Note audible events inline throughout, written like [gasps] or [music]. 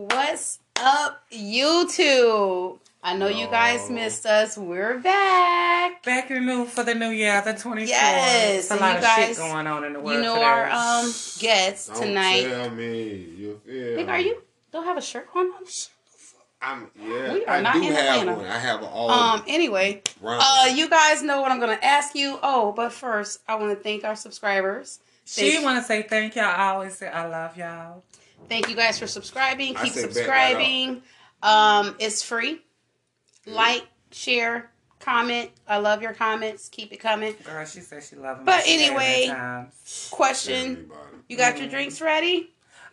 What's up, YouTube? I know you guys missed us. We're back. Back in new for the new year, the 24th. Yes, It's a and lot you of guys- shit going on in the world You know today. our um guests Don't tonight. tell me. You feel Nick, are you don't have a shirt on? I'm yeah. We are I not do in have Atlanta. one. I have an all Um. Anyway, round. uh, you guys know what I'm gonna ask you. Oh, but first, I want to thank our subscribers. She Thank- want to say thank y'all. I always say I love y'all. Thank you guys for subscribing. Keep say right subscribing. Um, it's free. Like, share, comment. I love your comments. Keep it coming. Girl, she said she love me. But She anyway- Question: You got your drinks ready?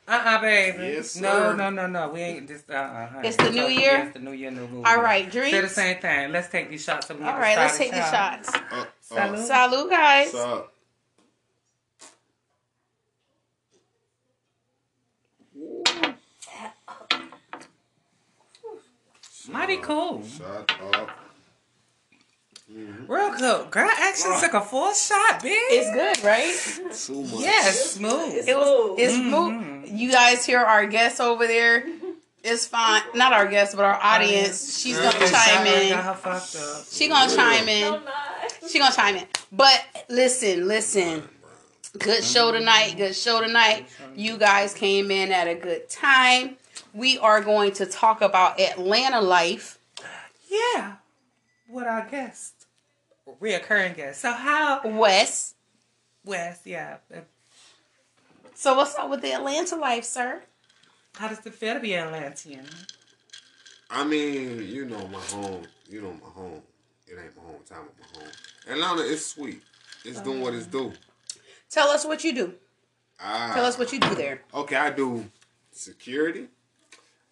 Uh-uh, baby. Yes, no, sir. no, no, no. We ain't just, uh-uh. honey. It's the new year? Yes, the new year, new movie. All right, Say the same thing. Let's take these shots. So we All get right, let's take the shots. Uh, uh, Salud. Salud, guys. What's up? Mighty cool. Shut up. Real cool. Girl actually took a full shot, bitch. It's good, right? Too much. Yes, smooth. It was. It's Mhm. smooth. You guys hear our guests over there? It's fine. Not our guest, but our audience. She's Girl, gonna chime in. Got her fucked up. She gonna Yeah. chime in. She gonna chime in. But listen, listen. Good show tonight. Good show tonight. You guys came in at a good time. We are going to talk about Atlanta life. Yeah. With our guest. Reoccurring guest. So how Wes. Wes, yeah. So what's up with the Atlanta life, sir? How does it feel to be Atlantean? I mean, you know my home. You know my home. It ain't my hometown, but my home. Atlanta is sweet. It's doing what it's do. Tell us what you do. Ah, Tell us what you do there. Okay, I do security.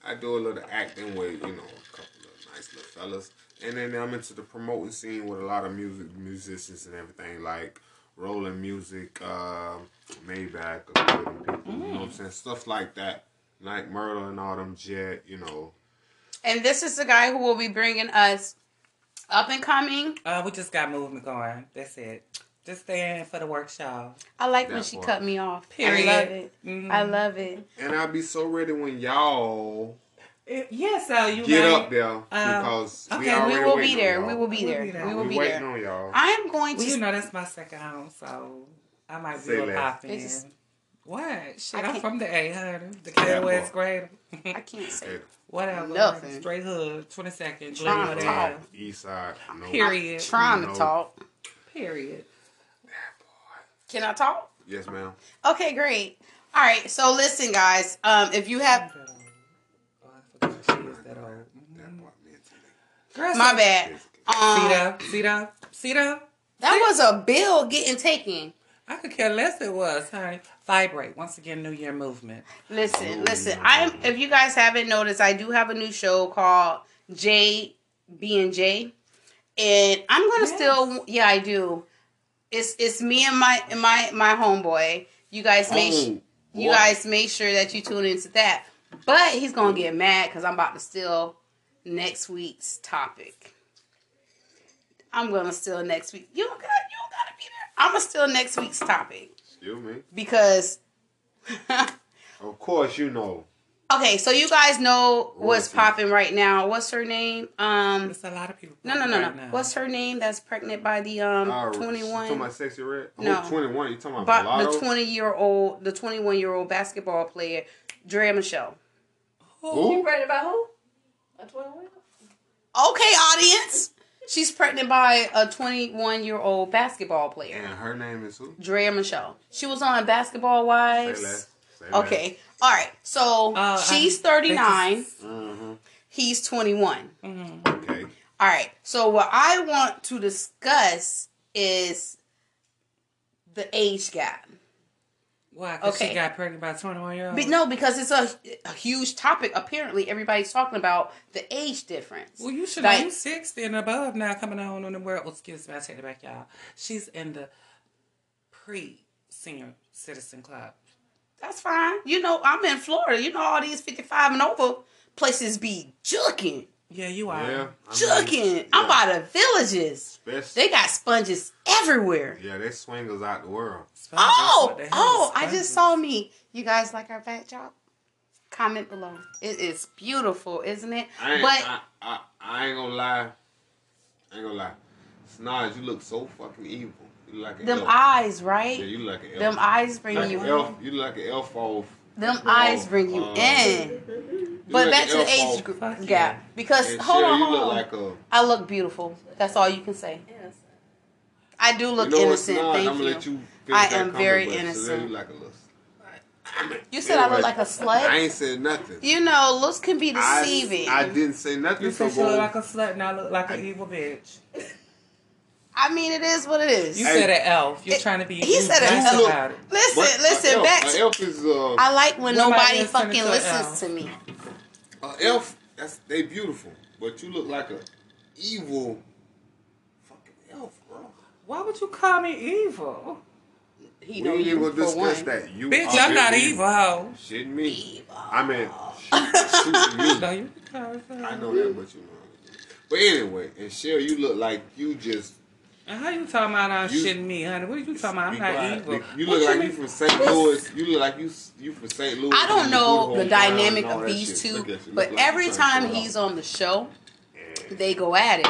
I do a little acting with, you know, a couple of nice little fellas. And then I'm into the promoting scene with a lot of music musicians and everything, like rolling music, uh, Maybach, Equipment people, you know what I'm saying? Stuff like that. Like Myrtle and all them jet, you know. And this is the guy who will be bringing us up and coming. Uh, we just got movement going. That's it. Just stay in for the workshop. I like when she part. cut me off. Period. I love it. Mhm. I love it. And I'll be so ready when y'all It- yeah, so you get might- up there because we okay, we already We will be there. We will be We will there. be there. We will be waiting there. on y'all. I am going Well, to. you know that's my second home, so I might Say be a less. pop in. It's- What? Shit, I I'm from the 800, the Yeah, Cat. West Greater. I can't say. Whatever. Nothing. Straight hood, 22nd. Trying to talk. East side. No. Period. Trying to talk. Period. Can I talk? Yes, ma'am. Okay, great. All right. So listen, guys. Um, if you have Oh, I forgot she is that old. That boy mentally. Girl, my so- bad. See Um, that? See that? See that? that was a bill getting taken. I could care less it was, honey. Vibrate. Once again, New Year movement. Listen, listen. I'm. If you guys haven't noticed, I do have a new show called J B and J, and I'm gonna Yes. still. Yeah, I do. It's it's me and my and my my homeboy. You guys make Oh, you guys make sure that you tune into that. But he's gonna get mad because I'm about to steal next week's topic. I'm gonna steal next week. You don't got you don't gotta be there. I'm gonna steal next week's topic Excuse me. because. [laughs] Of course, you know. Okay, so you guys know what's popping right now. What's her name? Um, There's a lot of people. no, no, no, right no. now. What's her name? That's pregnant by the um twenty one. twenty You talking one, about sexy red? No. Oh, 21. You talking about but the twenty year old, the twenty one year old basketball player, Draya Michele. Who? pregnant by who? A 21? Okay, audience, she's pregnant by a twenty one year old basketball player, And her name is who? Draya Michele. She was on Basketball Say Wives. less. Say Okay, all right. So Uh, she's thirty nine. less. Mm-hmm. He's twenty one. Mhm. Okay. All right. So what I want to discuss is the age gap. Why? Because Okay. she got pregnant by 21 year old? But no, because it's a, a huge topic. Apparently, everybody's talking about the age difference. Well, you should Like- know. 60 and above now coming on in the world. Well, excuse me, I take it back, y'all. She's in the pre senior citizen club. That's fine. You know, I'm in Florida. You know, all these 55 and over places be juking. Yeah, you are. Yeah. I mean, Juking. I'm yeah. by the villages. Especially- They got sponges everywhere. Yeah, they swingers out the world. Sponges, Oh, the oh, I just saw me. You guys like our fat job? Comment below. It is beautiful, isn't it? I ain't, but I, I, I ain't gonna lie. I ain't gonna lie. Snaz, you look so fucking evil. You look like an them elf. eyes, Yeah, right? you look like an elf. Them eyes bring like you an in. elf. You look like an elf off. Them off, eyes bring you uh, in. But look back to the age group Fuck gap. yeah. Because And hold Cher, on, you hold look on. like a. I look beautiful. That's all you can say. Innocent. I do look you know innocent. What, Thank I'm you. let you. I am very but Cher, innocent. You like a little. You said I look like a slut. I ain't said nothing. You know, looks can be deceiving. I I, didn't say nothing. You so said she look like a slut and I look like an evil bitch. Mean, it is what it is. You Hey. said an elf. You're It- trying to be he said an elf. about it. listen, But listen. a elf, back a to. elf is uh, I like when Nobody nobody is turning fucking to listens elf. to me. a elf. That's they beautiful, but you look like a evil fucking elf, bro. Why would you call me evil? He we know ain't even you gonna for discuss one. that. You Bitch, are I'm not very evil, hoe. Shitting me. Evil. I mean, [laughs] shoot, shooting No, me. you I know that, but you know. But anyway, and Cher, you look like you just. And how you talking about I'm You- shitting me, honey? What are you talking about? I'm not quiet. evil. You What look like mean? you from St. Louis. You look like you you from St. Louis. I don't know the dynamic of these shit. two, Look at you. but like every you trying to time he's on the show, they go at it.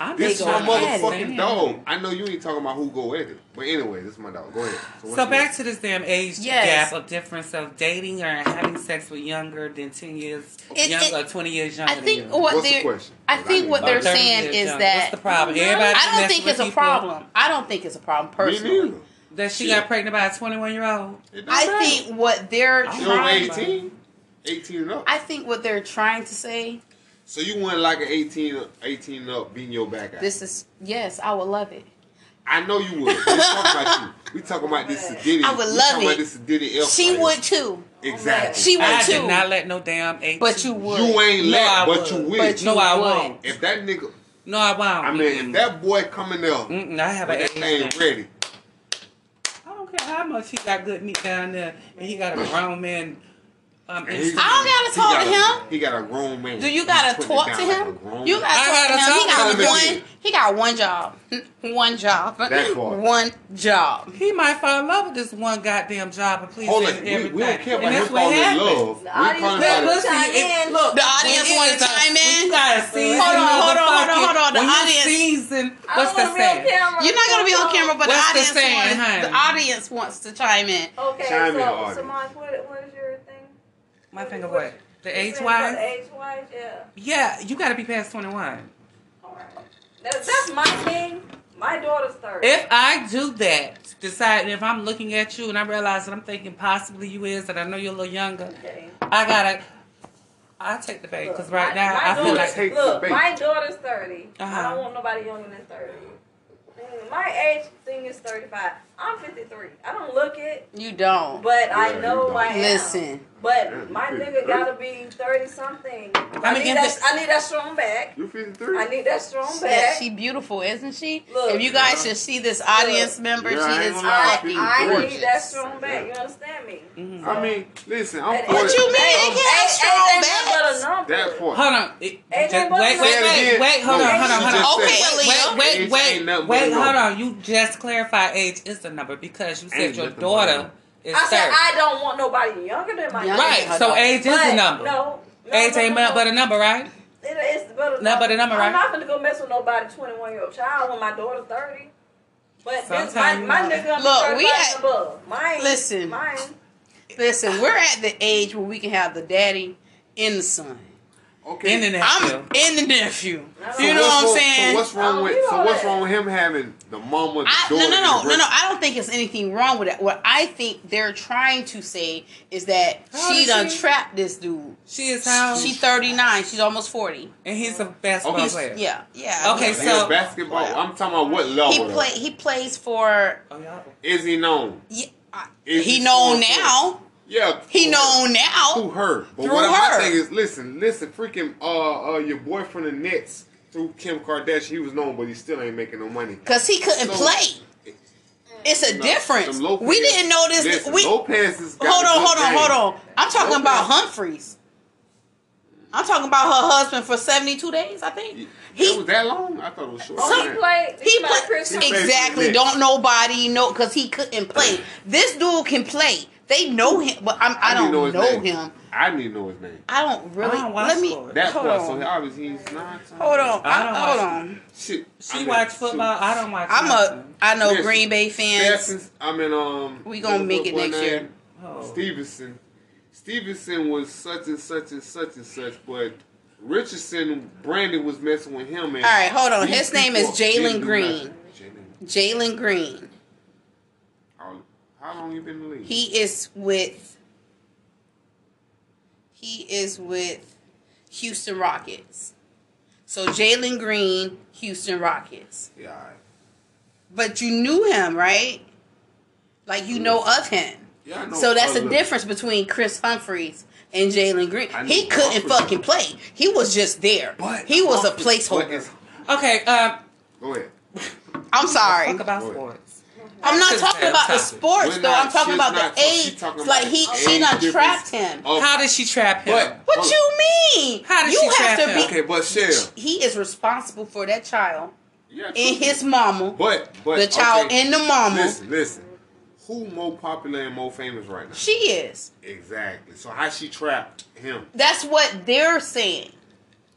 I'm This is my motherfucking dog. I know you ain't talking about who go at it. But anyway, this is my dog. Go ahead. what's So back to this damn age Yes. gap of difference of dating or having sex with younger than ten years, It- younger, it- twenty years younger I think than you. what What's the they're question? I 'Cause think need what they're know. About 30 saying is younger. that what's the problem? Everybody I don't think with it's a people problem. I don't think it's a problem Me personally. neither. that she Shit. got pregnant by a twenty one year old. I matter. think what they're I'm She trying 18? 18 and up. I think what they're trying to say so you went like an 18, 18 up beating your back out. this is yes, I would love it. I know you would. We talking about you. We talking about this Diddy. I would we love talking it. About this Diddy elf She right would too. Exactly. She would I too. did not let no damn eighteen. But you would. You ain't No, let, but you will. But you No, I would. won't. if that nigga, No, I won't. I mean, if that boy coming there, Mm-mm, I have with an that age. thing limit. ready, I don't care how much he got good meat down there, and he got a grown man. Um, and he- I don't gotta talk got to a- him. He got a grown man. Do you gotta talk to him? grown You gotta I talk gotta to him. He got to him. one. He got one job. One job. That part. One job. He might fall in love with this one goddamn job and please Hold on, and we, we don't care about and him that's what falling in happened. love. We The audience about better it. chime in. look, The audience when wanna it is a- chime in? when You got a season. Hold on, hold on, hold on, hold on. The when you audience- Season, I what's don't the wanna be on saying? camera. You're not gonna be on camera, but the the audience wants the audience wants to chime in. Okay, Chime in, so, audience. so Maj, what, what is your thing? My finger what? The You age wise? The age wise, yeah. Yeah, you got to be past 21. Alright. That, that's my thing. My daughter's 30. If I do that, decide if I'm looking at you and I realize that I'm thinking possibly you is, and I know you're a little younger, okay. I gotta. I take the bait because right my- now my I feel daughter- like Take Look, my daughter's 30. I Uh-huh. don't want nobody younger than 30. Mm, My age thing is 35. I'm 53. I don't look it, You don't. but I know you I don't. am. Listen. But my nigga gotta be 30 something. I, need that, it- I need that strong back. You 53? I need that strong Yeah, back. she beautiful, isn't she? Look. if you guys Yeah. should see this audience member, Yeah, I she ain't is gonna lie, fucking she's I gorgeous. need that strong back. You understand me? Mhm. I mean, listen, I'm And- for What it. you mean? Hey, They can't have hey, strong ain't nothing but a backs. number. That part. Hold on. It, Ain't just, that wait, but- wait, Say it wait, again. wait. Hold No, on, hold on, you hold on. just Okay, said- Aaliyah. Wait, wait, Age wait, ain't nothing but wait. a Hold number. on. You just clarified age is the number because you said Ain't your nothing but a daughter number. is I said 30. I don't want nobody younger than my Younger daughter. Right. than So age is But the number. No. no Age no, ain't no, but but a number, right? It is but a Not but a number, right? I'm not gonna go mess with nobody 21 year old child when my daughter's 30. But this, my, my nigga Look, we 35 had- and above. Mine. Listen. Mine. Listen, we're at the age where we can have the daddy and the son. Okay. In the I'm nephew. in the nephew. So You know what I'm wrong- saying? So what's wrong Oh, with so what's wrong with him having the mama, the I, daughter, no, no, no, no, no. I don't think it's anything wrong with that. What I think they're trying to say is that How she is done she? trapped this dude. She is how? She's 39. She's almost 40. and he's a basketball Okay. player. Yeah, yeah. Okay, He so- a basketball. I'm talking about what level. he though? play. He plays for. Oh, y'all. Is he known? Yeah, I- Is he he known scoring now. Yeah. He through known her. now. Through her. But Through what her. my thing is, listen, listen, freaking uh uh your boyfriend the Nets through Kim Kardashian, he was known, but he still ain't making no money. Cause he couldn't So- play. It's a No, difference. them Lopez- We didn't know this. Listen, we Lopez is hold on, hold on, game. hold on. I'm talking Lopez- about Humphries. I'm talking about her husband for 72 days. I think It he was that long? I thought it was short. Oh, he played. He, he played played Chris exactly. for the Knicks. Don't nobody know because he couldn't play. [clears throat] This dude can play. They know him, but I'm, I I don't know know, his name. him. I need to know his name. I don't really. I don't watch let me sports. That hold part, on. so obviously he's not. hold on. I I don't hold watch- on. Shit. She I mean, watch football. I don't watch. I'm a. nothing. I know Listen, Green Bay fans. Stephens, I mean, um. We gonna make it next name? year. Oh. Stevenson. Stevenson was such and such and such and such, but Richardson, Brandon was messing with him. And All right, hold on. His name is Jalen Green. Jalen. Jalen Green. How, how long you been in the league? He is with. He is with Houston Rockets. So Jalen Green, Houston Rockets. yeah. all right. But you knew him, right? Like you know of him. Yeah, I know. So that's the difference between Kris Humphries and Jalen Green. He couldn't Humphries. fucking play. He was just there. But he was a Humphries- but placeholder. it's- Okay. Um. Go ahead. I'm sorry. Talk about sports. I'm not talking about the sports We're though. not- I'm talking about the talking- age. Like he, she done difference trapped him. of- How did she trap him? But What you mean? How did you she have trap to him? be. Okay, but Shell. He is responsible for that child Yeah, and his mama, But but the child okay, and the mama. Listen, listen. Who more popular and more famous right now? She is. Exactly. So how she trapped him? That's what they're saying.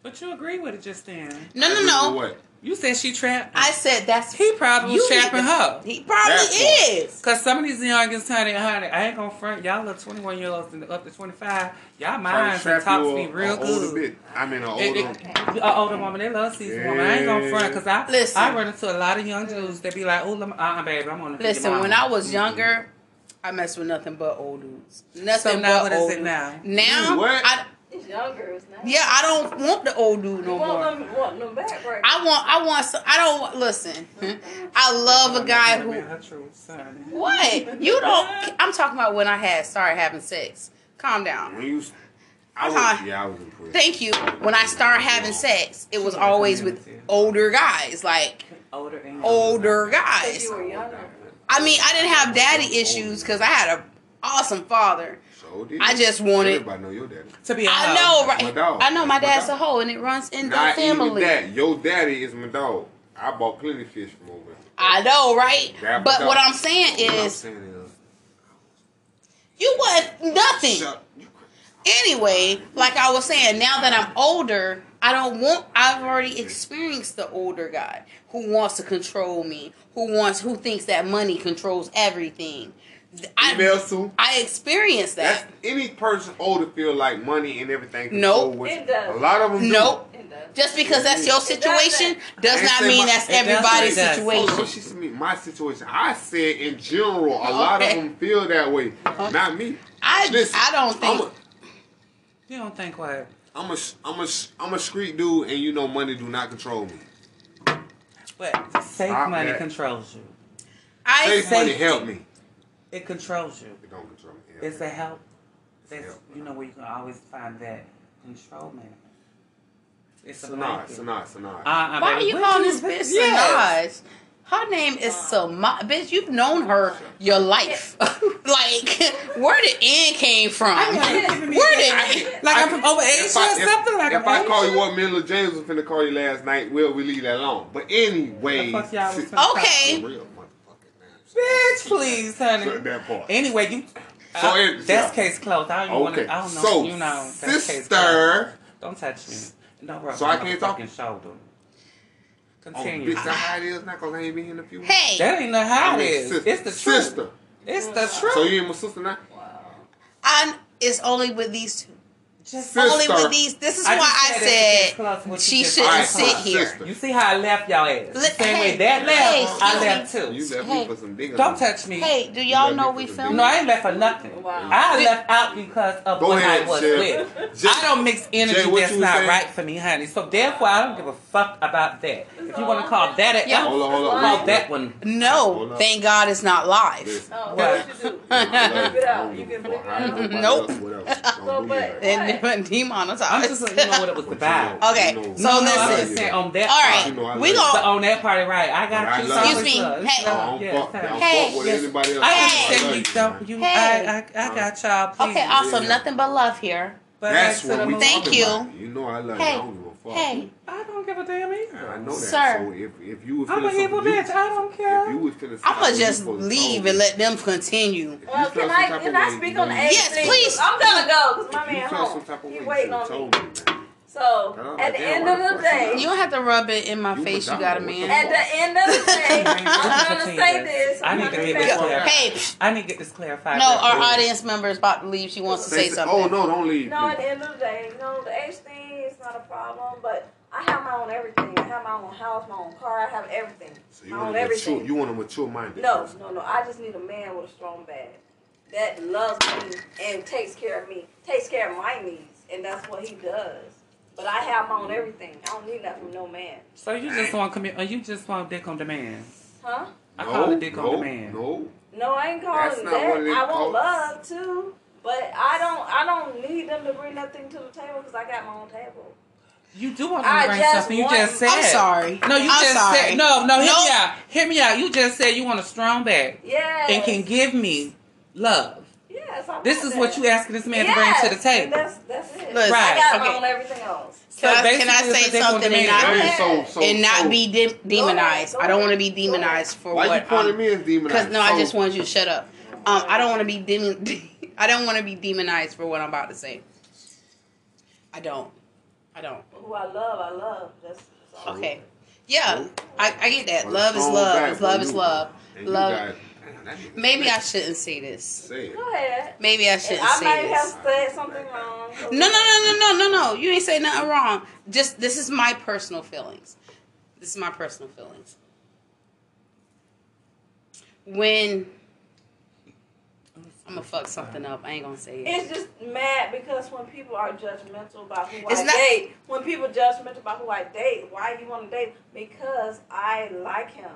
But you agree with it just then. No, I no, no. What? You said she trapped. him. I said that's he probably was trapping to- her. He probably That part. is. Cause some of these youngins, honey, honey, I ain't gonna front. Y'all look twenty one year olds and up to twenty five. Y'all minds and talk to me real a older good. bit. I mean, an older. it- a older woman, they love season woman. I ain't gonna front because I Listen. I run into a lot of young dudes that be like, "Oh, let me, uh, baby, I'm on the Listen, when I was younger, I messed with nothing but old dudes. Nothing So now but what is old it dudes. now? Now, What? I, It's young girls now. yeah, I don't want the old dude no You want more. them, want them back right I want, I want. Some, I don't want. Listen, [laughs] I love a guy who. Her truth, son. What you don't? I'm talking about when I had started having sex. Calm down. When you, I Uh-huh. was, yeah, I was impressed. Thank you. When I started having sex, it was always with older guys, like Older older guys. you were younger. I mean, I didn't have daddy issues because I had an awesome father. So I just wanted- Everybody know your daddy. To be a I hoe. know, That's my right? dog. I know my my dad's a dog. hoe, and it runs in the Not family. even that. Your daddy is my dog. I bought plenty of fish from over there. I know, right? That But what. I'm saying What I'm is, saying is, you want nothing. shut- Anyway, like I was saying, now that I'm older, I don't want. I've already experienced the older guy who wants to control me, who wants, who thinks that money controls everything. I, Females too. I experienced That's that. any person older feel like money and everything. Nope. It does. A lot of them. do. Nope. It does. Just because that's your situation does not mean my- that's It does, everybody's it. Oh, no, situation. she said my situation. I said in general, a lot of them feel that way. Not me. I Listen, I don't think. A, You don't think what? I'm a, I'm a, I'm a street dude, and you know money do not control me. But safe Stop money that. controls you. I Safe money help me. It controls you. It don't control me. It's help a help. That's Help. you know where you can always find that control man. It's a Sanaa, blanket. Sanaa, Sanaa. Uh-uh, Why are you What calling you- this bitch Yes. Sanaj? Her name is Samaj. Bitch, you've known her your life. [laughs] like, where the N came from? giving me Where that. did Like I I'm from over if Asia I- or if- something like If I'm call you what Miller James was finna call you last night, we'll we leave that alone. But anyway, The fuck y'all was finna Okay. Real motherfucking Bitch, please, honey. That part. Anyway, you. So uh, it- that's yeah. case closed. I don't even Okay, want to. I don't know. so you know, that's case closed. sister, Don't touch me. Don't rub So my I can't talk? motherfucking shoulder. oh, Continue. bitch, that's how it is now, cause I ain't been here in a few. Hey, that ain't not how I mean, is. sis- It's the truth. sister. It's the truth. So you ain't my sister now? I, it's only with these two. Just Sister. Only with these. This is I why just I said it's case said closed, what you she shouldn't Alright, sit sister. here. You see how I left y'all ass. The Same hey, way that left, hey, I excuse left You too. left Hey. me for some digging. Don't touch me. Hey, do y'all know we put filming? No, I ain't left for nothing. Wow. I left out because of Go what ahead, I was Shell. with. Jay- I don't mix energy Jay, that's not saying? right for me, honey. So therefore, I don't give a fuck about that. If you want to call that a Yeah. Hold on, hold on. call that one. No, thank God it's not live. Oh, What? what [laughs] you do? I love Flip it out. Don't You give can a flip fuck. it I out. ain't nobody Nope. [laughs] else, whatever. So, Don't do me but- like And that. I'm just letting you know what it was about. [laughs] Okay, You know- so no, no, I listen. was saying on that All part. right, You know I we love But gonna. on that part, right? I got you. Excuse me. sir. Hey. I don't Yes, fuck, I don't. Hey. fuck with Yes. anybody else. I Hey. understand you. You, Hey. I, I, I got y'all. Please. Okay, awesome. Yeah. Nothing but love here. But That's what we movie. Thank you. about. You know I love Hey. you. I don't give a fuck. fuck. Hey, I don't give a damn I know that. Sir. So if if you was I'm feeling an evil you- bitch. I don't If care. you was feeling I'm gonna just you supposed to leave and let them continue. Well, can I can I speak you on the know, age Yes, please. I'm gonna go because my If man felt home. some type of He waiting you on told me. me. So Oh, at the damn, end of the the fuck you day, You don't have to rub it in my You face. You got a man. at the end of the day, I'm gonna say this. this. I need I'm to get this Fuck clear. out. Hey, I need to get this clarified. no, our audience member is about to leave. She wants to say something. Oh no, don't leave. No, at the end of the day, no, the age thing is not a problem, but I have my own everything. I have my own house, my own car, I have everything. So you my want own a mature, everything. you want a mature minded No, person. no, no. I just need a man with a strong bag that loves me and takes care of me, takes care of my needs, and that's what he does. But I have my own everything. I don't need that from no man, So you just want commu- uh, you just want dick on demand. huh? I no, call it dick no, on demand. No, No, I ain't calling That's not that. what it I calls- want love too, but I don't. I don't need them to bring nothing to the table because I got my own table. You do want to bring just something. You just said. I'm sorry. No, you I'm just sorry. said. No, no. Hear Nope. me out. Hear me out. You just said you want a strong back Yes. and can give me love. Yes. I This want is what you asking this man yes, to bring to the and table. That's that's it. Listen, I got okay. my own everything else. Can I- basically, can I say something and not- Hey, ahead. so, so, and not so, be de- demonized. Go I don't want to be demonized for Why what. you pointing I'm- me as demonized? Because no, I just wanted you to shut up. Um, I don't want to be demon. [laughs] I don't want to be demonized for what I'm about to say. I don't. I don't. Who I love, I love. That's, that's all. Okay. Yeah, I, I get that. Well, Love is love. back, Is love is love. and Love. got- damn, that nigga Maybe I shouldn't say this. Say it. Go ahead. Maybe I shouldn't say this. I say might this. have said something wrong. No, no, no, no, no, no, no. You ain't say nothing wrong. Just this is my personal feelings. This is my personal feelings. When I'm gonna fuck something up, I ain't gonna say it. It's just mad because when people are judgmental about who It's I not- date, when people judgmental about who I date, why you want to date? Because I like him.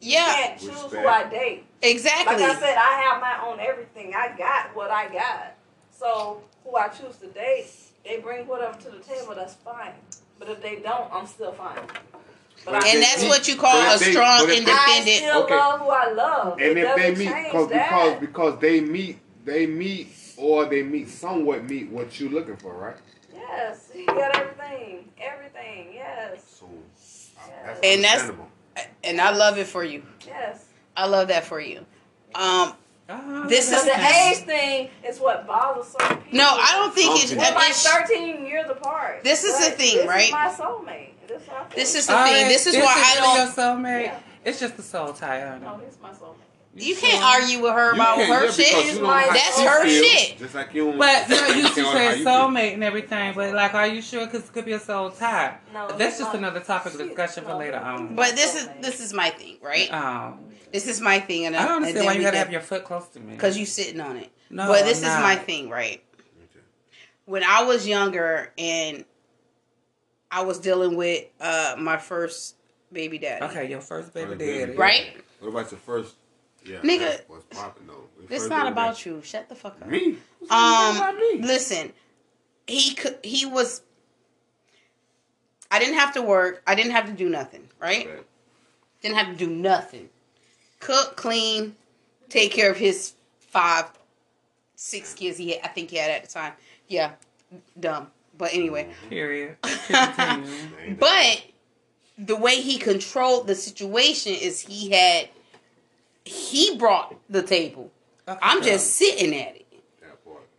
Yeah, You Yeah, can't choose Respect. who I date. exactly. Like I said, I have my own everything. I got what I got. So who I choose to date, they bring whatever to the table. That's fine. But if they don't, I'm still fine. But I and that's still- what you call But a if they- strong, but I independent. still Okay. love who I love. And it if they meet, because because because they meet, they meet or they meet somewhat meet what you're looking for, right? Yes, he got everything. Everything. Yes. So uh, that's And that's- and I love it for you. Yes. I love that for you. Um, Ah, This is- the that's- age thing is what bothers some people. no, I don't think it's. We're like 13 years apart. This is the But thing, this right? Is my soulmate. This, is what I feel. This is the Ah, thing. This is it's why just I don't. Your soulmate. Yeah. It's just the soul tie, honey. No, this my soulmate. You can't argue with her You about her yeah, shit. you don't know how That's her feels, shit. Just like you. But you [laughs] know, you can't you know how said soulmate and everything, but like, are you sure? Because it could be a soul tie. No, That's just not. another topic of discussion for later on. But this is this is my thing, right? um, This is my thing, and I don't understand why you gotta have your foot close to me. because you sitting on it. No, but this I'm is not. my thing, right? Okay. When I was younger and I was dealing with uh my first baby daddy. Okay, your first baby First baby daddy. Right? What about your first? Yeah, Nigga, that's what's popping though. Your It's first not baby about you. Shut the fuck up. daddy. me. What's Um, about me? listen, he could. He was. I didn't have to work. I didn't have to do nothing. Right? Okay. Didn't have to do nothing. Cook, clean, take care of his five, six kids he had, I think he had at the time. Yeah, dumb. But anyway, Period. Continue. Ain't that- but the way he controlled the situation is he had he brought the table. Okay, I'm just sitting at it.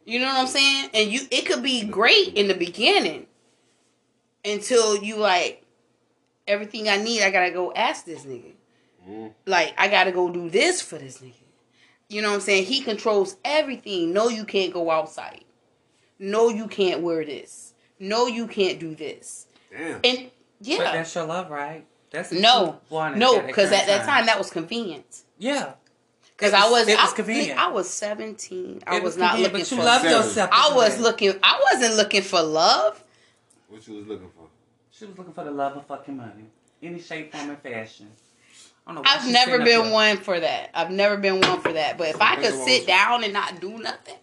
You know what I'm saying? And you it could be great in the beginning until you like everything I need, I gotta go ask this nigga. Mm. Like I gotta go do this for this nigga. You know what I'm saying? He controls everything. No, you can't go outside. No, you can't wear this. No, you can't do this. Damn. And But yeah, that's your love, right? That's no, you no, because current at that time that was convenient. Yeah. Because I was- was, it was I, convenient. I was 17. I It was, not looking but you for. love Seven. yourself. I was anyway. looking. I wasn't looking for love. What you was looking for? She was looking for the love of fucking money, any shape, form, and fashion. I don't know. why I've never been one for that. I've never been one for that. But if I could sit down and not do nothing,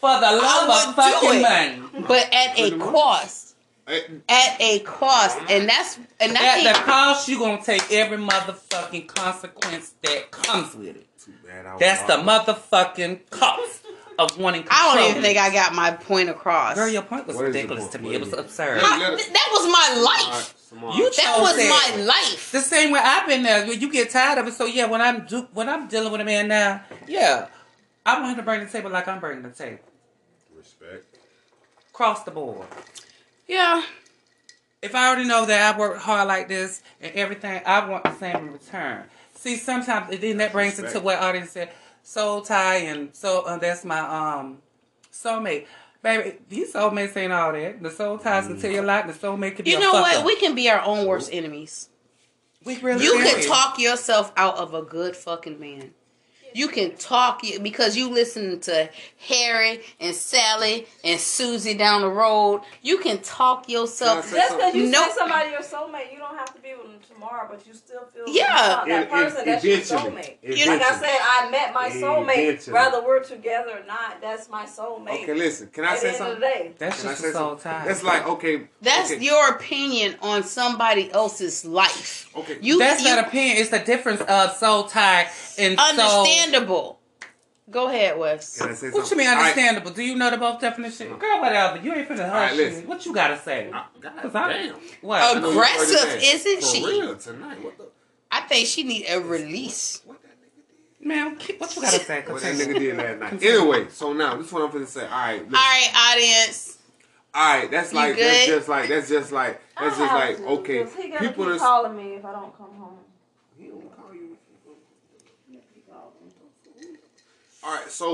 for the love of would do fucking it. money. but at a cost, at a cost, and that's and I At the cost, you gonna take every motherfucking consequence that comes with it. too bad I That's the motherfucking cost. of wanting control. I don't even think I got my point across. Girl, your point was What is the ridiculous to me. It was absurd. Let- th- that was my Alright, life. Samar. You That was it. my life. The same way I've been there. You get tired of it. So yeah, when I'm do, when I'm dealing with a man now, yeah, I want him to bring the table like I'm bringing the table, Respect. cross the board. Yeah. If I already know that I work hard like this and everything, I want the same in return. See, sometimes and then that brings it to what audience said, soul tie, and so uh, that's my um soulmate. Baby, these soulmates ain't all that. The soul ties can tell you a lot. and The soulmate can be You a know what? We can be our own worst enemies. We really You can. can talk yourself out of a good fucking man. You can talk because you listen to Harry and Sally and Susie down the road. You can talk yourself. Can I say Just because you Nope. say somebody your soulmate, you don't have to be with them tomorrow, but you still feel Yeah. about that e- person that's your eventually. soulmate. Eventually. Like I said, I met my soulmate. Eventually. Whether we're together or not, that's my soulmate. Okay, listen. Can I At say the end something? of the day, That's Can I just say a soul something? tie. That's like okay. That's okay, your opinion on somebody else's life. Okay. You That's you, not opinion. It's the difference of soul tie and soul. Understandable. Go ahead, Wes. Can I say What you mean All right. understandable? Do you know the both definitions? Girl, whatever. You ain't finna All right, hush listen. me. What you gotta say? Ah, God Cause I'm- damn. What? I know you Aggressive, isn't For she? real tonight. What the? I think she need a release. What that nigga did? Man, what you gotta say? What that nigga did last night. Anyway, so now this is what I'm finna say. All right. Listen. All right, audience. All right. That's You like that's just like that's just like that's I just like to, okay. 'cause He gonna People keep is calling me if I don't come home. He don't call you. All right. So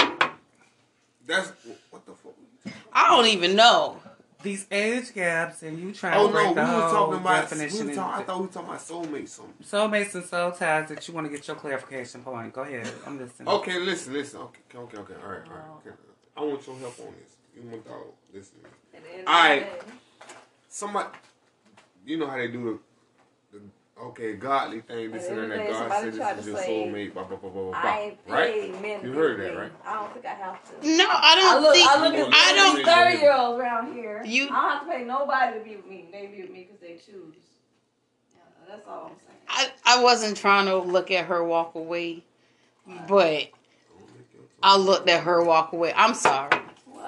that's what the fuck. I don't even know. These age gaps and you trying Oh to no, break we the was whole talking about. Definition. was and- talk, I thought we were talking about soulmates. Something. Soulmates and soul ties that you want to get your clarification point. Go ahead. I'm listening. Okay, listen, listen. Okay, okay, okay. All right, all right. Okay. I want your help on this. You want to listen. At the All right. Somebody, you know how they do the, the okay godly thing. This At and that. end of the day, God said this is your say, soulmate. Blah blah blah blah blah. I Right? paid men. You heard be that, right? I don't think I have to. No, I I don't look, think. I look at I don't- thirty year olds around here. You- I don't have to pay nobody to be with me. They be with me because they choose. Yeah, that's all I'm saying. I, I wasn't trying to look at her walk away, but I looked at her walk away. I'm sorry.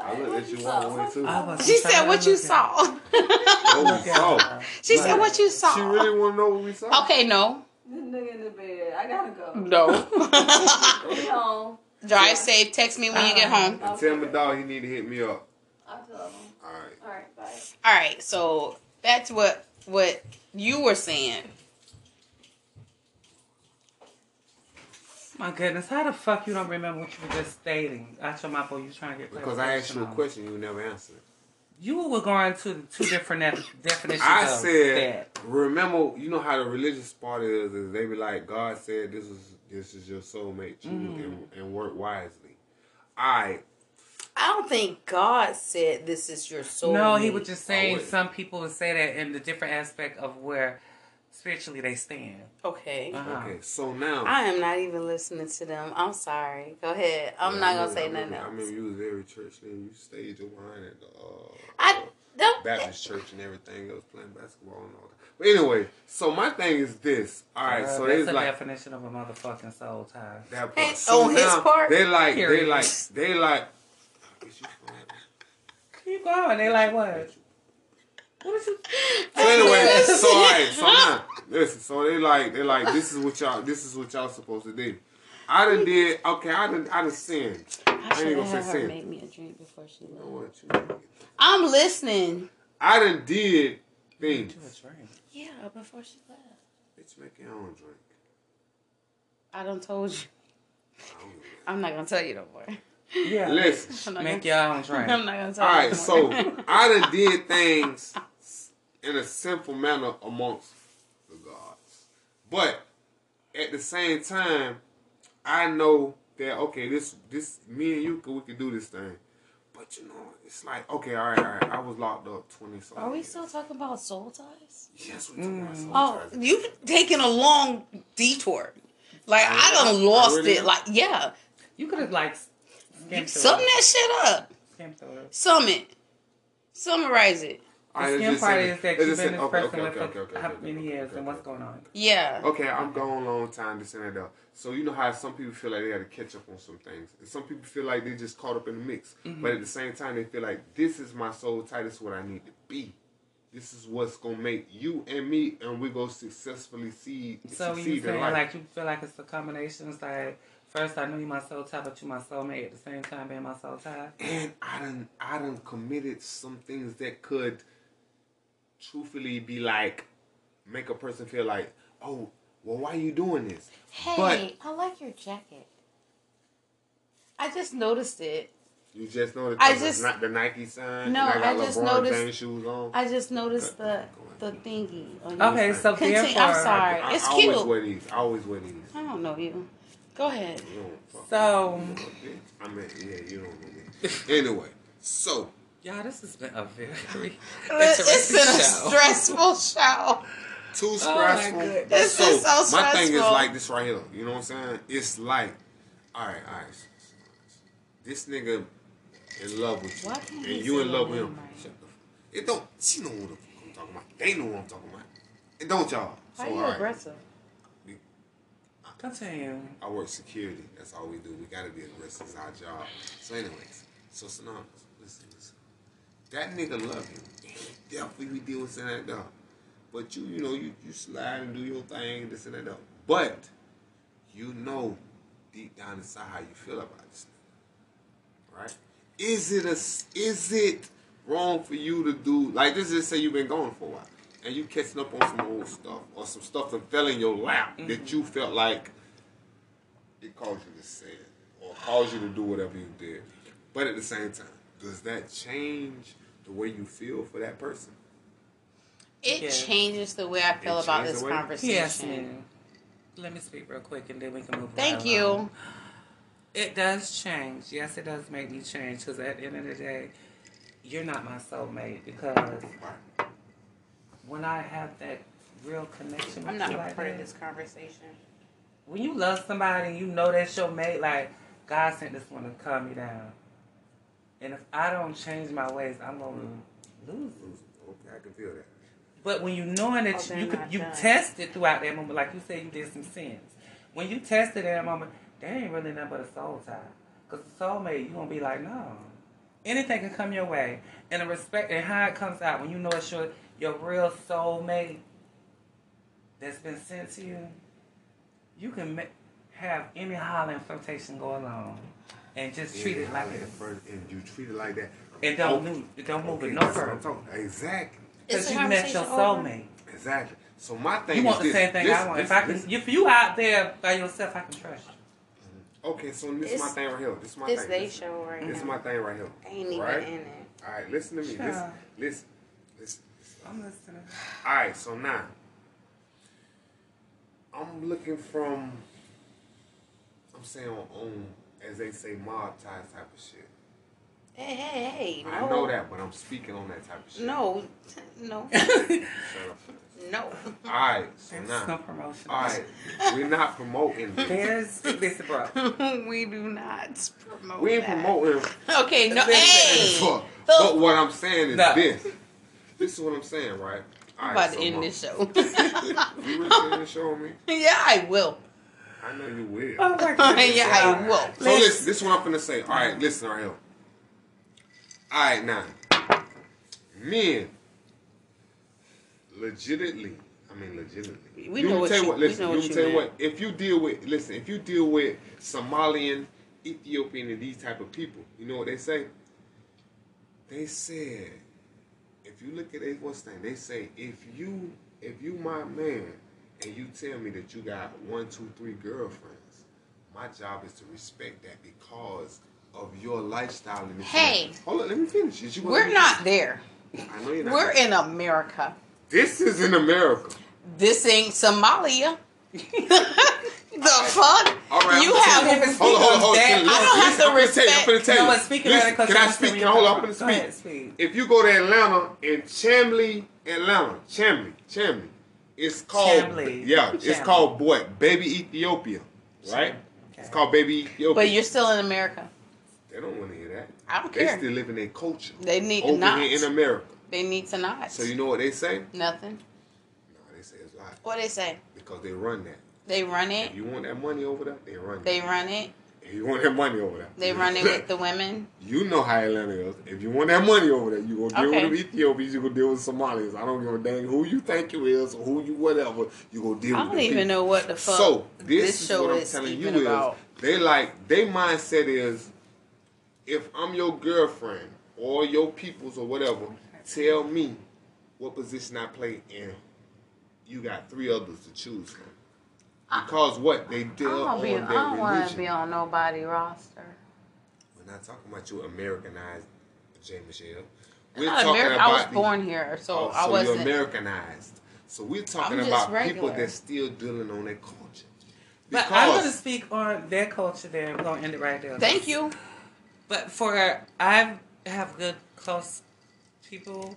I looked at you saw? one too. I wasn't She said what you saw. Oh, Look we [laughs] saw. she said what you saw. She really want to know what we saw. Okay, no, This nigga in the bed. I gotta go. no. [laughs] Be [laughs] home. Drive safe. Text me when you get home. And tell my dog he need to hit me up. I'll tell him. All right. All right, bye. All right, so that's what what you were saying. My goodness, how the fuck you don't remember what you were just stating? Out your mouth, or you trying to get Because I asked you a on? question, you never answered. You were going to the two different def- definitions. I of said, that. remember, you know how the religious part is, is they be like, God said this is this is your soulmate, choose Mm. and, and work wisely. I I don't think God said this is your soul. No, he was just saying some people would say that in the different aspect of where spiritually they stand. okay. Uh-huh. okay. So now I am not even listening to them. I'm sorry. Go ahead. I'm Yeah, not I gonna remember- say I nothing remember, I else. remember you was very churchly. and You stayed your wine at the uh, I don't. Baptist church and everything. That was playing basketball and all that. But anyway, so my thing is this. All right, Uh, so that's they the like definition of a motherfucking soul tie. that Hey. So on his part? they like they like they like. You? Keep going. They like what? What is you? So anyway, so all right, so now listen. So they like they like this is what y'all this is what y'all supposed to do. I done did okay. I done I done sinned. I ain't should gonna have say her sin. make me a drink before she You know left. what? You- I'm listening. I done did things. To a drink. Yeah, before she left. Bitch, make your own drink. I done told you. I don't. I'm not gonna tell you no more. Yeah. Listen. I'm not Make gonna, your [laughs] own drink. I'm not gonna tell All you. right, no so. I done did things [laughs] in a sinful manner amongst the gods, but at the same time, I know that okay, this this me and you we can do this thing, but you know it's like okay, all right, all right. I was locked up twenty something. Are we years. still talking about soul ties? Yes, we talking about soul mm. Oh, ties. you taking a long detour. Like I I done really- lost I really it. am. Like yeah, You could have like sum it. that shit up. Skimmed through it. Sum it. Summarize it. All right, The let's skin just part say is that you've been say- this okay, person okay, with okay, for okay, how okay, many okay, years okay, and what's going on. Yeah. Okay, I'm going a long time, this and that. though. So you know how some people feel like they got to catch up on some things, and some people feel like they just caught up in the mix. Mm-hmm. But at the same time, they feel like this is my soul tie. This is what I need to be. This is what's gonna make you and me, and we go successfully see So you succeed in saying like you feel like it's a combination? It's like first I knew you my soul tie, but you my soulmate at the same time being my soul tie. and I done I done committed some things that could truthfully be like make a person feel like, oh, well, why you doing this? Hey, But- I like your jacket. I just noticed it. You just noticed. I I just- not the Nike sign. No, and I got I just LeBron noticed- James shoes on. I just noticed the the thingy. On your- Okay, so Continue- therefore, I'm sorry. I, it's I cute. always wear these. I always wear these. I don't know you. Go ahead. You don't fuck So me. I mean, yeah, you don't know me. Anyway, so y'all, this has been a very [laughs] It's been a interesting show. too stressful show. stressful. Oh my goodness. This so, is so stressful. my thing is like this right here. You know what I'm saying? It's like, all right, all right. This nigga in love with you, Why and you in love with him. Shut the. f- It don't. She know what I'm talking about. They know what I'm talking about. It don't y'all? Why so, are you all right. aggressive? Continue. I work security. That's all we do. We gotta be aggressive. It's our job. So, anyways, so synonymous. That nigga love you. Definitely we deal with that dog. But you, you know, you you slide and do your thing, this and that dog. But you know deep down inside how you feel about this nigga. Right? Is it a is it wrong for you to do like this is say you've been going for a while and you catching up on some old stuff or some stuff that fell in your lap that mm-hmm. you felt like it caused you to say it or caused you to do whatever you did. But at the same time, does that change the way you feel for that person? It Yeah. changes the way I feel It about this conversation. Yes. Let me speak real quick and then we can move on. Thank right you. along. It does change. Yes, it does make me change because at the end of the day, you're not my soulmate because when I have that real connection with I'm not you a like part of this conversation. when you love somebody and you know that's your mate, like God sent this one to calm me down. And if I don't change my ways, I'm gonna mm-hmm. lose. Okay, I can feel that. But when you knowing that Oh, you, they're you could you done. tested throughout that moment, like you said, you did some sins. When you tested that moment, they ain't really nothing but a soul tie. Cause the soulmate, you gonna be like, no, anything can come your way, and the respect and how it comes out when you know it's your your real soulmate that's been sent to you. You can ma- have any hollering flirtation go along, and just treat it like that. first- and you treat it like that. and don't Okay. move, don't move Okay, it no that's what I'm further. talking- Exactly. Cause you met your conversation over? soulmate. Exactly. So my thing You is want the this. same thing This- I want. this- if I can, this- if you out there by yourself, I can trust you. Mm-hmm. Okay, so this is my thing right here. This is my This thing. they This- show right here. This is my thing right here. Ain't even right? in it. All right, listen to me. Sure. Listen, listen, listen. I'm listening. All right, so now I'm looking from. I'm saying on, on as they say mob ties type of shit. Hey, hey, hey. No. I know that, but I'm speaking on that type of shit. No. [laughs] No. No. All right, so There's no promotion. All right, we're not promoting. [laughs] this. There's this bro. [laughs] we do not promote We ain't that. promoting. Okay, no. Hey. Fuck. But what I'm saying is No. this. This is what I'm saying, right? I'm All about right, to so end Mom, this show. You really gonna end the show on me? yeah, I will. I know you will. Oh my [laughs] goodness. yeah, I will. So listen, this is what I'm gonna say. All right, listen right here. All right, now, men, legitimately, I mean, legitimately. We You know me what tell you- what. we Listen, know you what me you tell you meant. what. If you deal with, listen, if you deal with Somalian, Ethiopian, and these type of people, you know what they say? They said, if you look at it, what's thing? They say, if you, if you my man, and you tell me that you got one, two, three girlfriends, my job is to respect that because of your lifestyle. And this and Hey. that. hold on, let me finish. Is you We're let me not there. I know you're not. We're in America. This is in America. This ain't Somalia. [laughs] the fuck? All right, you I'm have. gonna tell you- Hold on, hold on, hold on. I don't have listen, to I'm gonna tell you, I'm gonna respect- tell you. No, but speaking Listen, of that, can I speak? Can I hold on? I'm gonna Go ahead, speak. speak. If you go to Atlanta in Chamblee, Atlanta, Chamblee, Chamblee, it's called Chamblee. yeah, it's called what? Baby Ethiopia, right? It's called Baby Ethiopia. But you're still in America. they don't want to hear that. I don't They care. They still live in their culture They need over not. here in America. They need to not. So you know what they say? Nothing. No, they say it's lie What they say? because they run that. They run If it. you want that money over there, they run. They that. run it. You want that money over there, They run it with the women. [laughs] You know how Atlanta is. If you want that money over there, you gonna deal Okay. with them Ethiopians. You gonna deal with Somalis. I don't give a dang who you think you is or who you whatever. You gonna deal I with. I don't even people. know what the fuck So this, this is show what I'm is telling you about. is they like they mindset is if I'm your girlfriend or your peoples or whatever, tell me what position I play in. you got three others to choose from. Because what they I deal don't, on be, their I don't want to be on nobody roster. We're not talking about you Americanized, J. Michelle. We're Not talking Ameri- about I was the- born here, so Oh, I wasn't. you're Americanized. So we're talking about regular. people that's still dealing on their culture. But I'm going to speak on their culture there. We're going to end it right there. Thank you. But for I have good close people.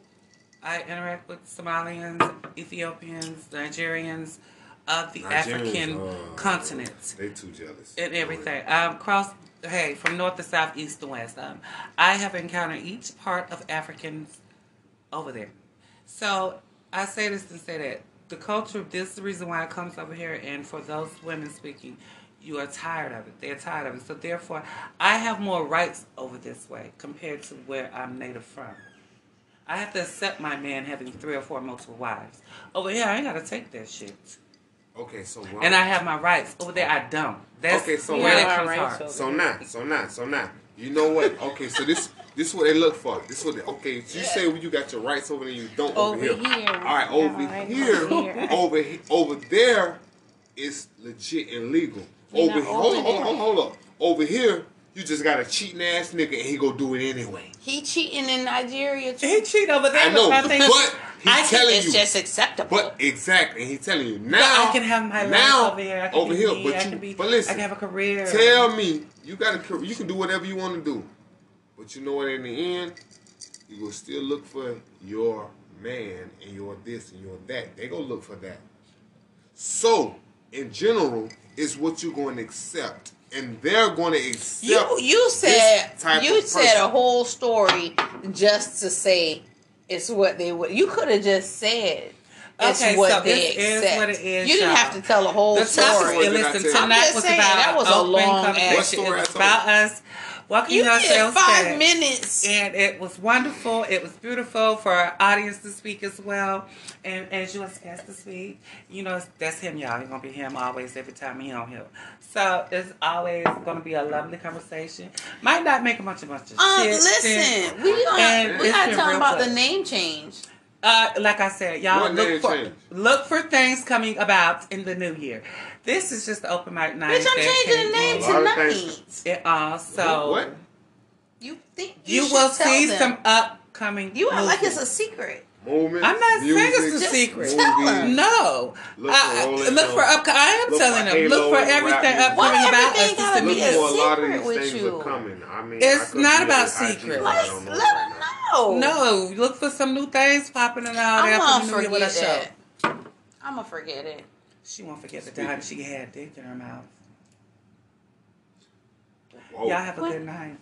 I interact with Somalians, Ethiopians, Nigerians of the Nigerians, African uh, continent they too jealous. and everything. Um, cross hey from north to south, east to west. Um, I have encountered each part of Africans over there. So I say this to say that the culture. This is the reason why it comes over here, and for those women speaking. You are tired of it. They're tired of it. So therefore, I have more rights over this way compared to where I'm native from. I have to accept my man having three or four multiple wives. Over here, I ain't gotta take that shit. Okay, so And I have my rights. Over there, I don't. That's Okay, so where now- that comes Right, hard. so- so now, so now, so now. You know what? Okay, so this this is what they look for. This is what they, okay. So you say when you got your rights over there, you don't over, Over here. here. All right, over Alright, here, over here. over he- over there, is legit and legal. You're over not here, hold over on, hold on, hold on. Over here, you just got a cheating ass nigga, and he go do it anyway. He cheating in Nigeria too. He cheat over there. I know, but I think but he's I can- telling it's you. just acceptable. But exactly, and he's telling you now. I can have my life over here. I can over be here, me. but I you, can be. but listen, I can have a career. Tell me, you got a career. You can do whatever you want to do, but you know what? In the end, you will still look for your man and your this and your that. They gonna look for that. So, in general, it's what you're going to accept, and they're going to accept. you you said this type you of said a whole story just to say it's what they would. You could have just said it's Okay, what so they this is accept. what it is, You didn't y'all. have to tell a whole The story. topic, and listen, tonight was saying, about that was a long conversation. What story It's about us walking you did ourselves five back. minutes. And it was wonderful. It was beautiful for our audience to speak as well. And as you was guest to speak, you know, that's him, y'all. He's going to be him always every time he on here. So it's always going to be a lovely conversation. Might not make a bunch of bunch of Um, shit. listen, we And gonna we it's gotta been tell them real about good. the name change. Uh, like I said, y'all What look for change? look for things coming about in the new year. This is just the open mic night. Bitch, I'm changing the name A lot tonight. It, uh, so What? You think you, you, will tell see them. some upcoming. You act like it's a secret. Movement. I'm not saying music, it's a Just secret. tell movies. No, Look for I- look for up. I am Look telling for them. Look for everything music. upcoming Why about us. everything Just gotta to be Look be a for a lot of secret these with things you. are coming. I mean, It's I not about on IG, secret. Let's know let them know. No, look for some new things popping and all I'm that. gonna for the new year with forget our that. I'm gonna forget it. She won't forget the time she had dick in her mouth. Whoa. Y'all have a What? good night.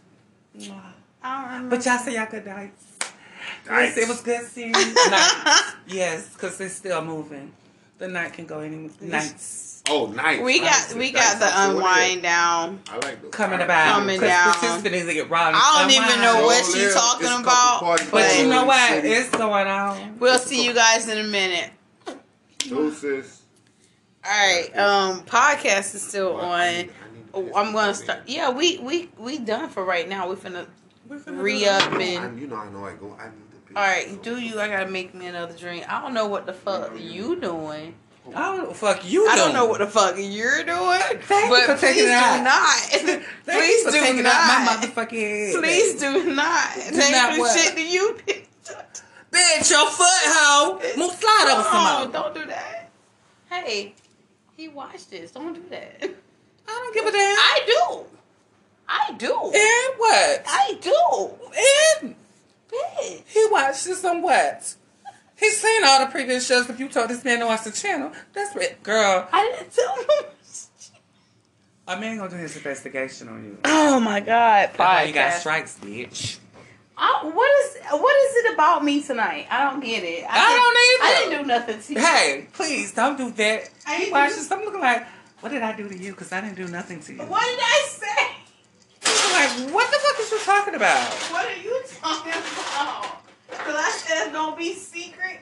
Mwah. I don't remember. But y'all say y'all good nights. Nights. Yes, it was good seeing you. [laughs] Nights. Yes, because it's still moving. The night can go any nights Oh, nice. we got we got the unwind down. I like those. coming I- about. Coming Because down. participants get wrong. I don't even know what she there's- talking it's a couple about, But you know in what? city. It's going on. We'll see you guys in a minute. Deuces. All right. Um, podcast is still on. I need to Oh, piss I'm gonna off, start. Yeah, we we we done for right now. We finna We're finna re up and. you know, I know I go. I need to piss. All right, do you? I gotta make me another drink. I don't know what the fuck you doing. I don't know. Fuck you. I don't doing. know what the fuck you're doing. Thank you for taking please it out. do not. [laughs] Thank please you for do taking not. out my motherfucking head. Please do not. Take not the what? shit to you. [laughs] Bitch, your foot, hoe. Move slide over some Oh, more. don't do that. Hey, he watched this. Don't do that. I don't give a damn. I do. I do. and what? I do. And Bitch. he watched this on what? He's seen all the previous shows. If you told this man to watch the channel, that's it. Girl, I didn't tell him. a man gonna do his investigation on you. Oh my god. That's why you got strikes, bitch. I, what is what is it about me tonight? I don't get it. I don't didn't- I didn't do nothing to you. Hey, please don't do that. I You watch this. I'm looking like, what did I do to you? Because I didn't do nothing to you. What did I say? I'm like, what the fuck is you talking about? What are you talking about? Cause I said don't be secret.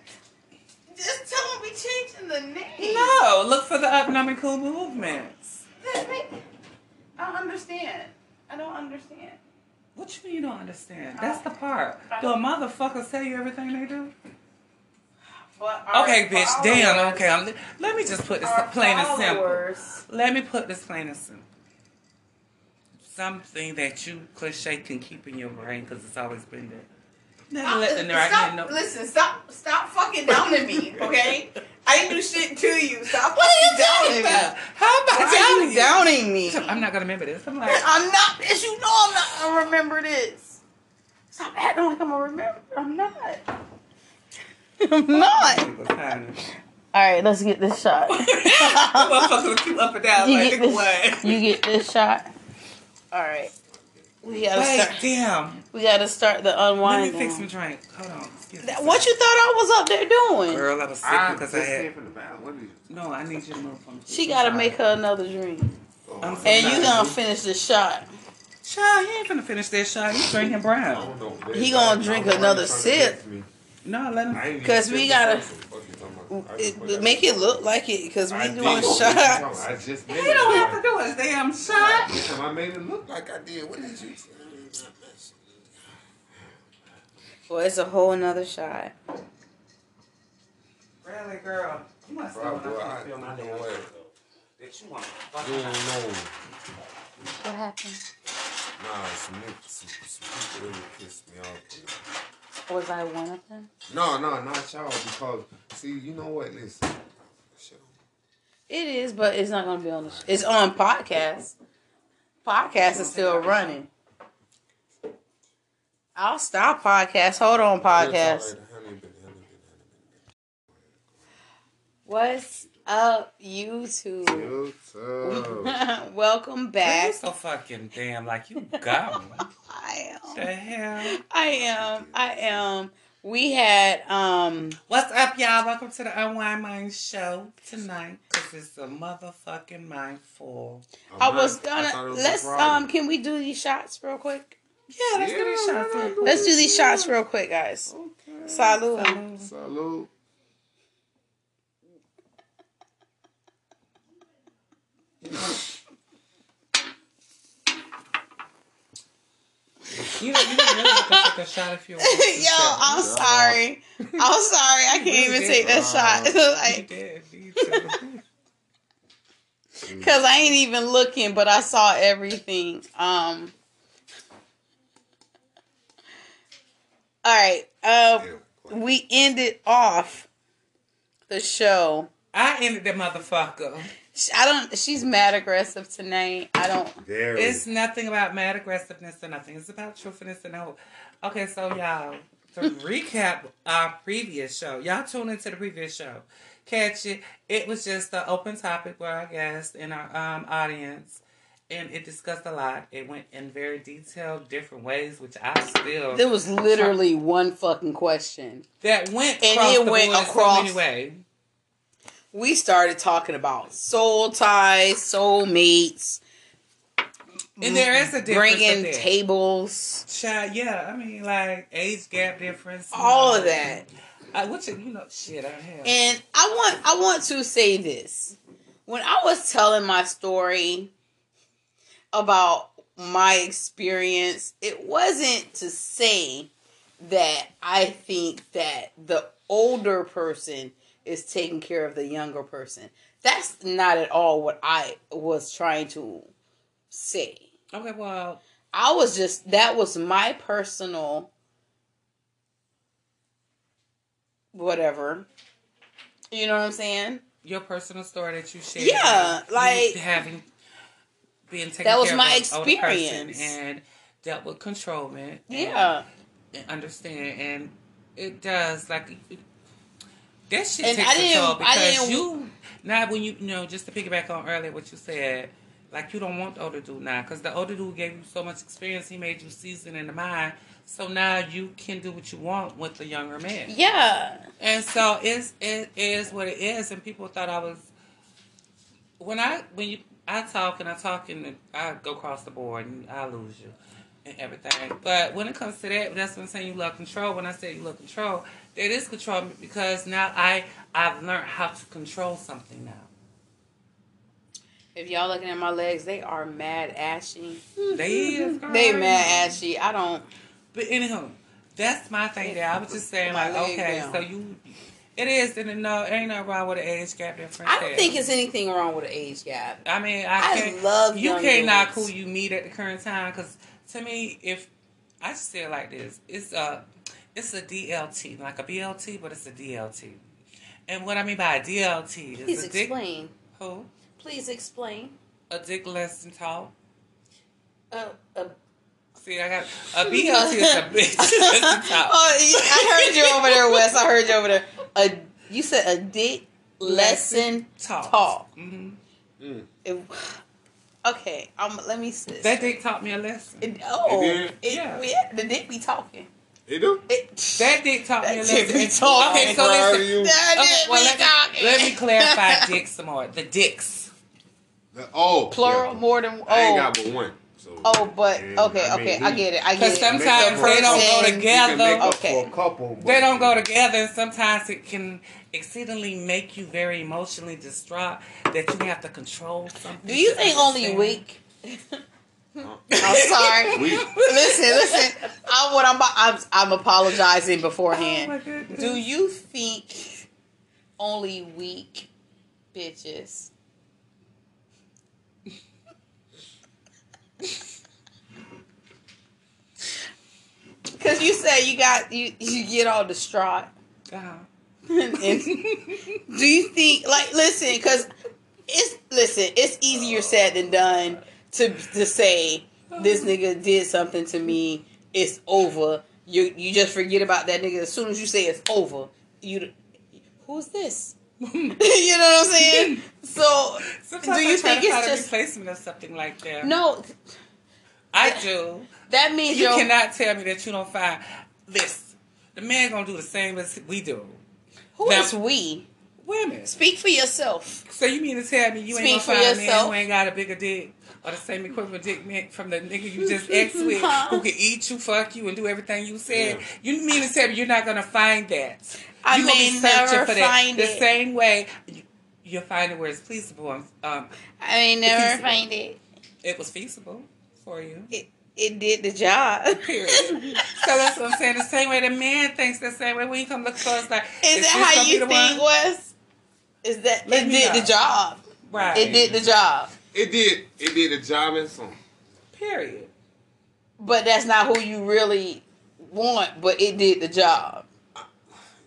Just tell them we changing the name. No, look for the upcoming cool movements. I don't understand. I don't understand. What you mean you don't understand? That's the part. Do a motherfucker tell you everything they do? But Okay, bitch. Damn. Okay. I'm, let me just put this plain and simple. Let me put this plain and simple. Something that you cliche can keep in your brain because it's always been there. Never Stop- let the right stop, hand know. Listen, stop, stop fucking downing me, [laughs] okay? I didn't do shit to you. Stop What are you fucking talking downing me. about? How about Why are downing you downing me? I'm not gonna remember this. I'm like, I'm not, bitch. You know I'm not gonna remember this. Stop acting like I'm gonna remember. I'm not. [laughs] I'm not. All right, let's get this shot. [laughs] Motherfuckers keep up and down You like get nigga, this, you get this shot. All right. We gotta Wait, start. damn. We gotta start the Let me unwind. fix my drink. Hold on. That- What you thought I was up there doing? Girl, I was sick I because I just had. came from the bathroom. What is it? No, I need you to move from. She gotta make her another drink, Oh, I'm I sorry. and you gonna finish the shot. Child, he ain't gonna finish that shot. He's drinking brown. don't. He gonna I drink don't another why to sip. Get me. No, let him. I ain't we gotta- the first one. What you talking about? I just put It, make it look like it, cause we I doing shots. [laughs] I just He made don't have to do his damn shot. I made it look like I did. What did you say? Well, it's a whole another shot. Really, girl? You must Bro, know bro, when I, I feel my you damn know what? that you want. You don't know. What happened? Nah, some niggas, some, some people really pissed me off. Was I one of them? No, no, not y'all. Because see, you know what? Listen. It is, but it's not gonna be on the. Sh- it's on podcast. Podcast is still running. I'll stop podcast. Hold on, podcast. What's up, YouTube? YouTube. [laughs] Welcome You back. so fucking damn like you got me. I the am. hell? I am. I am. We had um. What's up, y'all? Welcome to the Unwind Mind Show tonight. Cause it's a motherfucking mindful. I was gonna let's um. Can we do these shots real quick? Yeah, let's do these shots. yeah, real quick. Let's do these shots real quick, guys. Okay. Salud. Salud. Salute. [laughs] You you really have take a shot if you want. [laughs] Yo, I'm sorry. I'm sorry. I can't even take that shot. [laughs] You like, did. You too. [laughs] cause I ain't even looking, but I saw everything. Um. All right. Uh, we ended off the show. I ended the motherfucker. Sh- I don't. She's mad aggressive tonight. I don't. Very. It's nothing about mad aggressiveness or nothing. It's about truthfulness and hope. Okay, so y'all, to [laughs] recap our previous show, y'all tune into the previous show. Catch it. It was just an open topic where our guest and our um, audience, and it discussed a lot. It went in very detailed, different ways, which I still There was literally one fucking question. that went And across it the went board across- so many ways. We started talking about soul ties, soul mates, And there is a difference. bringing tables, Child, yeah, I mean, like age gap difference, all know. of that. I, what you, you know, shit, I have. And I want I want to say this. When I was telling my story about my experience, it wasn't to say that I think that the older person is taking care of the younger person. That's not at all what I was trying to say. okay, well, I was just that was my personal whatever. You know what I'm saying? your personal story that you shared. Yeah, like- having being taken That was care my of an older person experience. and dealt with controlment. and- Yeah. and understand, and it does like that shit And takes I didn't- toll I because didn't- you now when you you know just to piggyback on earlier what you said. Like you don't want the older dude now, because the older dude gave you so much experience. He made you seasoned in the mind, So now you can do what you want with the younger man. Yeah. And so it's it is what it is, and people thought I was. When I when you I talk and I talk and I go across the board and I lose you and everything. But when it comes to that, that's what I'm saying. You love control. When I say you love control, it is control because now I I've learned how to control something now. If y'all looking at my legs, they are mad ashy. [laughs] They is. They mad ashy. I don't. But anywho, that's my thing. There, I was just saying like, okay, down. so you. It is, and no, ain't nothing wrong with an age gap difference. I don't think it's anything wrong with an age gap. I mean, I, I can't, love you can't knock who you meet at the current time because to me, if I just say it like this, it's a it's a DLT, like a BLT, but it's a DLT. And what I mean by a DLT is Please a dick explain. who Please explain. a dick less than tall. Uh, uh, See, I got a BLT is a [laughs] bitch [laughs] less than tall. oh, I heard you over there, Wes. I heard you over there. A, you said a dick less than tall. tall. hmm Mm. It- [sighs] okay, um, let me see. That dick taught me a lesson. It, oh, It it, Yeah. yeah, the dick be talking. You do? It, That dick taught me a That dick lesson. be talking, Okay, so Proud of listen. you. that Okay, dick well, be let, me, let me clarify [laughs] dicks some more. The dicks. The- Oh, Plural yeah. more than oh. I ain't oh. got but one. So, Oh, but and, okay, I mean, okay, he- I get it. I get it. sometimes they don't go person- He can make together. Okay. for a couple. but- They don't go together, and sometimes it can exceedingly make you very emotionally distraught that you have to control something. Do you to think only understand. [laughs] weak? I'm sorry. Weak. listen, listen. I, what I'm, I'm, I'm apologizing Oh my beforehand. goodness. Do you think only weak bitches? [laughs] Because you say you got you you get all distraught. Uh-huh. and, do you think like listen because it's listen it's easier said than done to to say this nigga did something to me it's over you you just forget about that nigga as soon as you say it's over you who's this [laughs] you know what i'm saying so Sometimes do you think it's just replacement of something like that? no I do. that means You cannot tell me that you don't find this. The man gonna do the same as we do. who Now- is we Women. speak for yourself So you mean to tell me you Speak ain't for gonna find a man yourself. who ain't got a bigger dick or the same equivalent dick man from the nigga you just [laughs] ex with who can eat you, fuck you, and do everything you said? Yeah. You mean to tell me you're not gonna find that? I you may never find the it. The same way. You, you'll find it where it's feasible. Um, i may never feasible. find it it was feasible for you. it, it did the job Period. so that's what I'm saying. The same way the man thinks the same way when you come look for us, like Is this that how you think, one? Wes? Is that Let it did know. the job? Right. It did the job, It did. It did the job and some. Period. but that's not who you really want. But it did the job.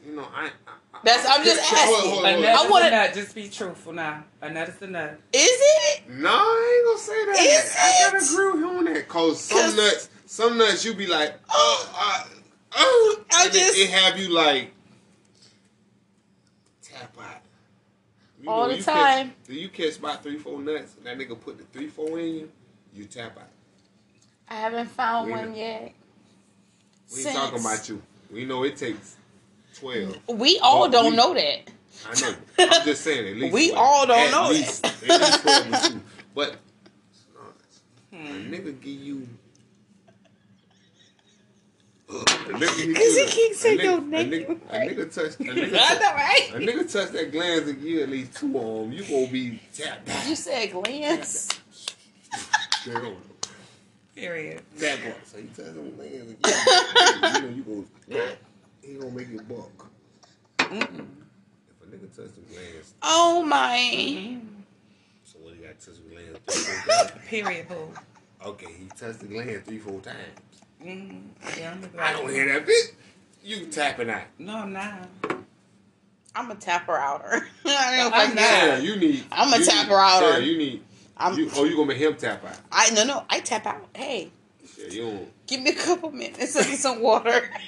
You know, I. I That's- I'm just asking. hold on, hold on. I wanna- a nut. Just be truthful now. Another's a nut. Is it? No, I ain't gonna say that. Is I gotta it? agree with him on that. Cause some 'Cause- nuts, some nuts, you be like, oh, uh, oh, I and it- just- it, have you like tap out. You All the you time. Catch, do you catch about three, four nuts? And that nigga put the three, four in you. You tap out. I haven't found We one know. yet. We ain't talking about you. We know it takes twelve. We all don't we- know that. I know. I'm just saying at least. [laughs] We 12. all don't at know least, that. At least twelve with you. But [laughs] a Hmm. nigga give you. A nigga give 'Cause he you- keeps saying your name, A nigga, a [laughs] nigga touch. A nigga I touch, know, right? a nigga that glands and you at least two on 'em, You gonna be tapped out. You said. There. Period. That buck. So you touch them glands and give you, you know you go. He gonna make it buck. Mm-mm. If a nigga touch them glands, Oh my! So what he got to touch the glands three, four times? Period, boo. Okay, he touched the gland three, four times. Mm-hmm. Yeah, I'm I don't hear that bitch. You tapping out. No, I'm not. I'm a tapper outer. [laughs] I don't know if I'm I not. can. Sarah, you need. I'm a you tapper need- outer. Sarah, you need. I'm. You, oh, you gonna make him tap out? I no no. I tap out. Hey, Yeah, you don't. give me a couple minutes and some water. [laughs]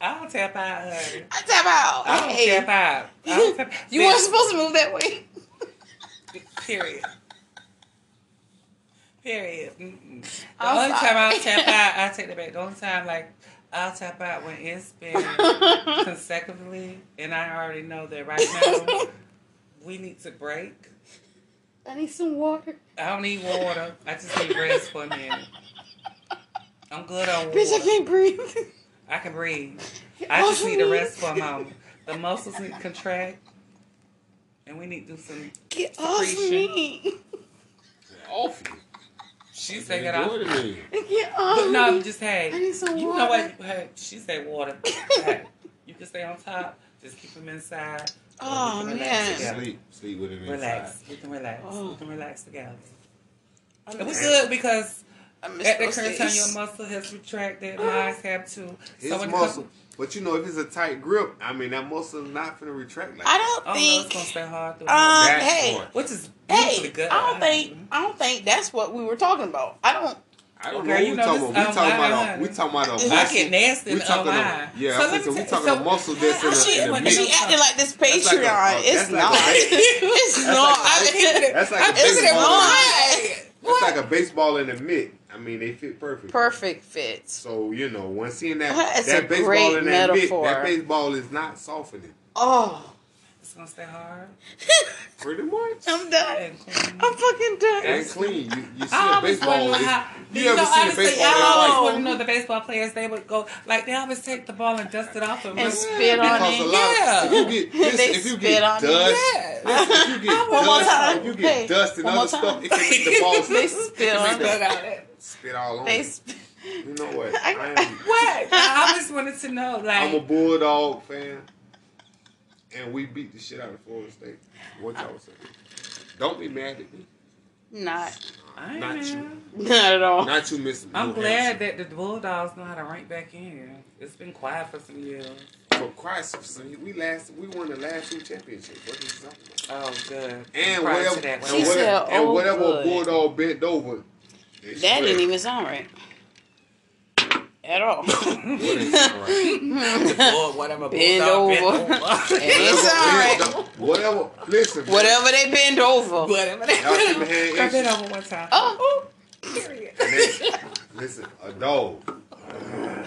I'll tap out, honey. I tap out. I don't hey. tap out. I don't tap [laughs] You weren't supposed to move that way. Period. Period. Mm-mm. The I'm only time. I'll tap [laughs] out, I take it back. The only time, like, I'll tap out when it's been [laughs] consecutively, and I already know that right now [laughs] we need to break. I need some water. I don't need water. I just need rest for a minute. I'm good on water. Bitch, I can't breathe. I can breathe. I just need to rest for a moment. The muscles need to contract, and we need to do some. Get off Secretion. me. Off you. She What said you it off. doing to me? Get off But no, me. just hey, I need some you water. know what? Hey, she said water. [laughs] hey, you can stay on top. Just keep them inside. Oh, We man. relax. Sleep. Sleep with him Relax. We can relax. Oh. We can relax together. I And we good because I miss at the current time your muscle has retracted, [gasps] mine have too. His So muscle. comes, But you know, if it's a tight grip, I mean, that muscle is not finna retract like I that. don't I don't know, it's think. gonna stay hard through. Um, That hey, part. which is hey, good. I don't think. I don't think that's what we were talking about. I don't. I don't Okay, know what you we know talking about. We on talking about a, we talking about a I I muscle. get nasty We on talking about yeah. So So let we tell- talking so- muscle that's How in she, the, in the mid. she acting like this That's like a- Patreon. uh, [laughs] it's that's like a not. it's not. like That's like a baseball. not? That's like a baseball in the mid. I mean, they fit perfect. Perfect fits. So you know, when seeing that [laughs] That's that a baseball great in that metaphor. mid, that baseball is not softening. Oh, It's gonna stay hard [laughs] Pretty much. I'm done. I'm fucking done. And clean. You, you see I a always baseball. wonder how. you, You, ever know, seen a baseball I that's always white? want to know the baseball players. They would go like they always take the ball and dust it off and, And rub- spit on Because it. a lot Yeah. of, if you get [laughs] listen, if you get it. dust, Yeah. if you get dust, if you get dust and other stuff, time. it can make the ball They spit on it. Spit all on. They it. sp- You know what? [laughs] I- I am. [laughs] What? I just wanted to know, like, I'm a bulldog fan, and we beat the shit out of Florida State. What y'all saying? Don't be mad at me. Not. I not ain't you. Not at all. Not you, Miss. I'm New glad Hampshire. that the Bulldogs know how to rank back in. It's been quiet for some years. For Christ's sake, we last we won the last two championships. What are you talking about? Oh, good. And Prior to whatever, that, and She whatever, said, and "Oh, whatever good." bulldog bent over. They That spread. didn't even sound right. At all. [laughs] What ain't sound right? Or [laughs] whatever. Bend Bulldog over. bent [laughs] It ain't right. Whatever, whatever. Listen, man. Whatever they bend over. Whatever. they- Y'all see my Grab it over one time. Oh. Period. And then, listen, a dog, A dog.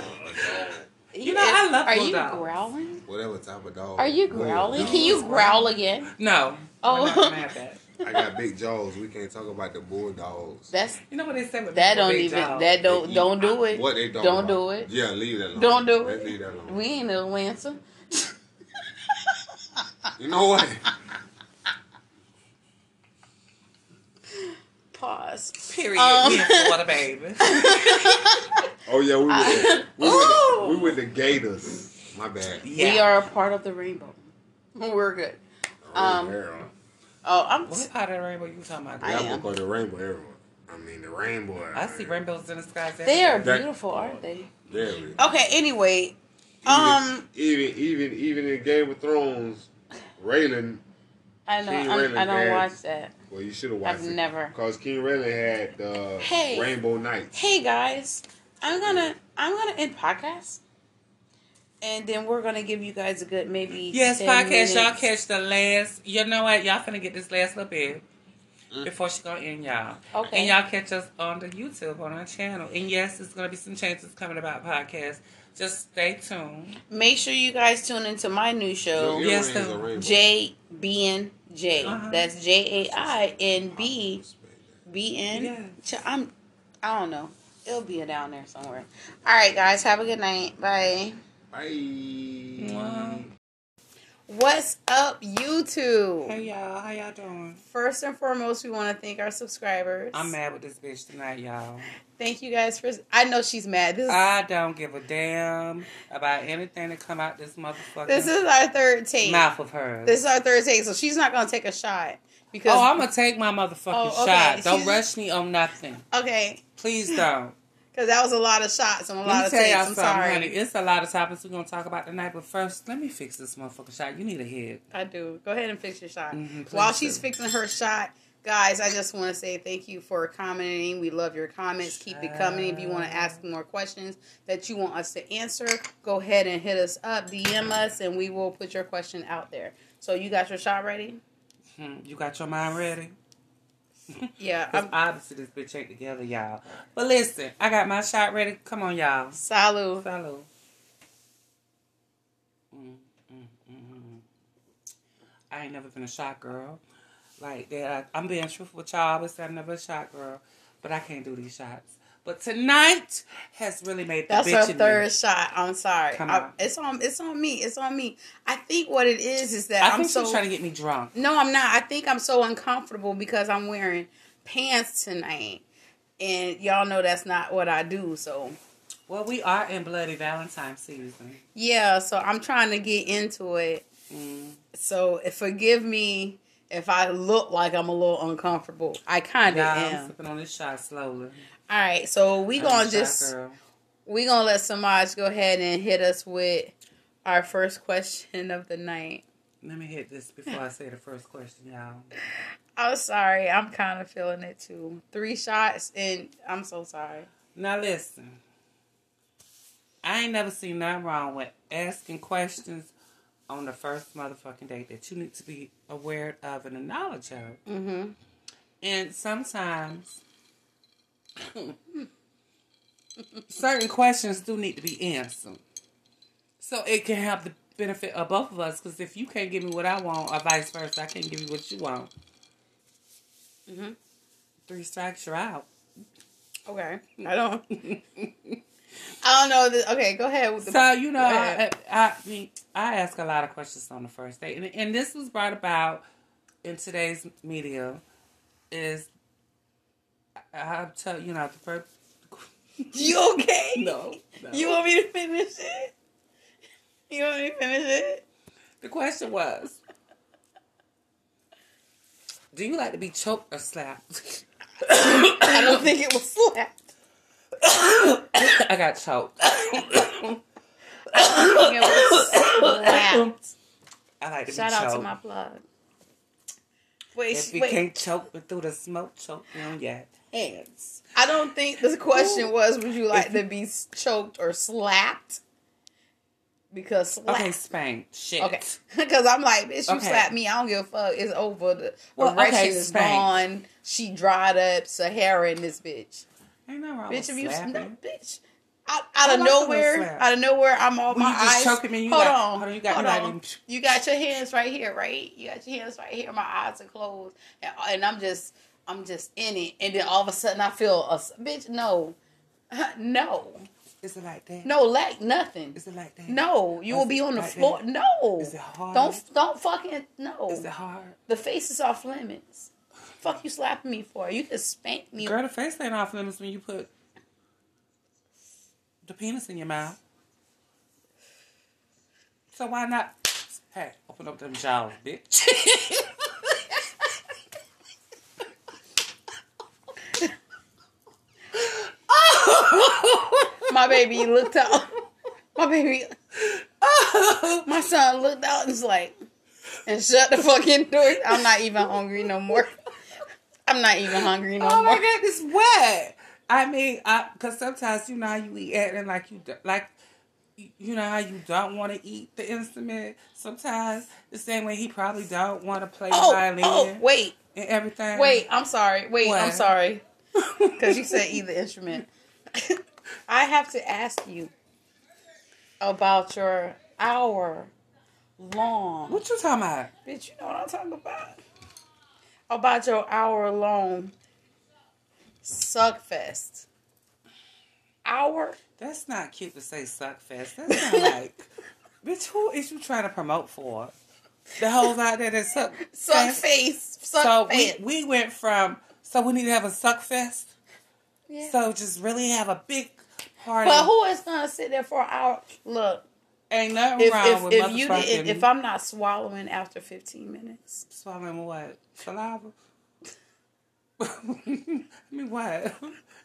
You know, I love Are you bulldogs. growling? whatever type of dog. Are you growling? Can you growl again? No. Oh. We're not gonna have that. I got big jaws. We can't talk about the bulldogs. That's You know what they say with that don't big even dogs? that don't They don't do it. What they talking Don't do it. Yeah, leave that alone. Don't do Let's it. leave that alone. We ain't no answer. You know what? [laughs] Pause. Period. Um, we in Florida, [laughs] baby. [laughs] Oh yeah, we with the, we, with Ooh. the, we with the Gators. My bad. Yeah. We are a part of the rainbow. We're good. Um, Arrow. Oh, I'm. What part of the rainbow you talking about? I Y'all am. call the rainbow arrow. I mean the rainbow. I see rainbows in the skies. They are. That- beautiful, aren't they? There we. Okay. Anyway, Even, um, even even even in Game of Thrones, Raylan. I know King I'm, Raylan I don't had- watch that. Well, you should have watched I've it. never. Because King Raylan had uh, Hey. Rainbow Knights. Hey guys, I'm gonna I'm gonna end podcast, and then we're gonna give you guys a good maybe. Yes, 10 podcast. Y'all catch the last. You know what? Y'all finna get this last little bit before she gonna end y'all. Okay. And y'all catch us on the YouTube on our channel. And yes, there's gonna be some changes coming about podcast. Just stay tuned. Make sure you guys tune into my new show, Your yes, earrings sir. are rainbow. J B N J. Uh-huh. That's J A I N B B N. Yeah. Ch- I'm. I don't know. It'll be down there somewhere. All right, guys. Have a good night. Bye. Bye. Wow. What's up, YouTube? Hey y'all, how y'all doing? First and foremost, we want to thank our subscribers. I'm mad with this bitch tonight, y'all. Thank you guys for. I know she's mad. This is I don't give a damn about anything that come out this motherfucker. this is our third take. mouth of hers. This is our third take, so she's not gonna take a shot because. oh, I'm gonna take my motherfucking Oh, okay. shot. Don't She's- rush me on nothing. okay, Please don't. Because that was a lot of shots and a Let lot me of tell takes. y'all I'm sorry. honey. It's a lot of topics we're gonna talk about tonight, but first, let me fix this motherfucking shot. You need a head. I do. Go ahead and fix your shot. Mhm, While she's do. fixing her shot, guys, I just want to say thank you for commenting. We love your comments. Keep it coming. If you want to ask more questions that you want us to answer, go ahead and hit us up, DM us, and we will put your question out there. So you got your shot ready? Hmm, you got your mind ready? [laughs] Yeah, I'm obviously this bitch ain't together, y'all. But listen, I got my shot ready. Come on, y'all. Salud. Salud. Mm, mm, mm, mm. I ain't never been a shot girl. Like that. I'm being truthful with y'all. I always say I'm never a shot girl. But I can't do these shots. But tonight has really made the That's bitch her third me. shot. I'm sorry. Come I- it's on. It's on me. It's on me. I think what it is is that I am think so. trying to get me drunk. no, I'm not. I think I'm so uncomfortable because I'm wearing pants tonight, and y'all know that's not what I do. So Well, we are in Bloody Valentine season. yeah, so I'm trying to get into it. Mm. So forgive me if I look like I'm a little uncomfortable. I kind of Y'all, I'm am. sipping on this shot slowly. All right, so we gonna just girl. we gonna let Samaj go ahead and hit us with our first question of the night. Let me hit this before I say the first question, y'all. [laughs] I'm sorry, I'm kind of feeling it too. Three shots, and I'm so sorry. Now listen, I ain't never seen nothing wrong with asking questions on the first motherfucking date that you need to be aware of and knowledge of. Mm-hmm. And sometimes certain questions do need to be answered. So it can have the benefit of both of us. Because if you can't give me what I want, or vice versa, I can't give you what you want. Mm-hmm. Three strikes, you're out. Okay, I don't. [laughs] I don't know. The, okay, go ahead with the. So you know, I. I, I mean, I ask a lot of questions on the first date, and, and this was brought about in today's media. Is I'll tell you know the first. [laughs] you okay? No, no. You want me to finish it? You want me to finish it? The question was, do you like to be choked or slapped? [coughs] [coughs] [coughs] I don't think it was slapped. I got choked. I think it was slapped. I like to Shout be out choked. to my plug. Wait, if you wait. can't choke me through the smoke, choke me on your hands. I don't think the question was, would you like to be choked or slapped? Because slap. Okay, spank. Shit. Okay. [laughs] Because I'm like, bitch, you Okay. slapped me. I don't give a fuck. It's over. The Well, erection okay, is gone. She dried up. Sahara in this bitch. Ain't nothing wrong bitch, if you no, bitch. Out, out of like nowhere, out of nowhere, I'm all my eyes. choking me, you hold got- on, hold on, you got- hold on. them- You got your hands right here, right? You got your hands right here. My eyes are closed, and, and I'm just, I'm just in it. And then all of a sudden, I feel a bitch. No, [laughs] no, Is it like that? no, like nothing. Is it like that? No, you Is will be on the like floor. that? No, Is it hard? don't don't fucking no. Is it hard? The face is off limits. Fuck you slapping me for? You can spank me. Girl, the face ain't off limits when you put the penis in your mouth. So why not? Hey, open up them jaws, bitch. [laughs] My baby looked out. [laughs] My baby, [laughs] my son looked out and was like, and shut the fucking door. I'm not even hungry no more. I'm not even hungry no more. oh my more. god, it's wet. I mean, I because sometimes you know how you eat acting like you like. You know how you don't want to eat the instrument. Sometimes the same way he probably don't want to play the Oh, oh violin oh, wait, and everything. wait. I'm sorry. Wait, I'm sorry. [laughs] Because you said either instrument. I have to ask you about your hour long. what you talking about? Bitch, you know what I'm talking about. About your hour long suck fest. Hour? That's not cute to say suck fest. That's [laughs] not like, bitch, who is you trying to promote for? The hoes out there that suck Suck fest? face. Suck So we, we went from, so we need to have a suck fest. Yeah. So just really have a big party. but who is gonna sit there for an hour? Look, Ain't nothing if wrong if, with if you if, if I'm not swallowing after 15 minutes, swallowing what? Saliva? [laughs] I mean, what?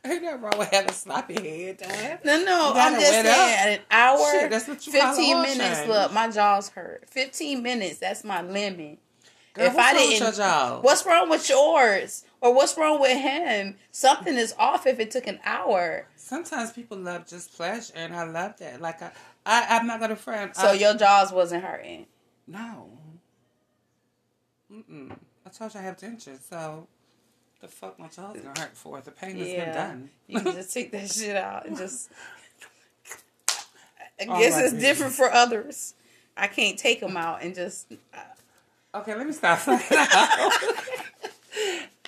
Ain't nothing wrong with having sloppy head, dad. no, no, I'm just saying an hour, Shit, that's what you 15 oil minutes. Look, my jaws hurt. 15 minutes. That's my limit. Girl, if what's I wrong didn't, your jaw? what's wrong with yours? Or what's wrong with him? Something is off if it took an hour. Sometimes people love just pleasure, and I love that. Like I, I I'm not gonna front. So I, your jaws wasn't hurting. no. Mm-mm. I told you I have dentures, so The fuck my jaw's gonna hurt for? The pain has been done. you can just take that shit out and just. I guess it's different for others. I can't take them out and just. Okay, let me stop.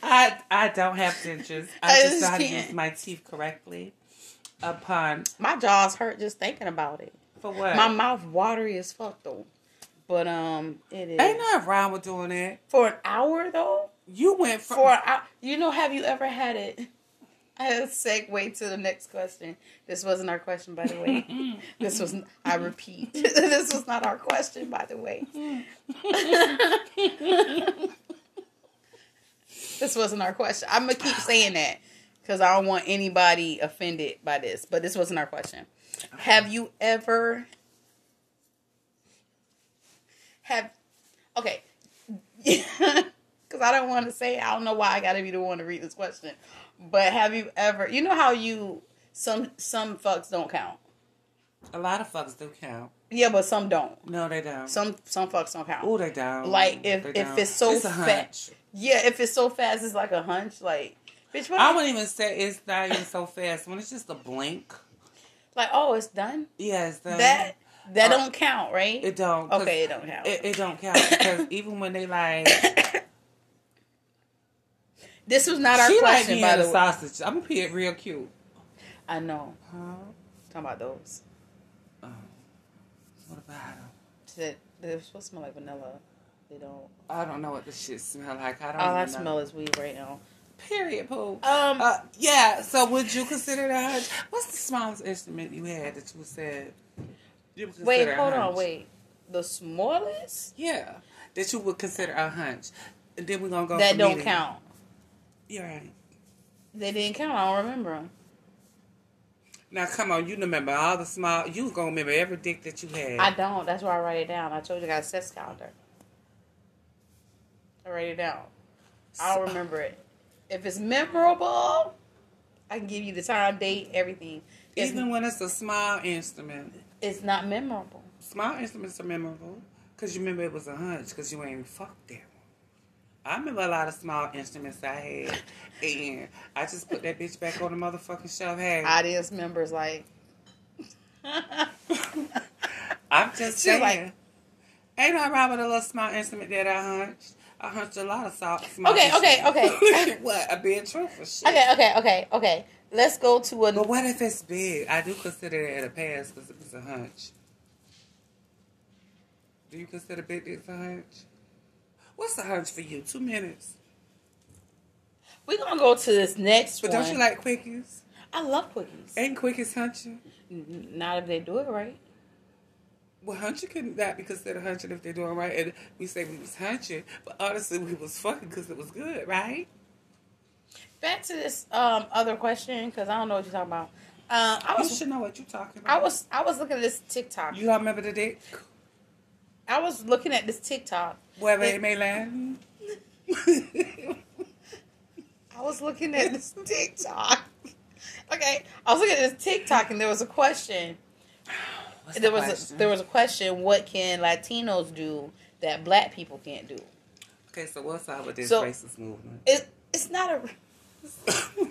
I I don't have dentures. I, I just know how to use my teeth correctly. Upon My jaws hurt just thinking about it. for what? My mouth watery as fuck though. But um, it is Ain't nothing wrong with doing that. for an hour though. You went from For an hour, you know, have you ever had it? I [laughs] had a segue to the next question. This wasn't our question, by the way. [laughs] this was, I repeat, [laughs] this was not our question, by the way. this wasn't our question. I'm gonna keep saying that because I don't want anybody offended by this. But this wasn't our question. Have you ever have okay? Because I don't want to say. I don't know why I got to be the one to read this question. But have you ever? You know how you some some fucks don't count. a lot of fucks do count. Yeah, but some don't. No, they don't. Some some fucks don't count. Oh, they don't. Like, if- They if don't. it's so fat- hunch. Yeah, if it's so fast, it's like a hunch. Like, bitch, what? I wouldn't even say it's not even so fast. When it's just a blink, like, oh, it's done. yeah, it's done. That that Or- don't count, right? it don't. okay, it don't count. It, it don't count because [coughs] even when they like, this was not our she question, being by the way. sausage. I'm gonna be it real cute. I know. Huh? Talking about those. What about them? That they're supposed to smell like vanilla. They don't. I don't know what the shit smell like. I don't. All I know. smell is weed right now. Period, poo. Um, Uh, yeah. So would you consider that? hunch? What's the smallest instrument you had that you said? You wait, hold on, wait. The smallest Yeah, that you would consider a hunch. And then we're gonna go. that don't there. count. You're right. They didn't count. I don't remember them. Now come on, you remember all the small. You gonna remember every dick that you had. I don't. That's why I write it down. I told you I got a sex calendar. I write it down. I don't remember it. If it's memorable, I can give you the time, date, everything. If Even when it's a small instrument, it's not memorable. small instruments are memorable because you remember it was a hunch because you ain't fucked one. I remember a lot of small instruments I had, and I just put that bitch back on the motherfucking shelf. Hey, Audience members like. I'm just She saying. like- ain't nothing wrong with a little small instrument that I hunched. I hunched a lot of salt. Small Okay, okay, instruments. okay. [laughs] what? I'm being truthful. Shit. Okay, okay, okay, okay. Let's go to a. But what if it's big? I do consider it a pass because it's a hunch. Do you consider big dicks a hunch? What's the hunch for you? Two minutes. We're gonna go to this next But one. don't you like quickies? I love quickies. Ain't quickies hunching? Not if they do it right. Well, hunching could not be considered hunching if they're doing right. And we say we was hunching, but honestly, we was fucking because it was good, right? Back to this um other question because I don't know what you're talking about. Um, I You was should know what you're talking about. I was I was looking at this TikTok. You don't remember the dick? I was looking at this TikTok. Where they It- may land? [laughs] I was looking at this TikTok. Okay, I was looking at this TikTok and there was a question. What's there the was question? a, there was a question. What can Latinos do that Black people can't do? Okay, so what's up with this So- racist movement? It it's not a. [laughs]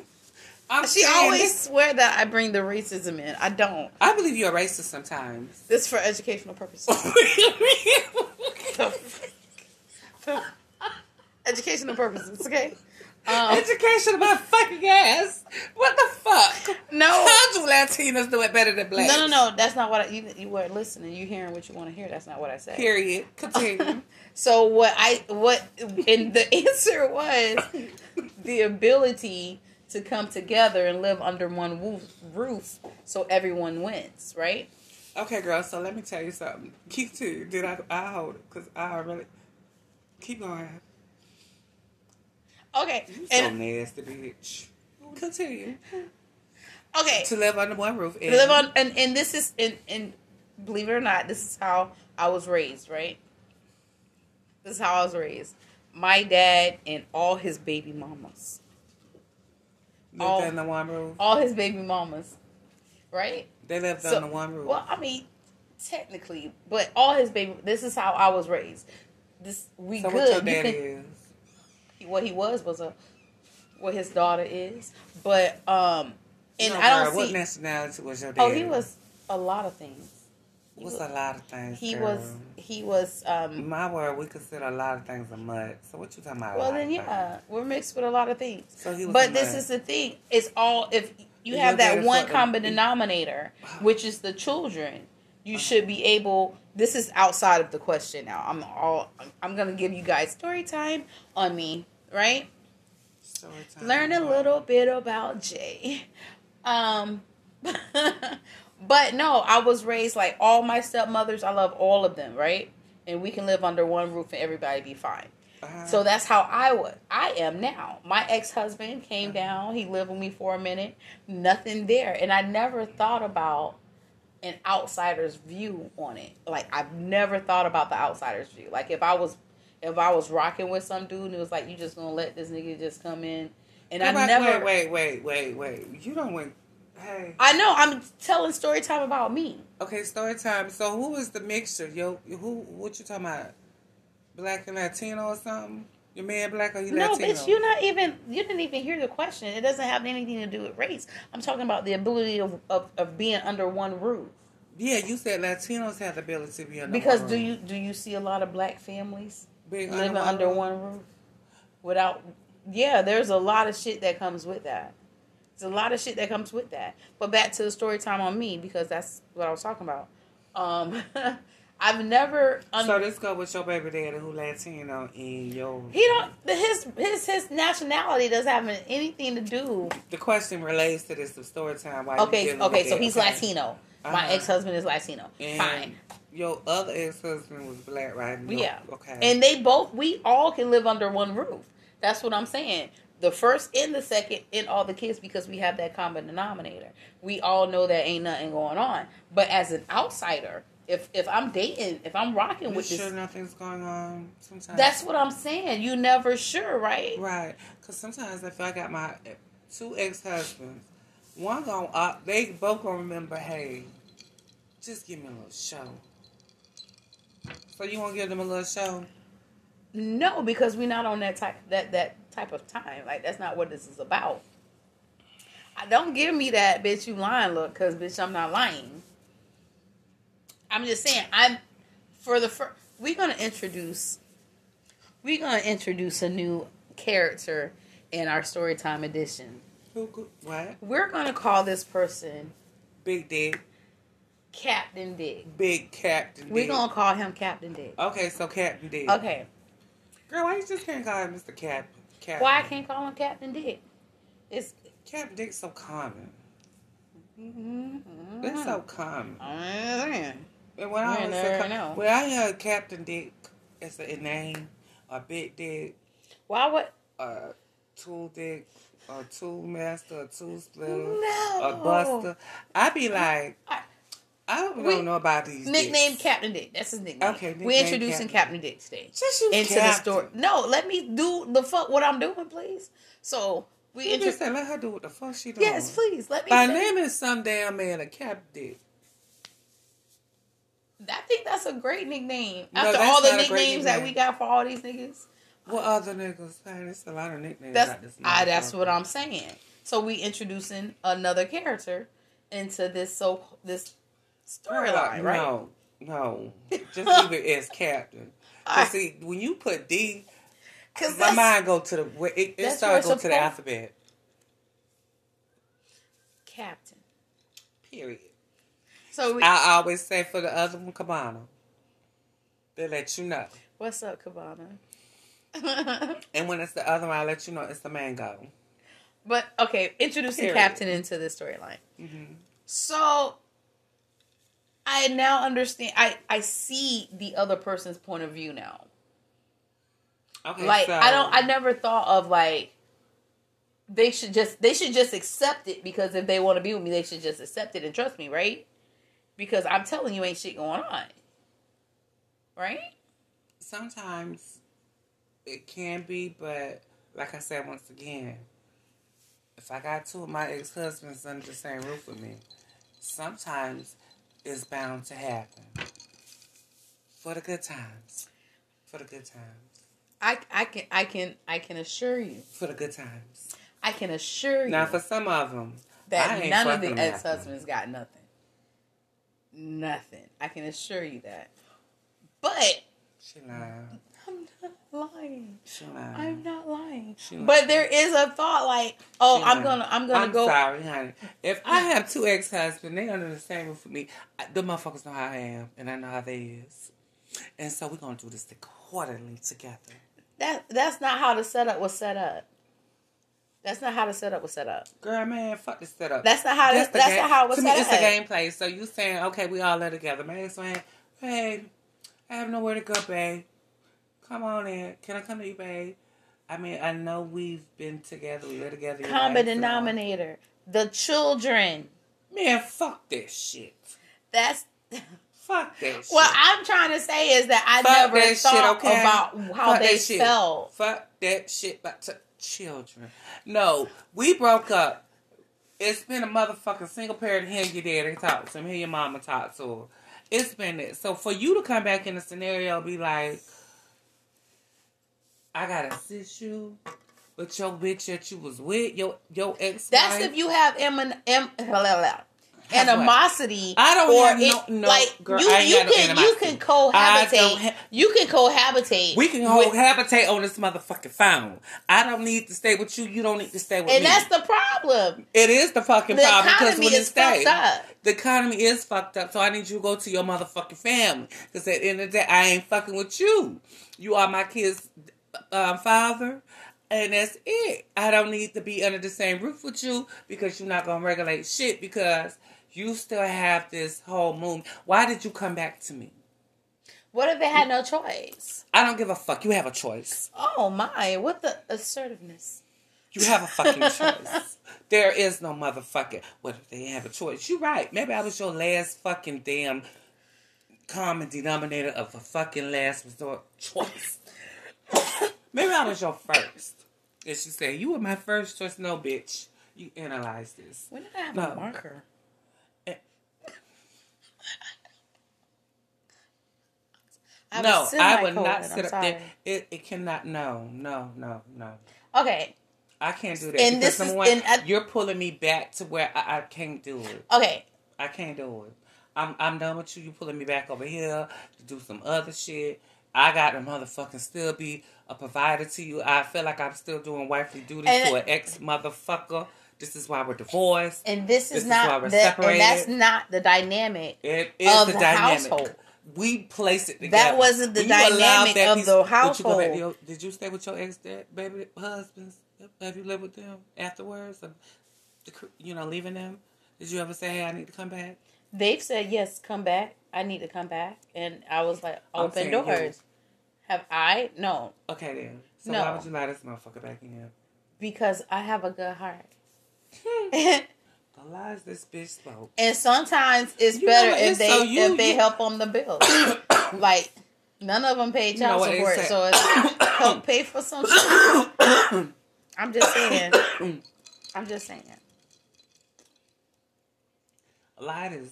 I'm She saying always swear that I bring the racism in. I don't. I believe you're a racist sometimes. This for educational purposes. [laughs] educational purposes. Okay. Um, [laughs] Education about fucking ass. What the fuck? no. [laughs] How do Latinos do it better than blacks? No, no, no. That's not what I, you you weren't listening. You hearing what you want to hear. That's not what I said. Period. Continue. So what I what and the answer was the ability to come together and live under one roof, so everyone wins, right? okay, girl. So let me tell you something. Keep to. Did I? I hold it because I really keep going. Okay. You so And nasty, bitch. Continue okay. to live under one roof. live on and, and this is and, and believe it or not, this is how I was raised, right? This is how I was raised. My dad and all his baby mamas. Lived all- one. All his baby mamas. Right? They lived So- under one roof. Well, I mean, technically, but all his baby. This is how I was raised. This we so good. what your daddy can- is? what he was was a what his daughter is, but um, and No, I don't girl, What see. nationality was your dad? Oh, he was a lot of things. What's was, a lot of things? he girl? was he was um. My word, we consider a lot of things a mud. So what you talking about? Well then, yeah, we're mixed with a lot of things. things? So he was. But this mud. is the thing: it's all if you have that one common denominator, which is the children. You should be able. This is outside of the question now. I'm all. I'm gonna give you guys story time on me, right? Story time. learn a little bit about Jay. Um, [laughs] but no, I was raised like all my stepmothers. I love all of them, right? And we can live under one roof and everybody be fine. Uh-huh. So that's how I was. I am now. My ex husband came down. He lived with me for a minute. Nothing there, and I never thought about an outsider's view on it. Like I've never thought about the outsider's view. Like if I was, if I was rocking with some dude and it was like, you just gonna let this nigga just come in, and I never. Wait, wait, wait, wait, wait. You don't went. Hey. I know. I'm telling story time about me. Okay, story time. So who was the mixture? Yo, who? What you talking about? Black and Latino or something? Your man black or you No, Latino? No, bitch, you're not even. You didn't even hear the question. It doesn't have anything to do with race. I'm talking about the ability of of, of being under one roof. Yeah, you said Latinos have the ability to be under Because one do roof. you do you see a lot of black families Being living under roof? one roof without? Yeah, there's a lot of shit that comes with that. There's a lot of shit that comes with that. But back to the story time on me because that's what I was talking about. Um, [laughs] I've never. Un- So let's go with your baby daddy who Latino and your. he don't. His his his nationality doesn't have anything to do. The question relates to this the story time. Why Okay, okay, so that, he's okay? Latino. My Uh-huh. ex husband is Latino. And Fine. Your other ex husband was black, right? No, Yeah. Okay. And they both, we all can live under one roof. That's what I'm saying. The first and the second and all the kids because we have that common denominator. We all know that ain't nothing going on. But as an outsider, if if I'm dating, if I'm rocking you with sure this, nothing's going on? Sometimes that's what I'm saying. You never sure, right? right. Because sometimes if I got my two ex husbands, one gonna uh, they both gonna remember. Hey, just give me a little show. So you want to give them a little show? No, because we're not on that type that that type of time. Like that's not what this is about. I don't give me that bitch you lying look, cause bitch I'm not lying. I'm just saying I'm for the first. We're gonna introduce. We're gonna introduce a new character in our story time edition. Who? What? We're gonna call this person Big Dick, Captain Dick. Big Captain. We're gonna call him Captain Dick. Okay, so Captain Dick. Okay. Girl, why you just can't call him Mr. Cap? Captain? Why I can't call him Captain Dick? It's Captain Dick's so common. mm-hmm. It's so common. Mm. And when I You always never say, Cap- know. when I hear Captain Dick as a name, a Big Dick, Why would a Tool Dick, a Tool Master, a Tool Splitter, no or Buster, I'd be like, I- I don't We- know about these Nickname. Captain Dick. That's his nickname. Okay, we nickname introducing Captain. Captain Dick today into the Captain. story. No, let me do the fuck what I'm doing, please. So we You just introduce. say, let her do what the fuck she doing. Yes, please let me. By say- naming some damn man a Captain Dick. I think that's a great nickname. No, After all the not a great nicknames that we got for all these niggas, What other niggas? Man, there's a lot of nicknames. that's this I, that's what I'm saying. So we introducing another character into this so this storyline, right? No, no. [laughs] Just leave it as captain. Cause see, when you put D, Because my mind go to the it, it go to the alphabet. Captain. Period. So we, I always say for the other one, Cabana. They let you know, what's up, Cabana? [laughs] and when it's the other one, I let you know it's the mango. But okay, introducing Period. Captain into the storyline. Mm-hmm. So I now understand. I I see the other person's point of view now. Okay, Like so, I don't. I never thought of like they should just they should just accept it because if they want to be with me, they should just accept it and trust me, right? Because I'm telling you, ain't shit going on, right? sometimes it can be, but like I said once again, if I got two of my ex husbands under the same roof with me, sometimes it's bound to happen. For the good times. For the good times. I I can I can I can assure you. For the good times. I can assure you Now, for some of them, that none of the ex husbands got nothing. Nothing. I can assure you that. But she lying. I'm not lying. She lying. I'm not lying. Lying. But there is a thought like, oh, I'm gonna, I'm gonna I'm go. sorry, honey. If I have two ex husbands, they under the same roof with me. I, the motherfuckers know how I am, and I know how they is. And so we're gonna do this accordingly together. That that's not how the setup was set up. That's not how the setup was set up. Girl, man, fuck this setup. That's not how. That's, the that's game- not how it was to me, set it's up. a gameplay. So you saying, okay, we all live together. Man, saying, hey, I have nowhere to go, babe. Come on in. Can I come to you, babe? I mean, I know we've been together. We live together. Common denominator. The children. Man, fuck that shit. That's [laughs] Fuck that [laughs] shit. what I'm trying to say is that I Fuck never that shit, thought okay? about how Fuck they that shit. felt. Fuck that shit about to children. No, we broke up. It's been a motherfucking single parent. Hear your daddy talk to him. Hear your mama talk to her. It's been it. So for you to come back in the scenario, be like, I gotta assist you with your bitch that you was with your your ex. That's if you have em- [laughs] em- animosity. I don't or have no- it- no, like girl, you. You got no can you can cohabitate. ha- you can cohabitate. We can with- cohabitate on this motherfucking phone. I don't need to stay with you. You don't need to stay with and me. And that's the problem. It is the fucking The problem because when you is stay, fucked up. the economy is fucked up. So I need you to go to your motherfucking family because at the end of the day, I ain't fucking with you. You are my kid's um, father, and that's it. I don't need to be under the same roof with you because you're not gonna regulate shit because you still have this whole moon. Why did you come back to me? What if they had no choice? I don't give a fuck. You have a choice. Oh my! What the assertiveness? You have a fucking choice. There is no motherfucking. What if they have a choice? You're right. Maybe I was your last fucking damn common denominator of a fucking last resort choice. [coughs] Maybe I was your first. And she said, You were my first choice. No, bitch. You analyze this. When did I have No. a marker? Eh. I no, I would not sit up there. It, it cannot. No, no, no, no. Okay, I can't do that. And this is- one, and I- you're pulling me back to where I, I can't do it. okay. I can't do it. I'm I'm done with you. You pulling me back over here to do some other shit. I got to motherfucking still be a provider to you. I feel like I'm still doing wifely duty And- to an ex motherfucker. This is why we're divorced. And this is is not we're the, and that's not the dynamic. It is Of the, the dynamic. household. We place it together. That wasn't the you dynamic of piece- the Did you, back to household. your- did you stay with your ex dad, baby husbands? Have you lived with them afterwards? You know, leaving them? Did you ever say, "Hey, I need to come back"? They've said yes, come back. I need to come back, and I was like, open saying you. doors. Have I? No, Okay then. So No. why would you let this motherfucker back in? because I have a good heart. Hmm. [laughs] The lies this bitch spoke. and sometimes it's You better if they so you- if they help on the bills. [coughs] like none of them pay You know child support, so it's [coughs] help pay for some shit. [coughs] I'm just saying. I'm just saying. A lie is.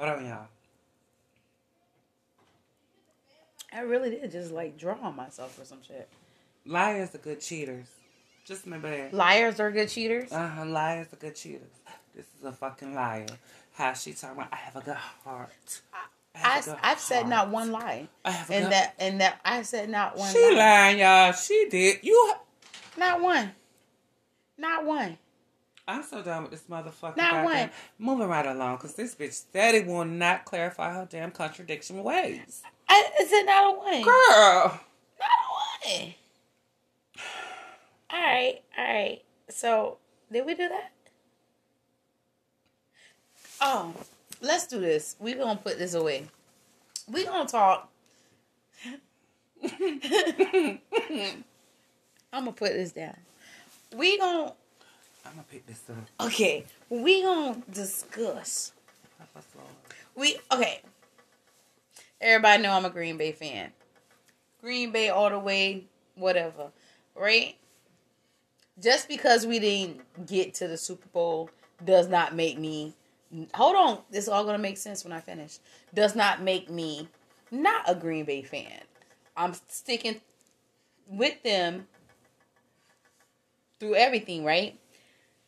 Hold on, y'all. I really did just like draw on myself for some shit. Liars are good cheaters. Just remember that. Liars are good cheaters. Uh huh. Liars are good cheaters. This is a fucking liar. How she talking about? I have a good heart. I, good I've said not one lie, I have a and good. that and that I said not one she lie. lying, y'all. She did. You. Not one. Not one. I'm so done with this motherfucker. Not one. Moving right along, cause this bitch steady will not clarify her damn contradiction ways. I, I said not a one. Girl. Not a one. [sighs] All right, all right. So did we do that? Oh, let's do this. We gonna put this away. We gonna talk. [laughs] [laughs] I'm gonna put this down. We gonna I'm gonna pick this up. okay. We gonna discuss. We okay. Everybody know I'm a Green Bay fan. Green Bay all the way, whatever. Right? Just because we didn't get to the Super Bowl does not make me hold on. This is all gonna make sense when I finish. Does not make me not a Green Bay fan. I'm sticking with them through everything, right?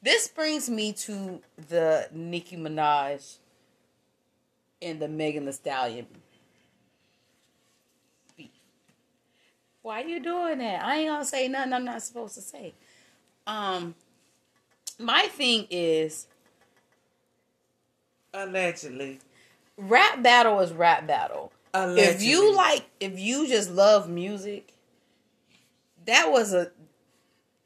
This brings me to the Nicki Minaj and the Megan Thee Stallion beef. Why you doing that? I ain't gonna say nothing I'm not supposed to say. Um, my thing is Allegedly. rap battle is rap battle. Allegedly. If you like, if you just love music, that was a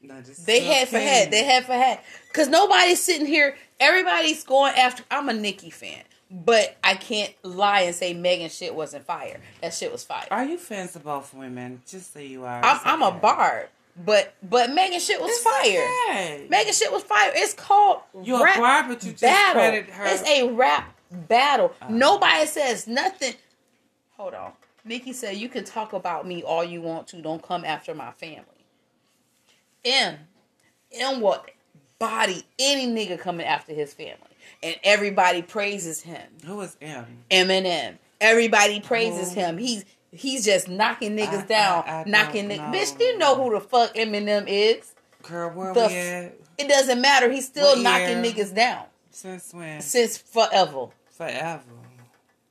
No, they had for head. They had for head. Cause nobody's sitting here. Everybody's going after. I'm a Nicki fan, but I can't lie and say Megan shit wasn't fire. That shit was fire. Are you fans of both women? Just so you are. I'm, I'm a barb, but but Megan shit was It's fire. okay. Megan shit was fire. It's called You're rap a barb, but you just battle. credit her. It's a rap battle. Uh. Nobody says nothing. Hold on. Nicki said you can talk about me all you want to. Don't come after my family. M. M will body any nigga coming after his family. And everybody praises him. Who is M? Eminem. Everybody praises Oh. him. He's he's just knocking niggas I- down. I- I knocking niggas. Bitch, you know who the fuck Eminem is. Girl, where The we at? It doesn't matter. He's still What knocking year? niggas down Since when? since forever. Forever.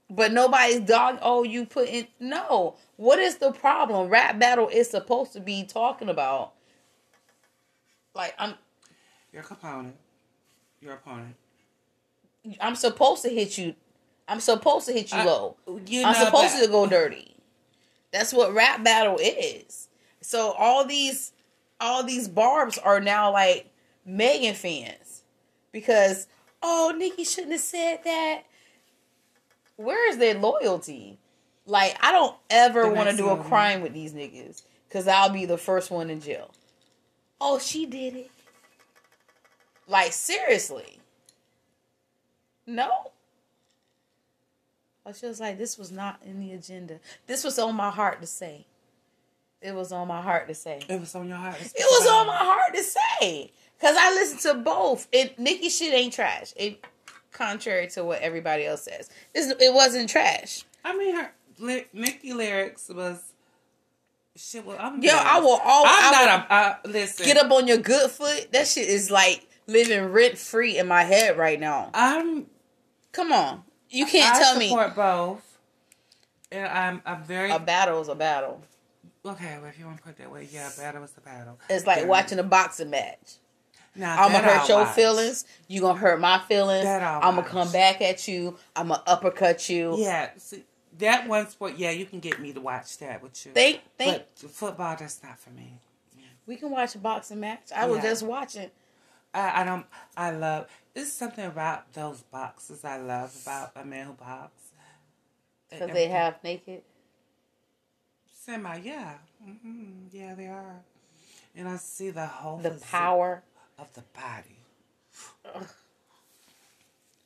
But nobody's dog. Oh, you put in no. What is the problem? Rap battle is supposed to be talking about. Like I'm, Your opponent. Your opponent. I'm supposed to hit you. I'm supposed to hit you I- low. You I'm supposed but- to go dirty. That's what rap battle is. So all these, all these barbs are now like Megan fans because oh Nicki shouldn't have said that. Where is their loyalty? Like I don't ever want to do a crime with these niggas because I'll be the first one in jail. Oh, she did it. Like seriously. No. I was just like, this was not in the agenda. This was on my heart to say. It was on my heart to say. It was on your heart. It was on my heart to say. Cause I listened to both. And Nicki shit ain't trash. It contrary to what everybody else says. This it wasn't trash. I mean, her li- Nicki lyrics was shit. Well, I'm Yo, I will always I'm I not a uh, listen. get up on your good foot. That shit is like living rent free in my head right now. I'm. Come on. You can't I tell me support both, and I'm. I'm very a battle is a battle. okay. Well, if you want to put it that way, yeah, battle is a battle. It's like Yeah. watching a boxing match. Now, I'm gonna hurt I'll your watch. feelings. You gonna hurt my feelings. I'm gonna come back at you. I'm gonna uppercut you. Yeah, see, that one sport. Yeah, you can get me to watch that with you. Think, think. but football, that's not for me. we can watch a boxing match. I was Yeah. just watching. I, I don't. I love. There's something about those boxes I love about a man who boxes. Because they have naked. semi. Yeah, hmm yeah, they are. And I see the whole The power. of the body.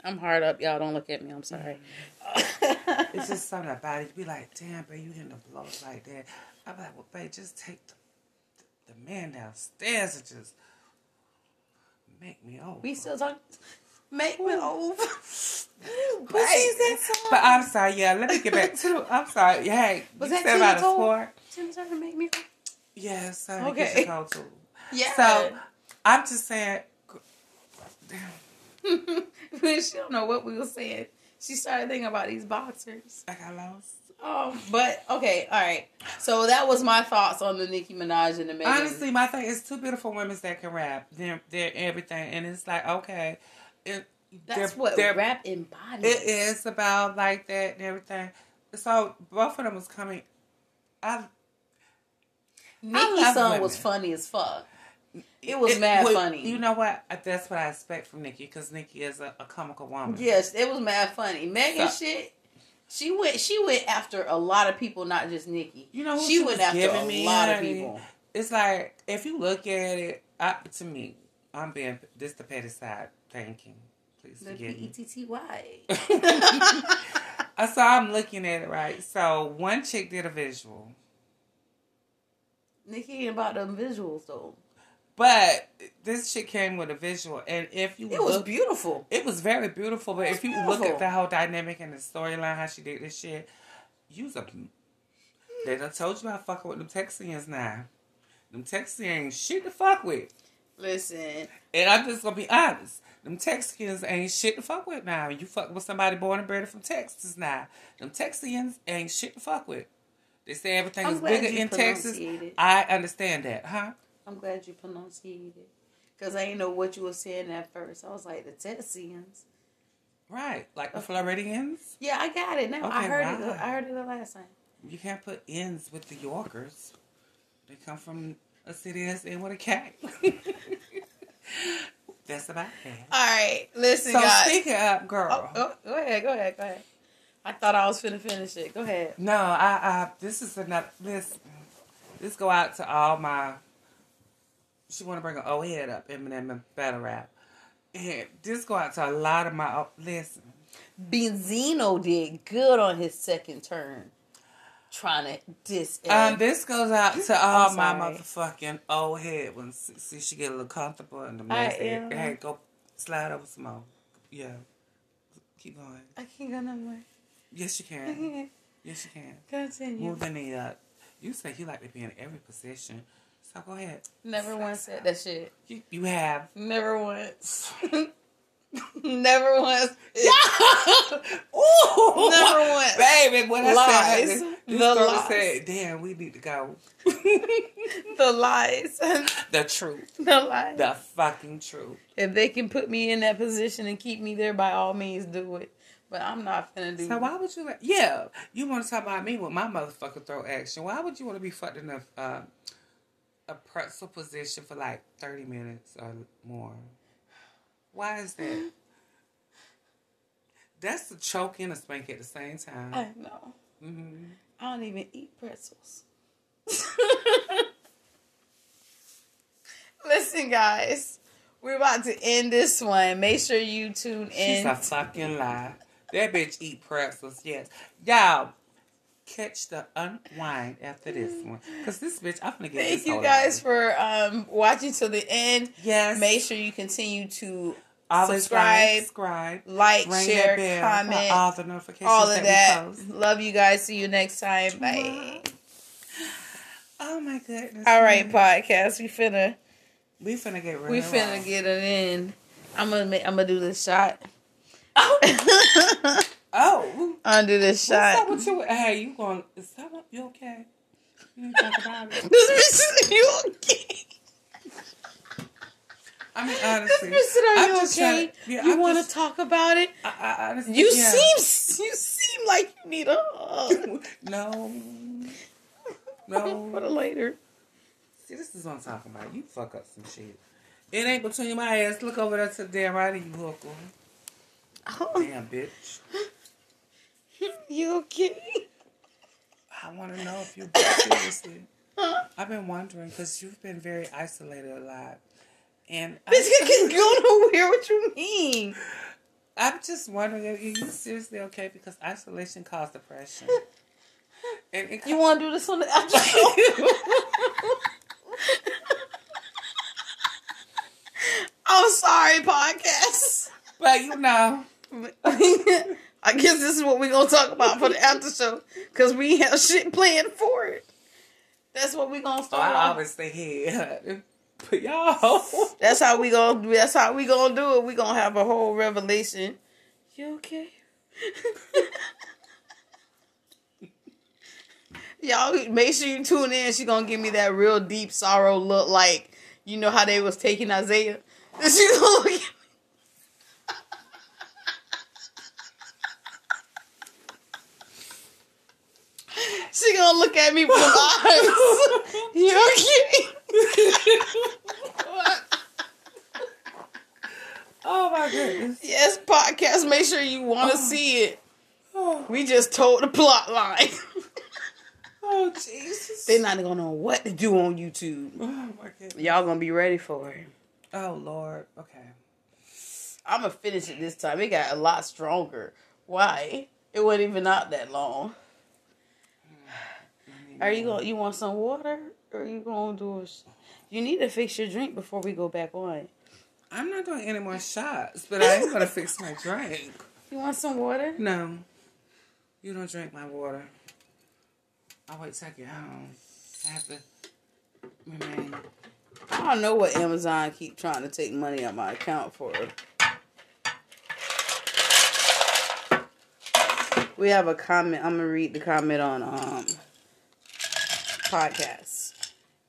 I'm hard up, y'all. Don't look at me. I'm sorry. [laughs] It's just something about it. You be like, damn, babe, you hitting the blows like that. I'm like, well, babe, just take the, the, the man downstairs and just make me over. we still talking. Make me over. Pussies that song. But I'm sorry, yeah. Let me get back to. The, I'm sorry. [laughs] Hey, Was you that said about a Tina Turner? sport. Tim's trying to make me. Yes, [laughs] so Okay. okay. Get your too. Yeah. So I'm just saying. Damn, [laughs] she don't know what we were saying. She started thinking about these boxers. I got lost. Oh, but okay, all right. So that was my thoughts on the Nicki Minaj and the Megan. Honestly, my thing is two beautiful women that can rap. They're they're everything, and it's like okay, it, that's they're- what they're- rap embodies. It is about like that and everything. So both of them was coming. I Nicki's song women. was funny as fuck. It was it- mad well, funny. You know what? That's what I expect from Nicki because Nicki is a, a comical woman. Yes, it was mad funny. Megan So- shit. She went. She went after a lot of people, not just Nicki. You know who she, she went after a me, lot of people. It's like if you look at it, I, to me, I'm being this the petty side thinking. Please The forgive P E me. T T Y. [laughs] So I'm looking at it right. So one chick did a visual, Nicki ain't about them visuals though. But this shit came with a visual, and if you It was look, beautiful. it was very beautiful. But if you look at the whole dynamic and the storyline, how she did this shit, use a. They done told you about fucking with them Texians now. Them Texians ain't shit to fuck with. Listen, And I'm just gonna be honest. Them Texans ain't shit to fuck with now. You fuck with somebody born and bred from Texas now. Them Texans ain't shit to fuck with. They say everything I'm is bigger in Texas. I understand that, huh? I'm glad you pronunciated it. Because I didn't know what you were saying at first. I was like, the Texans. Right. Like the Floridians. Yeah, I got it now. I heard it. I heard it the last time. You can't put ends with the Yorkers. They come from a city that's in with a cat. [laughs] that's about it. All right, listen, So guys. speaking up, girl. Oh, oh, go ahead, go ahead, go ahead. I thought I was finna finish it. Go ahead. No, I, I this is another this this go out to all my she wanna bring her old head up, Eminem and battle rap. And this go out to a lot of my listen. Benzino did good on his second turn, trying to diss. Um, this goes out to all my motherfucking old head when see, she get a little comfortable in the mess. Hey, go slide over some more. Yeah. Keep going. I can't go nowhere. Yes you can. [laughs] Yes you can. continue. Move the knee up. You say you like to be in every position. So go ahead. Never once said that shit. You, you have. Never once. [laughs] Never once. Yeah. [laughs] Ooh, Never once. baby. When I Lies. said that, this The lies. said, "Damn, we need to go." [laughs] The lies. the truth, the lies. the fucking truth. If they can put me in that position and keep me there, by all means, do it. But I'm not finna do. So why would you? Like, yeah, you want to talk about me with my motherfucking throat action? Why would you want to be fucked in a uh, a pretzel position for like thirty minutes or more? Why is that? [laughs] That's a choke and a spank at the same time. I know. hmm I don't even eat pretzels. [laughs] Listen, guys, we're about to end this one. Make sure you tune in. She's a fucking lie. That bitch eat pretzels, yes. Y'all, catch the unwind after this one. Because this bitch, I'm gonna get it. Thank you guys for um, watching till the end. Yes. Make sure you continue to Always subscribe, like, subscribe, like, ring share, comment, all the notifications all of that, that. Love you guys. See you next time. Bye. Oh my goodness. All right, podcast. We finna We finna get real. we finna get it in. I'm gonna make, I'm gonna do this shot. Oh. [laughs] I'm gonna do What's up with you? Hey, you going, is that what, you okay? You ain't talk about it. [laughs] This bitch is you okay? I mean, This honestly. bitch said, "Are I'm you okay? to- yeah, you want to talk about it? I, I, honestly, You yeah. seem you seem like you need a hug. [laughs] No. [laughs] No, for the later. See, this is what I'm talking about. You fuck up some shit. It ain't between my ass. Look over there to the damn right of you, hooker. Oh, uh-huh. Damn, bitch. [laughs] you okay? I want to know if you're seriously. I've been wondering because you've been very isolated a lot. And I, can go nowhere. What you mean? I'm just wondering if you seriously okay because isolation caused depression. And it You want to do this on the [laughs] show? [laughs] I'm sorry, podcast. but you know, I guess this is what we're gonna talk about for the [laughs] after show because we have shit planned for it. That's what we're gonna oh, start. I always stay. But y'all, [laughs] That's how we gonna. That's how we gonna do it. We gonna have a whole revelation. You okay? [laughs] Y'all make sure you tune in. She gonna give me that real deep sorrow look, like you know how they was taking Isaiah. She gonna look at me. She gonna look at me with eyes. You [laughs] okay? oh my goodness. Yes, podcast. Make sure you want to oh. see it. Oh, We just told the plot line. [laughs] oh Jesus. They're not gonna know what to do on YouTube. Oh my goodness. Y'all gonna be ready for it. Oh Lord. Okay. I'm gonna finish it this time. It got a lot stronger. Why? It wasn't even out that long. Mm, Are you going? to You want some water, or you gonna do? A, sh- you need to fix your drink before we go back on. I'm not doing any more shots, but I am gonna [laughs] fix my drink. You want some water? No, you don't drink my water. I'll wait till I get home. I have to remain I don't know what Amazon keep trying to take money out my account for. We have a comment. I'm gonna read the comment on um podcast.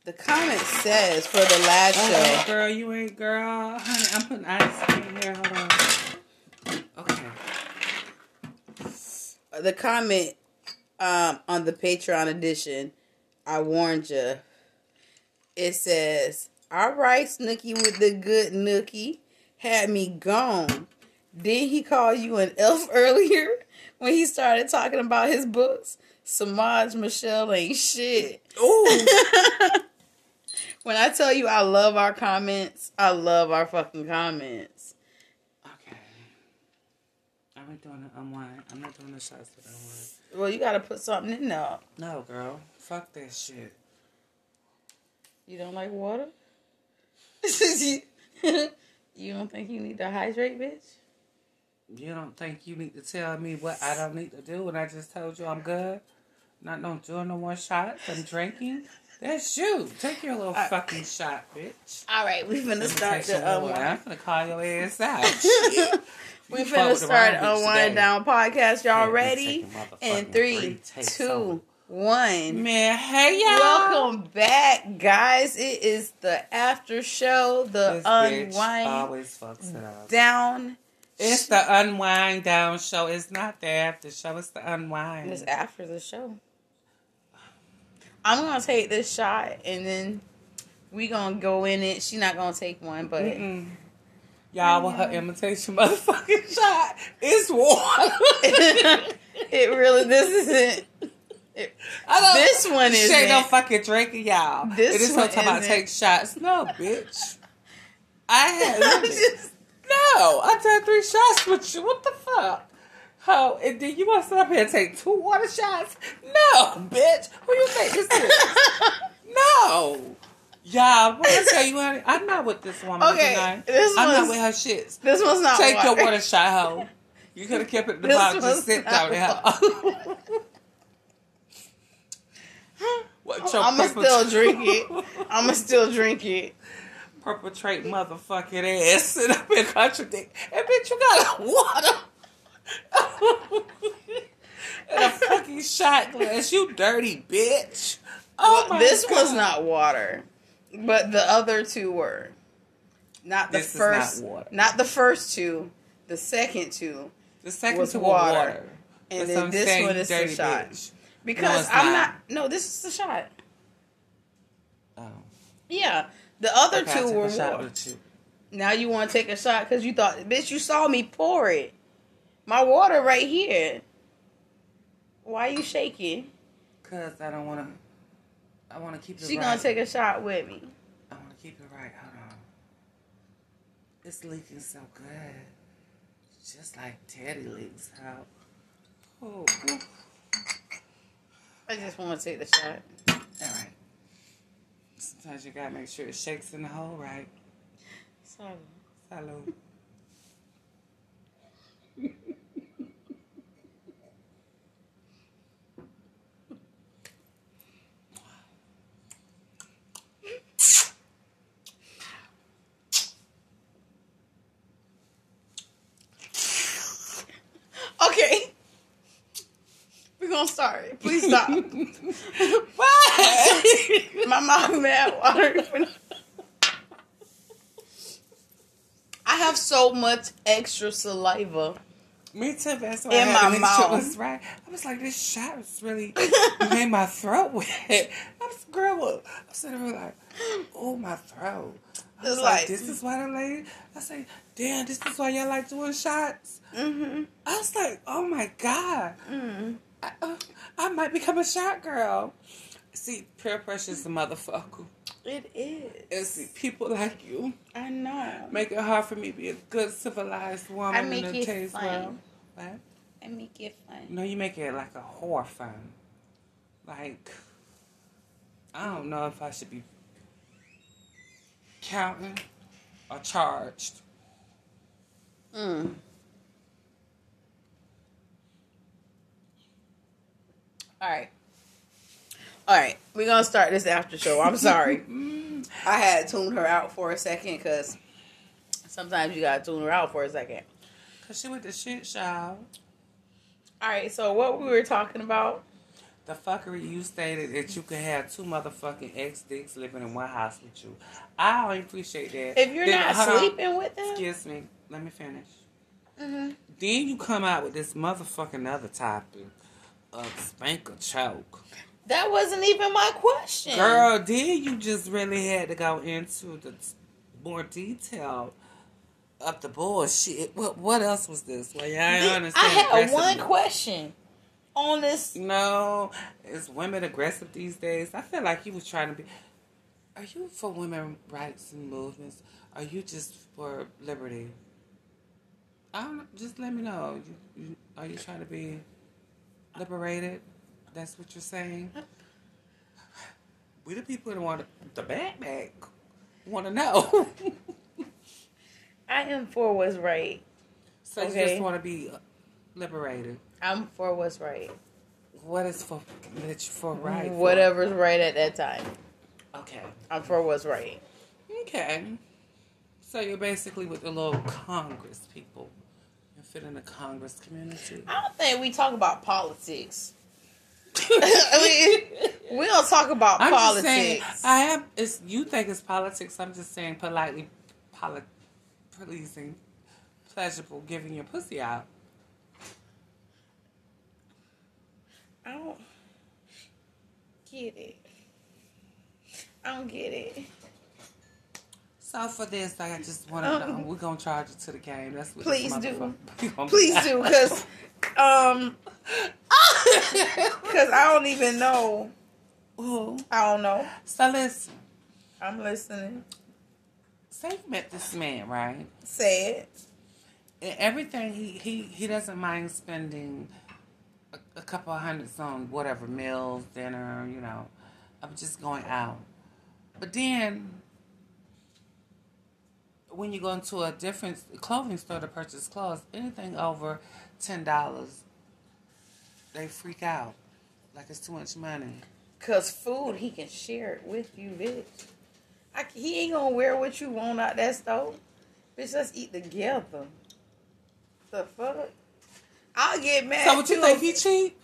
The comment says for the last Oh, show. girl, you ain't girl. Honey, I'm putting ice cream here. Hold on. Okay. the comment um, on the Patreon edition, I warned you. It says, "All right, Snooky with the good nookie had me gone. Did he call you an elf [laughs] earlier when he started talking about his books? Samaj Michelle ain't shit. Ooh. [laughs] When I tell you I love our comments, I love our fucking comments. okay. I'm not doing the unwind. I'm not doing the shots with unwind. Well, you gotta put something in there. No, girl. Fuck that shit. You don't like water? [laughs] you don't think you need to hydrate, bitch? You don't think you need to tell me what I don't need to do when I just told you I'm good? Not no doing no more shots. I'm drinking. That's you. Take your little I- fucking shot, bitch. All right, we finna Let me start the more. I'm gonna call your ass [laughs] out. We You fuck finna with the start bitch unwind down podcast. Y'all Yeah, ready? we taking motherfucking In three, two, over. one. Man, hey y'all. Welcome back, guys. It is the after show, the This unwind always fucks it up. down. It's the unwind down show. It's not the after show. It's the unwind. It's after the show. I'm gonna take this shot and then we gonna go in it. She not gonna take one, but Mm-mm. Y'all with her imitation [laughs] motherfucking shot. It's water. [laughs] it really this isn't. It, I don't, This one isn't. don't fucking drink it, y'all. This it is one I isn't. take shots. No, bitch. [laughs] I had no. I took three shots with you. What the fuck? How and then you want to sit up here and take two water shots? No, bitch. Who you think this is? [laughs] no. Y'all, what I tell you, honey, I'm not with this woman Okay, tonight. this I'm not with her shits. this one's not Take your water. water shot, hoe. You could have kept it in the This bottle. was Just sit down there. what your I'ma still drink it. I'ma still drink it. perpetrate motherfucking ass [laughs] and up and contradict. And bitch, you got a water. [laughs] and a fucking shot glass. You dirty bitch. Oh my this God. was not water, but the other two were. Not the This is not first. water. Not the first two. The second two. The second was two were water. water. And then this one is the shot. bitch. Because it's I'm not. not. No, this is the shot. Oh. Yeah. The other Okay, two were water. Now you want to take a shot because you thought, bitch, you saw me pour it. My water right here. Why you shaking? Cause I don't wanna I wanna keep it She right. gonna take a shot with me. I wanna keep it right. Hold on. It's leaking so good. Just like Teddy leaks out. Oh. I just want to take the shot. all right. Sometimes you gotta make sure it shakes in the hole right. Sorry. Salud. Okay. We're gonna. [laughs] Please stop. Why? My mouth mad water. I have so much extra saliva. Me too. That's why In I my make mouth. sure was right. I was like, this shot was really [laughs] made my throat wet. I was girl. look, I'm sitting there like, oh my throat. I was like, like- this is why the lady. I say, damn, this is why y'all like doing shots. Mm-hmm. I was like, oh my god, Mm. I, uh, I might become a shot girl. See, peer pressure is a motherfucker. It is. And see, people like you I know. make it hard for me to be a good civilized woman I make in it today's fun. world. What? I make it fun. No, you make it like a whore fun. Like, I don't know if I should be counting or charged. Mm. All right. All right. We're going to start this after show. I'm sorry. [laughs] I had to tune her out for a second because sometimes you gotta tune her out for a second. Cause she went to shit show. All right, so what we were talking about? The fuckery you stated that you could have two motherfucking ex dicks living in one house with you. I don't appreciate that. If you're Then- not on. sleeping with them, Excuse me. Let me finish. Mhm. Then you come out with this motherfucking other topic of spank or choke. that wasn't even my question. Girl, did you just really had to go into the more detail of the bullshit. What what else was this? Well, yeah, I I understand. had aggressive- one question on this. No, is women aggressive these days? I feel like you was trying to be. Are you for women rights and movements? Are you just for liberty? I don't know. Just let me know. You, you, are you trying to be liberated? That's what you're saying. We the people that want the backpack want to know. [laughs] I am for what's right. so you just want to be uh, liberated. I'm for what's right. What is for that for right? for? Whatever's right at that time. Okay. I'm for what's right. Okay. So you're basically with the little Congress people. Fit in the Congress community. I don't think we talk about politics. [laughs] [laughs] I mean, we don't talk about I'm just politics. saying, I have. It's you think it's politics. I'm just saying politely, poli- pleasing, pleasurable, giving your pussy out. I don't get it. I don't get it. So for this, I just want to Um, know we're gonna charge it to the game. That's what Please do. [laughs] Please do, because um, [laughs] because I don't even know. Ooh. I don't know. So listen, I'm listening. say you met this man, right? Say it. And everything he he he doesn't mind spending a, a couple of hundreds on whatever meals, dinner, you know. I'm just going out. But then when you go into a different clothing store to purchase clothes, anything over ten dollars, they freak out like it's too much money. Cause food, he can share it with you, bitch. I, he ain't gonna wear what you want out that store, Bitch, let's eat together. The fuck? I'll get mad. So what you think he cheap?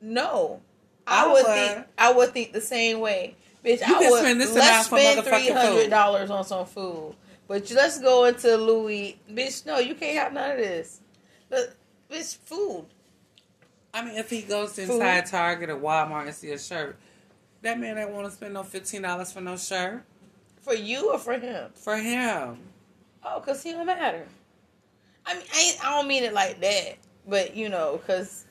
No. I, I would would. think I would think the same way. Bitch, You I can would spend this let's spend three hundred dollars on some food. But you- let's go into Louis. Bitch, no, you can't have none of this. But it's food. I mean, if he goes Food. inside Target or Walmart and see a shirt, that man ain't want to spend no fifteen dollars for no shirt For you or for him? for him. Oh, cause he don't matter. I mean, I, ain't, I don't mean it like that, but you know, cause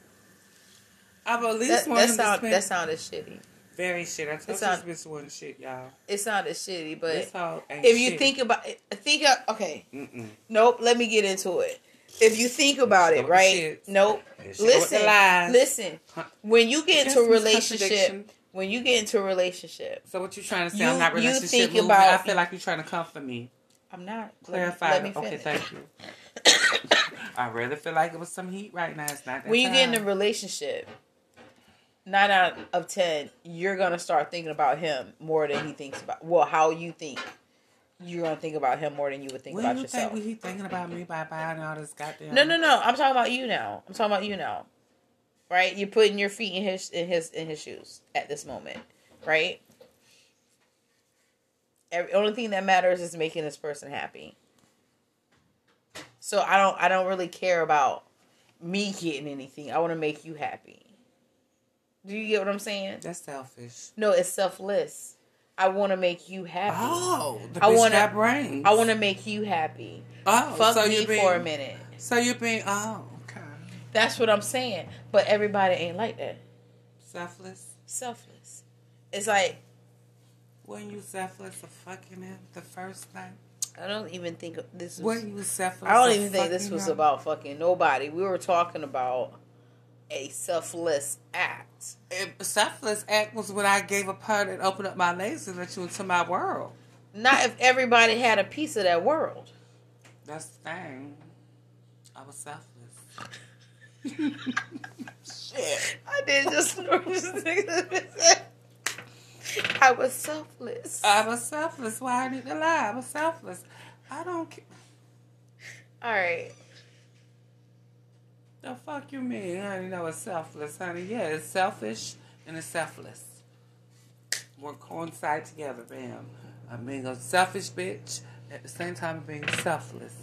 I at least that, want that, sound, spend that sounded shitty. Very shit. I told you this wasn't shit, y'all. It sounded shitty, but This hoe ain't if you shit. think about it, think of, okay, Mm-mm. nope. Let me get into it. If you think about it, go with the right? Nope. Let's go with the Listen, listen. When you get into a relationship, when you get into a relationship, So what you trying to say? You- I'm not you relationship think moving. about- I feel like you're trying to comfort me. I'm not. Let me- Clarify. Let me, okay, thank you. [coughs] I really feel like it was some heat right now. It's not that when you get in a relationship, nine out of ten, you're gonna start thinking about him more than he thinks about. Well, how you think you're gonna think about him more than you would think When about you yourself. think he thinking about me by buying all this goddamn? no, no, no. I'm talking about you now. I'm talking about you now. Right? You're putting your feet in his in his in his shoes at this moment. Right? Every only thing that matters is making this person happy. So I don't I don't really care about me getting anything. I want to make you happy. Do you get what I'm saying? That's selfish. No, it's selfless. I want to make you happy. Oh, the I bitch wanna- got. I want to make you happy. Oh, Fuck so me you're being, for a minute. So you're being oh okay, That's what I'm saying. But everybody ain't like that. selfless. Selfless. It's like When you selfless of fucking him the first night. I don't even think this was. When you selfless. I don't even think this was him? about fucking nobody. We were talking about a selfless act. It- selfless act was when I gave a part and opened up my legs and let you into my world. Not if everybody had a piece of that world. That's the thing. I was selfless. Shit. I did just. [laughs] I was selfless. I was selfless. Why I need to lie? I was selfless. I don't care. All right. The fuck you mean, honey? That was selfless, honey. Yeah, it's selfish and it's selfless. Work coincide together, bam. I'm being a selfish bitch at the same time being selfless.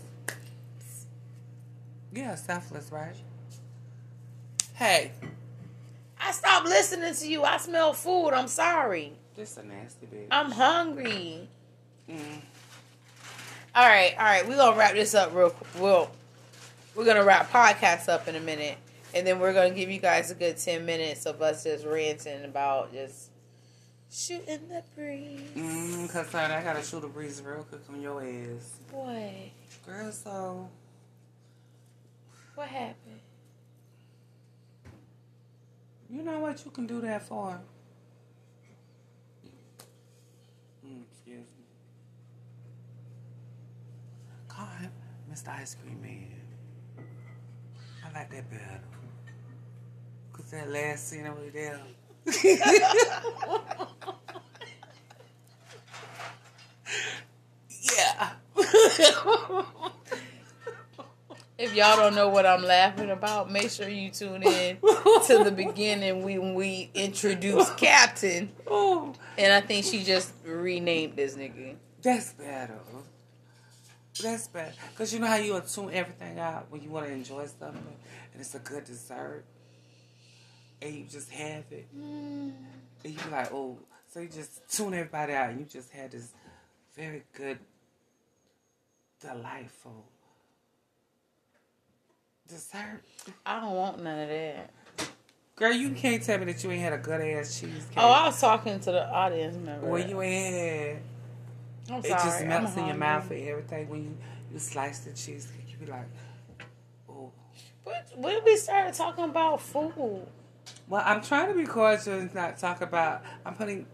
Yeah, selfless, right? Hey, I stopped listening to you. I smell food. I'm sorry. this is a nasty bitch. I'm hungry. Mm. All right, all right. We're gonna wrap this up real well. We're gonna wrap podcast up in a minute. And then we're gonna give you guys a good ten minutes of us just ranting about just shooting the breeze. Mm, cause son, I gotta shoot a breeze real quick on your ass. What? Girl, so What happened? you know what you can do that for? Mm, excuse me. Call him Mr. Ice Cream Man. I like that better. Cause that last scene over there. [laughs] yeah. If y'all don't know what I'm laughing about, make sure you tune in to the beginning when we introduce Captain. oh, And I think she just renamed this nigga. that's better. That's better. Because you know how you tune everything out when you want to enjoy something and it's a good dessert and you just have it. Mm. And you like, oh, so you just tune everybody out and you just had this very good, delightful dessert. I don't want none of that. Girl, you can't tell me that you ain't had a good ass cheesecake. Oh, I was talking to the audience member. well, you ain't had. I'm It sorry. just I'm melts in your mouth and everything when you, you slice the cheesecake. You be like, oh. But when we started talking about food, Well, I'm trying to be cordial and not talk about. I'm putting.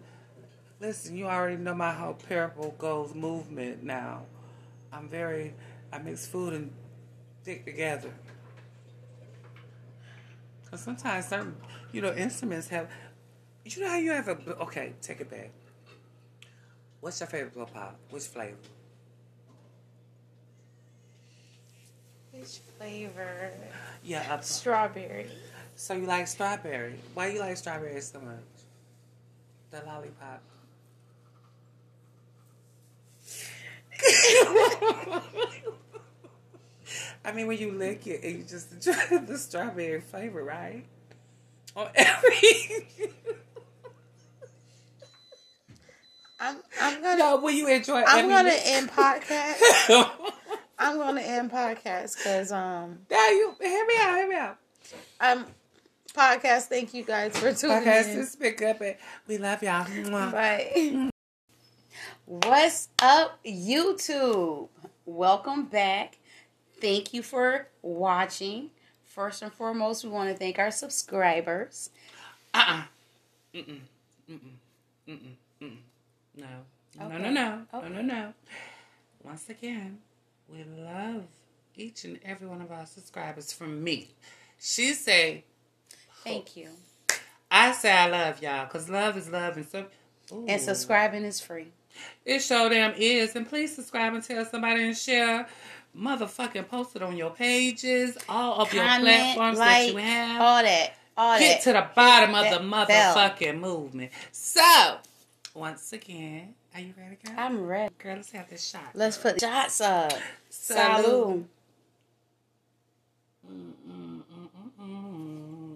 Listen, you already know my whole purple goals movement now. I'm very. I mix food and dick together. Because sometimes certain, you know, instruments have. You know how you have a. Okay, take it back. What's your favorite blow pop? Which flavor? which flavor? Yeah. Strawberry. So you like strawberry? Why you like strawberry so much? The lollipop. [laughs] I mean, when you lick it, and you just enjoy the strawberry flavor, right? On every. [laughs] I'm I'm gonna no, when you enjoy. I'm gonna end [laughs] podcast. I'm gonna end podcast because um now you hear me out. Hear me out. I'm podcast. Thank you guys for tuning Podcast in. is pick up it. We love y'all. Bye. What's up, YouTube? Welcome back. Thank you for watching. First and foremost, we want to thank our subscribers. Uh-uh. Mm-mm. Mm-mm. Mm-mm. Mm-mm. No. No, Okay. no, no. Okay. No, no, no. Once again, we love each and every one of our subscribers from me. She say, Thank you. I say I love y'all because love is love and so. Ooh. And subscribing is free. It show them is. And please subscribe and tell somebody and share. Motherfucking post it on your pages, all of your Comment, platforms that you have. all that. All Get that. to the bottom of That the bell. motherfucking movement. So, once again, are you ready, girl? I'm ready. girl, let's have this shot. Let's put shots up. Salud. Salud. Mm, mm, mm, mm, mm.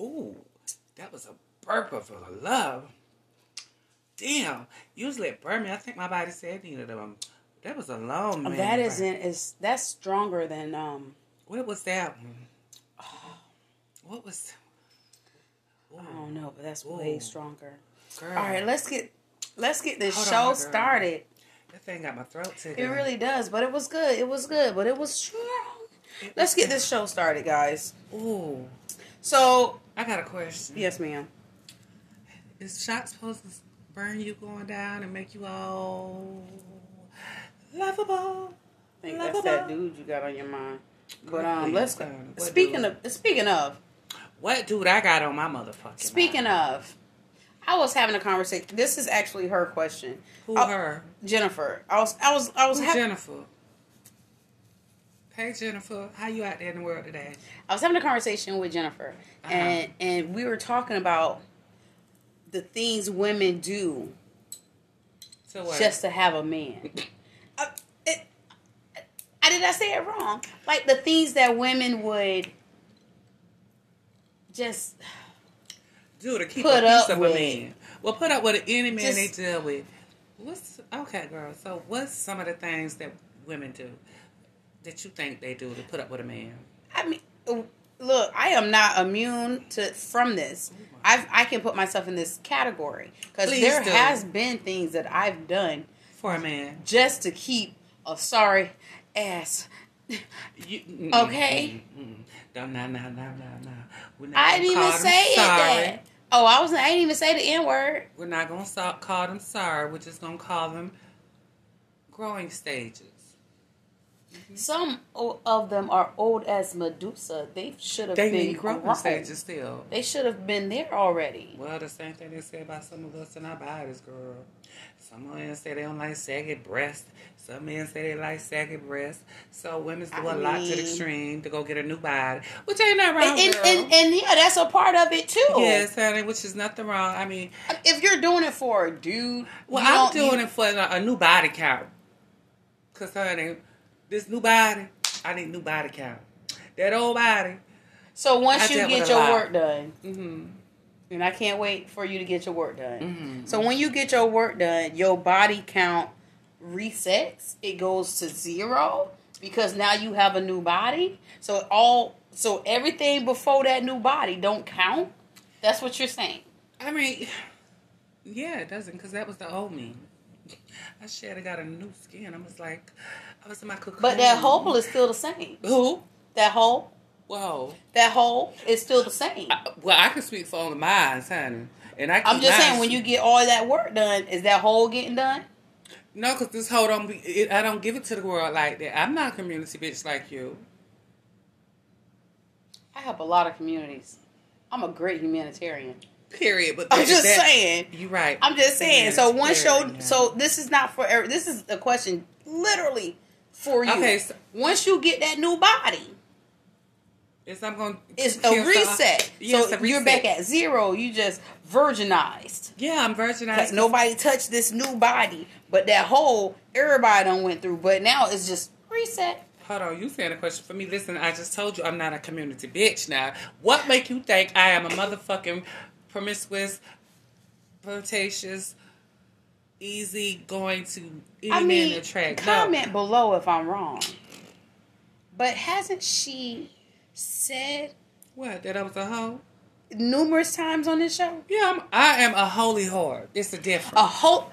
Ooh, that was a for the love. Damn. Usually it me. I think my body said it needed them. That was a long man. That isn't is that's stronger than um What was that one? [sighs] What was? I don't know, but that's way stronger. Girl, All right, let's get let's get this Hold show girl. started. that thing got my throat tickled. It really does, but it was good. It was good, but it was strong. Let's get this show started, guys. Ooh, So, I got a question. yes, ma'am. Is shot supposed to burn you going down and make you all Lovable. I think that's that dude you got on your mind. But um, let's go. Speaking dude? of speaking of What dude I got on my motherfucking speaking mind? of, I was having a conversation. This is actually her question. Who Oh, her? Jennifer. I was I was I was having Jennifer? Hey Jennifer, how you out there in the world today? I was having a conversation with Jennifer, Uh-huh. and and we were talking about the things women do So what? just to have a man. [laughs] did I say it wrong? Like the things that women would just do to keep put a piece up of with. a man. Well, put up with any man Just- they deal with. What's okay, girl? So, what's some of the things that women do that you think they do to put up with a man? I mean, look, I am not immune to from this. I I can put myself in this category because there do. has been things that I've done For a man, just to keep a sorry ass. you, mm, mm, Okay. No, no, no, no, no, no. I didn't even say it that. Oh, I was. I didn't even say the n word. We're not gonna so- call them sorry. We're just gonna call them growing stages. Mm-hmm. Some of them are old as Medusa. They should have They been need growing grown. stages still. They should have been there already. Well, the same thing they say about some of us in our bodies, girl. Some men say they don't like saggy breasts. Some men say they like saggy breasts. So women do I a lot to the extreme to go get a new body, which ain't nothing wrong, And, and, girl. and, and yeah, that's a part of it too. yes, honey, which is nothing wrong. I mean, If you're doing it for a dude, well, I'm doing you- it for a, a new body count. Cause honey, this new body, I need new body count. That old body. So once you get your lot. work done, Mm-hmm. and I can't wait for you to get your work done. Mhm. So when you get your work done, your body count resets. It goes to zero because now you have a new body. So all so everything before that new body don't count. That's what you're saying. I mean, yeah, it doesn't, because that was the old me. I should have got a new skin. I was like, I was in my cocoon. But that hole is still the same. Who? That hole, Whoa. that hole is still the same. I, well, I can speak for only mine, honey. And I I'm just saying when you get all that work done, is that hole getting done? No, because this hole don't be, it, I don't give it to the world like that. I'm not a community bitch like you. I help a lot of communities. I'm a great humanitarian. Period. But I'm just that- saying. You're right. I'm just saying. So once your Humanitarian. so this is not for this is a question literally for you. Okay, so- once you get that new body, It's, I'm gonna it's a reset. Yeah, so a you're back at zero. You just virginized. Yeah, I'm virginized. Because nobody touched this new body, but that hole everybody done went through. But now it's just reset. Hold on, you saying a question for me? Listen, I just told you I'm not a community bitch. Now, what make you think I am a motherfucking promiscuous, flirtatious, easy going to any I man mean, attract? comment below if I'm wrong. But hasn't she said What? That I was a hoe? numerous times on this show? Yeah, I'm, I am a holy whore. It's a difference. A whole.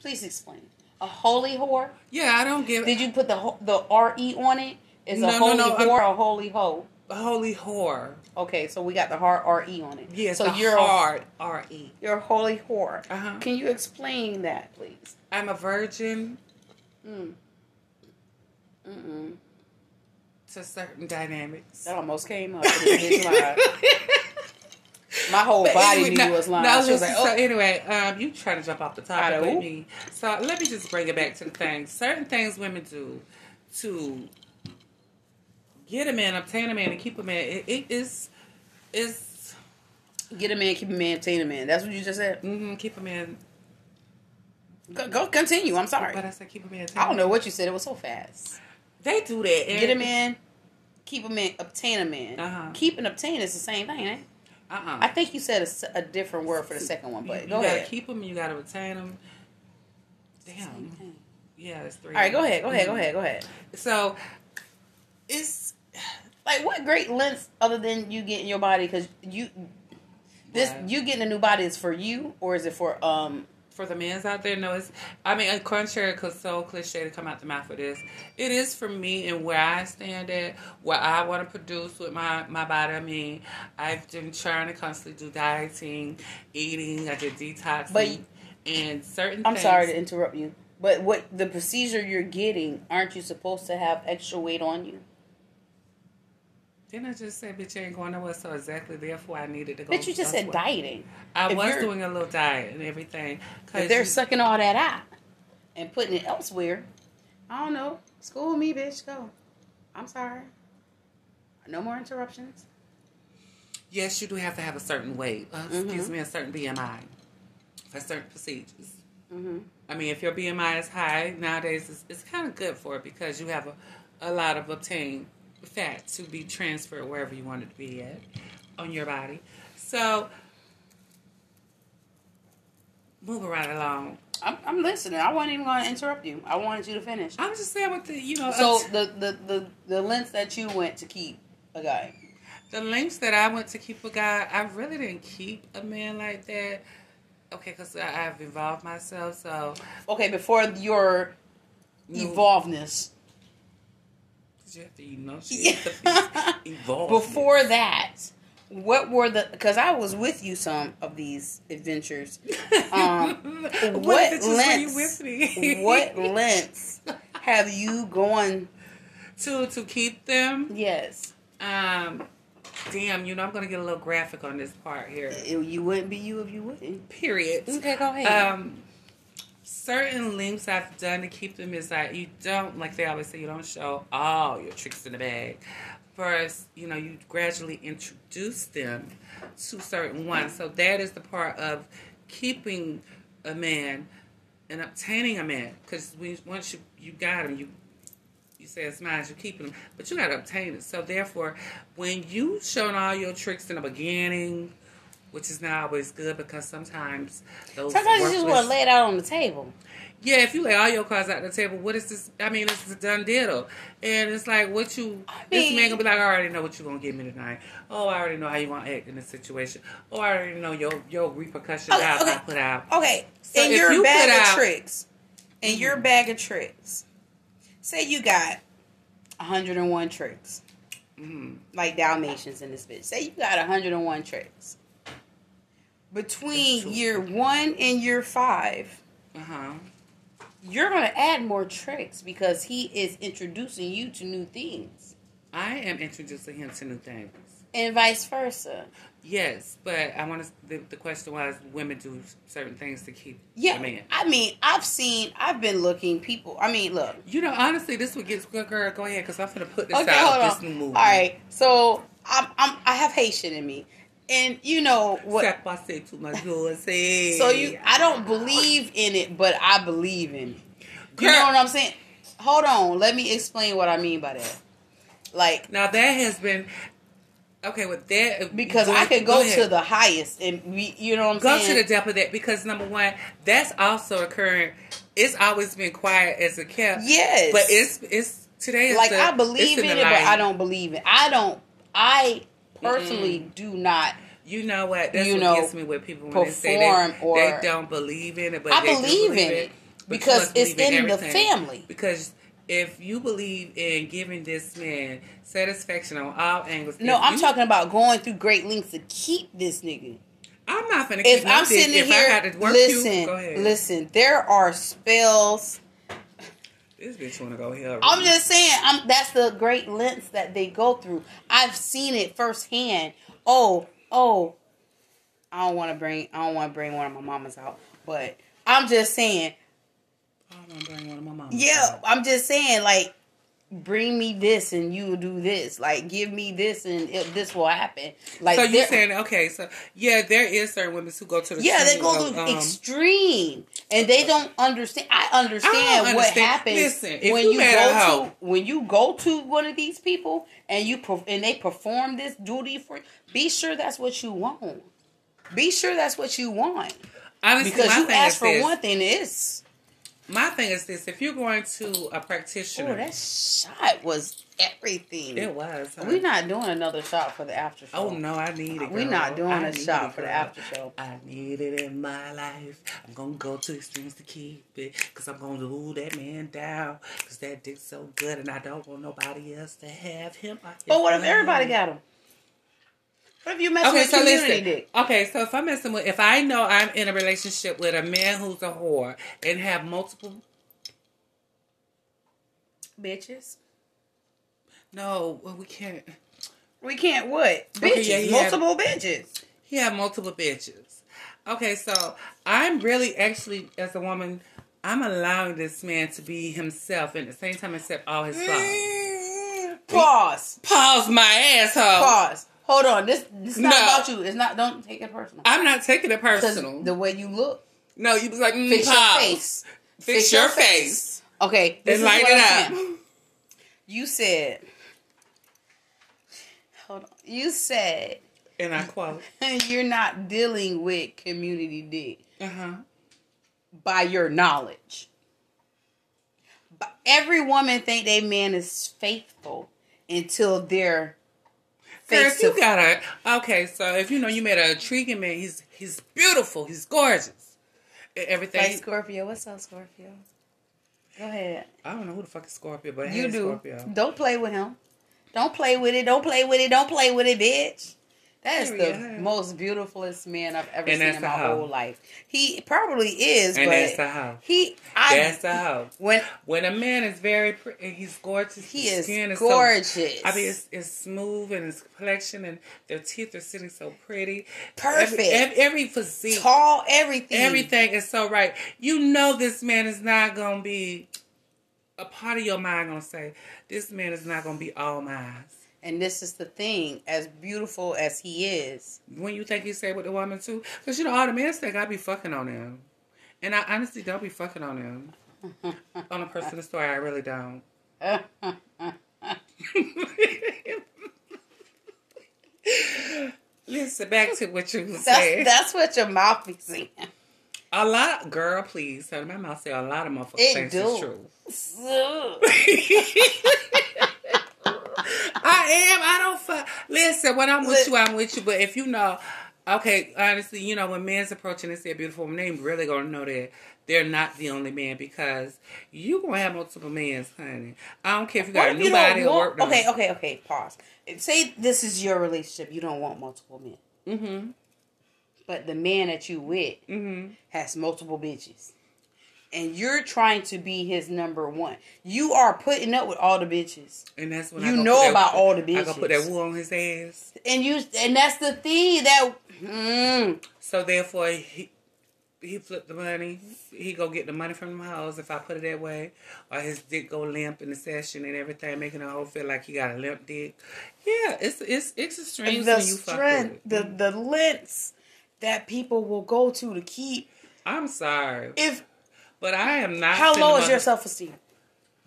Please explain. A holy whore? yeah, I don't give Did you put the the R E on it? Is No, a no, holy no, I'm- whore or a holy hoe? a holy whore. Okay, so we got the hard R E on it. Yes, so you're hard R E. You're a holy whore. Uh-huh. Can you explain that, please? I'm a virgin Mm. Mm-mm. to certain dynamics. That almost came up. in this live. [laughs] My whole But body anyway, knew no- was lying. no, she was like, so oh. anyway, um, you trying to jump off the topic with me. So let me just bring it back to the thing. Certain things women do to get a man, obtain a man, and keep a man. It, it is is Get a man, keep a man, obtain a man. That's what you just said. Mm-hmm, keep a man. Go, go continue. I'm sorry. But I said keep a man. I don't know what you said. It was so fast. They do that. and- Get a man, keep a man, obtain a man. Uh-huh. Keep and obtain is the same thing, it? Uh-uh. I think you said a a, different word for the second one, but you, go you gotta ahead. keep them. You gotta retain them. Damn. Yeah, it's three. All right, go ahead, go ahead, go Mhm. ahead, go ahead. So it's Like, what great lengths other than you getting your body? Because you, this Right. you getting a new body is for you, or is it for um? for the men's out there, no, it's. I mean, contrary, because so cliche to come out the mouth for this, it is for me and where I stand at, what I want to produce with my my body. I mean, I've been trying to constantly do dieting, eating. I did detoxing, But- and certain. I'm things, sorry to interrupt you. But what the procedure you're getting, aren't you supposed to have extra weight on you? Didn't I just say, bitch, you ain't going nowhere? So exactly, therefore, I needed to go. But you just said dieting. I If was doing a little diet and everything. If they're sucking all that out and putting it elsewhere, I don't know. School me, bitch. Go. I'm sorry. No more interruptions. Yes, you do have to have a certain weight. Uh, Mm-hmm. Excuse me, a certain BMI for certain procedures. Mm-hmm. I mean, if your BMI is high nowadays, it's, it's kind of good for it because you have a, a lot of obtained fat to be transferred wherever you want it to be at on your body. So, moving right along. I'm, I'm listening. I wasn't even going to interrupt you. I wanted you to finish. I'm just saying what the you know. So uh, the, the, the, the lengths that you went to keep a guy. the lengths that I went to keep a guy, I really didn't keep a man like that. Okay, because I've involved myself, so Okay, before your No. You have to, you know, she has to be evolved. Before that, what were the? Because I was with you some of these adventures. [laughs] Um, what, what adventures were you lengths? with me? what lengths have you gone? to to keep them? Yes, Um, damn, you know, I'm gonna get a little graphic on this part here. You wouldn't be you if you wouldn't. Period. Okay, go ahead. Um, certain links I've done to keep them is that you don't, like they always say, you don't show all your tricks in the bag. First, you know, you gradually introduce them to certain ones. So that is the part of keeping a man and obtaining a man. Because once you you got him, you you say it's mine, you're keeping them, but you got to obtain it. So therefore, when you showing all your tricks in the beginning, which is not always good because sometimes those Sometimes you just want to lay it out on the table. yeah, if you lay all your cards out on the table, what is this? I mean, it's a done deal. And it's like, what you, this mean- man gonna be like, I already know what you're gonna give me tonight. Oh, I already know how you want to act in this situation. Oh, I already know your your repercussions Okay, I'll okay. I'll put out. Okay, So in your you bag of out- Mm-hmm. tricks, in your bag of tricks, say you got 101 tricks, Mhm. like Dalmatians in this bitch. Say you got 101 tricks. Between year one and year five, Uh huh. you're gonna add more tricks because he is introducing you to new things, I am introducing him to new things. and vice versa. Yes, but I want to. The, the question was, women do certain things to keep Yeah, man. I mean, I've seen, I've been looking people. I mean, look, You know, honestly, this would get good, girl. Go ahead, because I'm gonna put this Okay, out. hold This on. new movie. All right, so I'm, I'm I have Haitian in me, and you know what? Step by step to my say. So you, I don't believe in it, but I believe in it. You Girl. know what I'm saying? Hold on, let me explain what I mean by that. Like Now that has been okay with that uh, because I could go, ahead. to the highest, and we, you know what I'm go saying? to the depth of that because number one, that's also occurring. It's always been quiet as a kept. yes, but it's it's today. Like the, I believe in it, but. I don't believe it. I don't. I personally do not. You know what? That's you what know, gets me with people when they say they, or- they don't believe in it, but I they do believe in it because it's believe in the family. Because if you believe in giving this man satisfaction on all angles, No, I'm you- talking about going through great lengths to keep this nigga. I'm not gonna if I'm sitting if here, I had to work listen, you, go ahead. listen. There are spells. This bitch wanna go here. I'm just saying. I'm. That's the great lengths that they go through. I've seen it firsthand. Oh, oh. I don't want to bring. I don't want to bring one of my mamas out, but I'm just saying. I want to bring one of my mama. Yeah, I'm just saying. Like, bring me this, and you will do this. Like, give me this, and it, this will happen. Like, so you're saying okay? So yeah, there is certain women who go to the Yeah, they go to um, extreme, and they don't understand. I understand I don't what happens Listen, when you you, go hoe- to when you go to one of these people and you and they perform this duty for. you. Be sure that's what you want. Be sure that's what you want honestly, because you ask for this. one thing. It's My thing is this: if you're going to a practitioner, oh practitioner, that shot was everything. it was. huh? We're not doing another shot for the after show. Oh no, I need it. We're not doing I a shot it, for the after show. I need it in my life. I'm gonna go to extremes to keep it, cause I'm gonna lose that man down, cause that dick's so good, and I don't want nobody else to have him. But what if everybody got them? What if you mess Okay, with so community listen. dick? Okay, so if I'm messing with, if I know I'm in a relationship with a man who's a whore and have multiple Bitches. No, well, we can't. We can't what? Bitches. Okay, yeah, he had- multiple bitches. He had multiple bitches. Okay, so I'm really actually, as a woman, I'm allowing this man to be himself and at the same time accept all his flaws. Mm, Pause. Pause my asshole. Pause. Hold on. This this is not No. about you. It's not. Don't take it personal. I'm not taking it personal. the way you look, no, you was like, mm, fix pause. your face. Fix, your face. Okay. This And light it up. You said. Hold on. You said And I quote. [laughs] you're not dealing with community dick Uh huh. by your knowledge. But every woman think they man is faithful until they're Girl, if you got a okay, so if you know you met an intriguing man, he's he's beautiful, he's gorgeous, everything. Like Scorpio. What's up, Scorpio? Go ahead. I don't know who the fuck is Scorpio, but You do. Scorpio. Don't play with him. Don't play with it. Don't play with it. Don't play with it, bitch. That is the Period. most beautifulest man I've ever And seen in my hoe. whole life. He probably is, And but that's a hoe. he, I, That's a hoe. when When a man is very pretty, he's gorgeous. he his is skin so- gorgeous. I mean, it's, it's smooth and his complexion and their teeth are sitting so pretty. Perfect. Every, every, every physique, tall, everything, everything is so right. You know this man is not gonna be a part of your mind. Gonna say this man is not gonna be all mine. And this is the thing, as beautiful as he is, When you think you say with the woman too, because you know all the men think I'd be fucking on him, and I honestly don't be fucking on him. [laughs] on a personal story, I really don't. [laughs] Listen back to what you that's said. that's what your mouth be saying. A lot, girl, please. So my mouth say a lot of motherfuckers It do. is true. [laughs] I am. I don't fuck. Listen, when I'm with you, I'm with you. But if you know, okay, honestly, you know, when men's approaching and say a beautiful woman, they really gonna know that they're not the only man because you gonna have multiple men, honey. I don't care if you got a new body or work done. Okay, okay, okay. Pause. Say this is your relationship. You don't want multiple men, Mm-hmm. but the man that you with Mm-hmm. has multiple bitches, and you're trying to be his number one. You are putting up with all the bitches, And that's when You know put that- about all the bitches. I gonna put that wool on his ass. and you, and that's the thing that. Mm, So therefore, he he flipped the money. He go get the money from the house if I put it that way, or his dick go limp in the session and everything, making the whole feel like he got a limp dick. Yeah, it's it's it's extreme the when you fuck strength, the the lengths that people will go to to keep. I'm sorry, If but I am not. how low is your self esteem?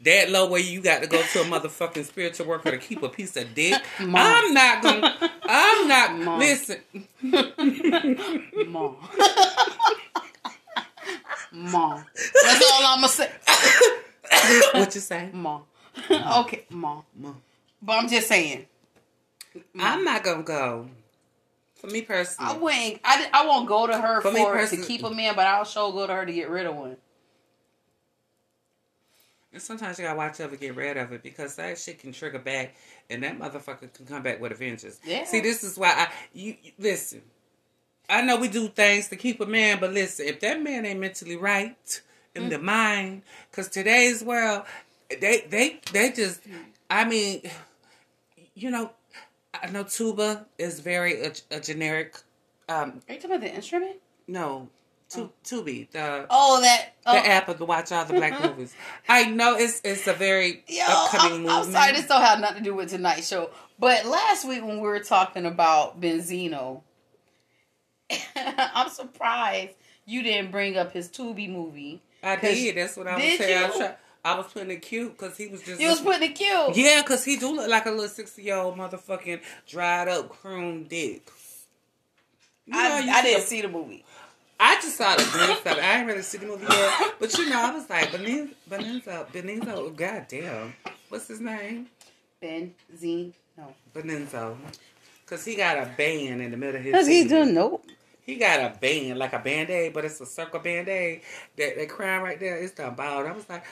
that low where you got to go to a motherfucking spiritual worker to keep a piece of dick? [laughs] Mom. I'm not gonna. I'm not. Mom. Listen, Mom. Mom. That's all I'm gonna say. [laughs] what you say? Mom. Okay, mom. Mom. But I'm just saying. I'm not gonna go. For me I personally, wouldn't. I, I won't go to her For for, me to keep a man, but I'll sure go to her to get rid of one. And sometimes you gotta watch over get rid of it because that shit can trigger back, and that motherfucker can come back with a vengeance. Yeah. See, this is why I you, you listen. I know we do things to keep a man, but listen, if that man ain't mentally right in the mind, because today's world, they they they just, I mean, you know, I know tuba is very a, a generic. Um, Are you talking about the instrument? no, tu, oh. Tubi the Oh, that. the Oh, app of the watch all the black [laughs] movies. I know it's it's a very Yo, upcoming I'm, movement. I'm sorry, this don't have nothing to do with tonight's show. But last week when we were talking about Benzino, [laughs] I'm surprised you didn't bring up his Tubi movie. I did. That's what I was saying. I was, try, I was putting it cute because he was just. You was putting it cute. yeah, because he do look like a little sixty year old motherfucking dried up croon dick. You know, I, I see didn't a- see the movie. I just saw the it. I ain't really see the movie yet, but you know, I was like, Benizzo, Benizzo, Benizzo. Goddamn, what's his name? Benzino. Benizzo. Cause he got a band in the middle of his. Cause he doing nope. He got a band, like a band aid, but it's a circle band aid. That that crown right there, it's the bald. I was like,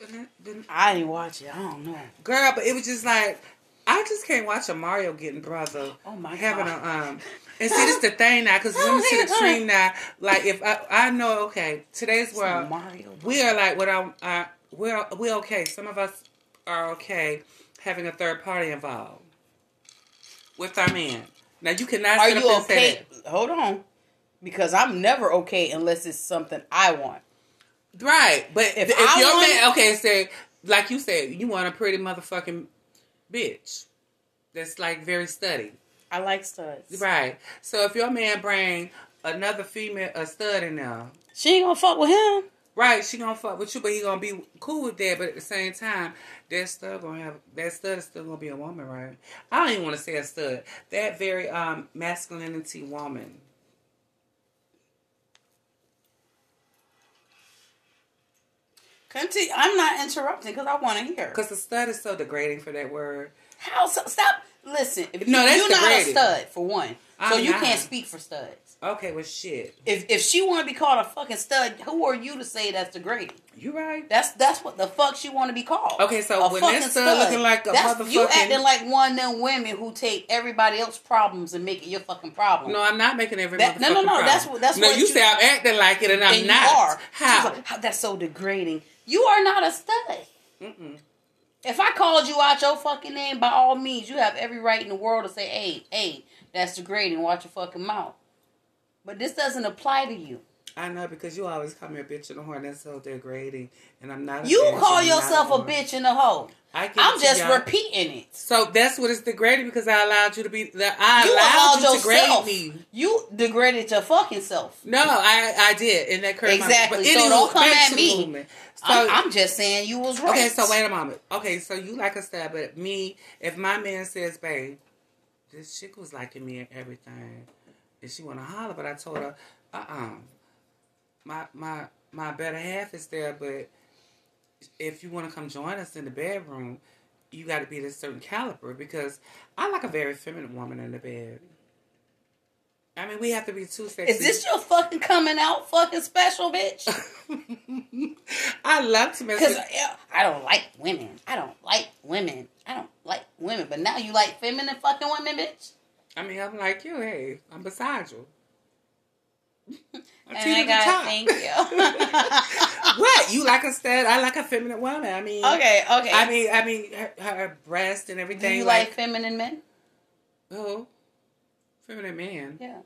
"Ben- Ben- I didn't watch it. I don't know. girl, but it was just like, I just can't watch a Mario getting brother. Oh my having God. a um. And see, this the thing now, because women to the extreme now. Like, if I, I know, okay, today's world, we are like what I, uh, we're we okay. Some of us are okay having a third party involved with our man. Now you cannot Are sit up you and say okay? Hold on, because I'm never okay unless it's something I want. Right, but If if, I your want- man, okay, say like you said, you want a pretty motherfucking bitch that's like very studied. I like studs. Right. So if your man bring another female, a stud in there, She ain't gonna fuck with him. right, she gonna fuck with you, but he gonna be cool with that. But at the same time, that stud gonna have that stud is still gonna be a woman, right? I don't even want to say a stud. That very um masculinity woman. Continue. I'm not interrupting because I want to hear. Because the stud is so degrading for that word. How? So, stop. Listen. If No, you, that's you're not a stud for one, so I'm you not. can't speak for studs. Okay, well shit. If if she want to be called a fucking stud, who are you to say that's degrading? You right. That's that's what the fuck she want to be called. Okay, so A when that stud looking like a That's- You acting like one of them women who take everybody else's problems and make it your fucking problem. No, I'm not making every That- no, no, no, problem. that's what- that's no. what you you- say I'm acting like it, and I'm and not. you are. How? like, "How- that's so degrading. You are not a stud. Mm-mm. If I called you out your fucking name, by all means, you have every right in the world to say, "Hey, hey, that's degrading. Watch your fucking mouth." But this doesn't apply to you. I know because you always call me a bitch and a whore. That's so degrading, and I'm not. A You bitch, call I'm yourself a whore. bitch and a hoe. I give I'm just y'all. repeating it. So that's what it's degrading because I allowed you to be. That I You allowed, allowed you to degrade me. You degraded your fucking self. No, I I did in that current Exactly. But So anywho, don't come at me. movement. So I'm, I'm just saying you was right. okay, so wait a moment. Okay, so you like a stab, but me, if my man says, "Babe, this chick was liking me and everything," and she want to holler, but I told her, "Uh, uh my my my better half is there, but if you want to come join us in the bedroom." You got to be this certain caliber because I like a very feminine woman in the bed. I mean, we have to be too sexy. Is this your fucking coming out fucking special, bitch? [laughs] I love to mess with. I don't like women. I don't like women. I don't like women. But now you like feminine fucking women, bitch. I mean, I'm like you. Hey, I'm beside you. And I got thank you. [laughs] what you like a stud? I like a feminine woman. I mean, okay, okay. I mean, I mean, her, her breast and everything. do you like, like, feminine men? oh, feminine man. Yeah.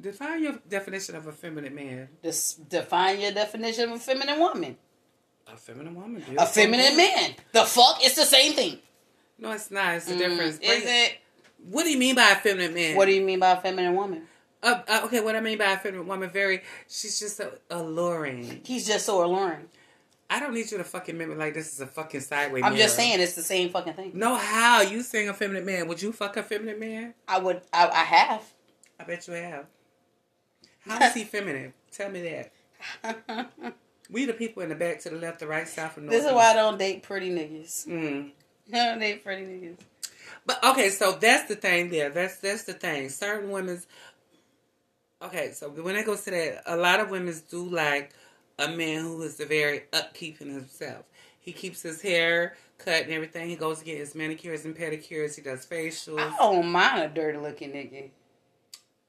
Define your definition of a feminine man. Just define your definition of a feminine woman. A feminine woman. A feminine man. The fuck? It's the same thing. No, it's not. It's the Mm, difference. Is Bring- it? What do you mean by a feminine man? What do you mean by a feminine woman? Uh, uh, okay, what I mean by a feminine woman, very. She's just so alluring. He's just so alluring. I don't need you to fucking mimic like this is a fucking sideways. I'm just saying it's the same fucking thing. No, how you saying a feminine man? Would you fuck a feminine man? I would. I, I have. I bet you have. How [laughs] is he feminine? Tell me that. We the people in the back to the left, the right, south, and north. This is why I don't date pretty niggas. Mm. [laughs] I don't date pretty niggas. But okay, so that's the thing there. That's that's the thing. Certain women's. Okay, so when it goes to that, a lot of women do like a man who is very upkeep in himself. He keeps his hair cut and everything. He goes to get his manicures and pedicures. He does facials. I don't mind a dirty looking nigga.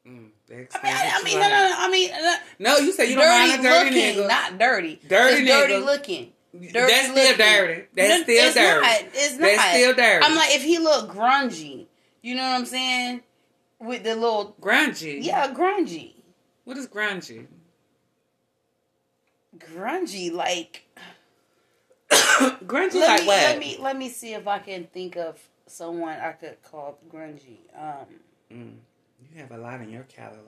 Mm, I mean, I, I mean, no, no, no, I mean, uh, No, you say you don't dirty mind a dirty looking, nigga. not dirty. Dirty dirty looking. Dirty That's still looking. dirty. That's No, still it's dirty. Not. It's not. That's still dirty. I'm like, if he look grungy, you know what I'm saying? With the little, grungy. yeah, grungy, What is grungy? grungy. Like, [coughs] grungy let like me what? let me let me see if I can think of someone I could call grungy. Um, Mm, you have a lot in your catalog.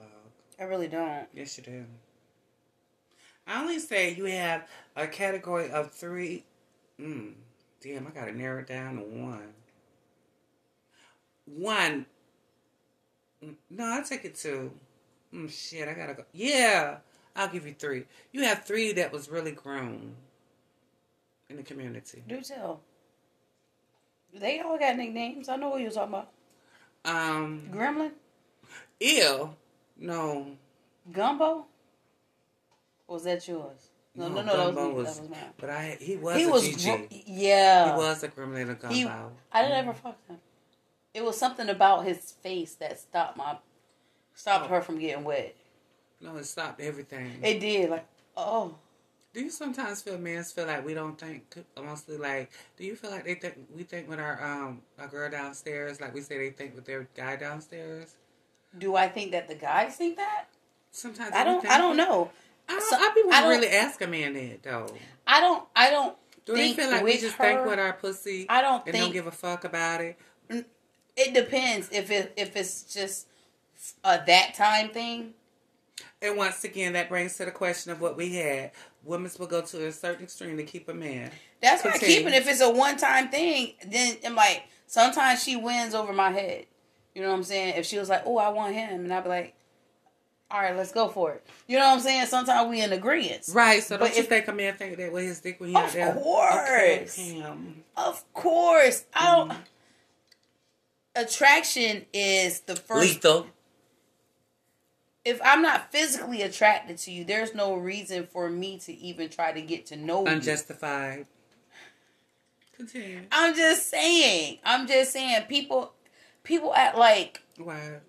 I really don't. Yes, you do. I only say you have a category of three. Mm, damn, I gotta narrow it down to one. One. Mm, No, I'll take it two. Mm, shit, I gotta go. Yeah, I'll give you three. You have three that was really grown in the community. Do tell. They all got nicknames. I know what you're talking about. Um, Gremlin, ew. No, Gumbo. Or was that yours? No, no, no, that Gumbo was, was- that was mine. but I he was He a was, gro- yeah. He was a gremlin of He- gumbo. I didn't ever fuck him. It was something about his face that stopped my, stopped Oh. her from getting wet. No, it stopped everything. It did, like, oh, Do you sometimes feel men feel like we don't think mostly like? Do you feel like they think we think with our um our girl downstairs like we say they think with their guy downstairs? Do I think that the guys think that? Sometimes I don't. think I don't know. I don't. So- I be I don't- really ask a man that though. I don't. I don't Do they think feel like we just her. think with our pussy I don't and think don't give a fuck about it? It depends if it if it's just a that time thing. And once again, that brings to the question of what we had. Women will go to a certain extreme to keep a man. That's not Continue. keeping. If it's a one time thing, then I'm like sometimes she wins over my head. You know what I'm saying? If she was like, "Oh, I want him," and I'd be like, "All right, let's go for it." You know what I'm saying? Sometimes we in agreement. Right, so don't But you if- think a man think that with his dick when he Of out there? course. Okay, Pam. Of course, I don't. Mm-hmm. Attraction is the first. Lethal. If I'm not physically attracted to you, there's no reason for me to even try to get to know you. Unjustified. Continue. I'm just saying. I'm just saying. People, people act like Why?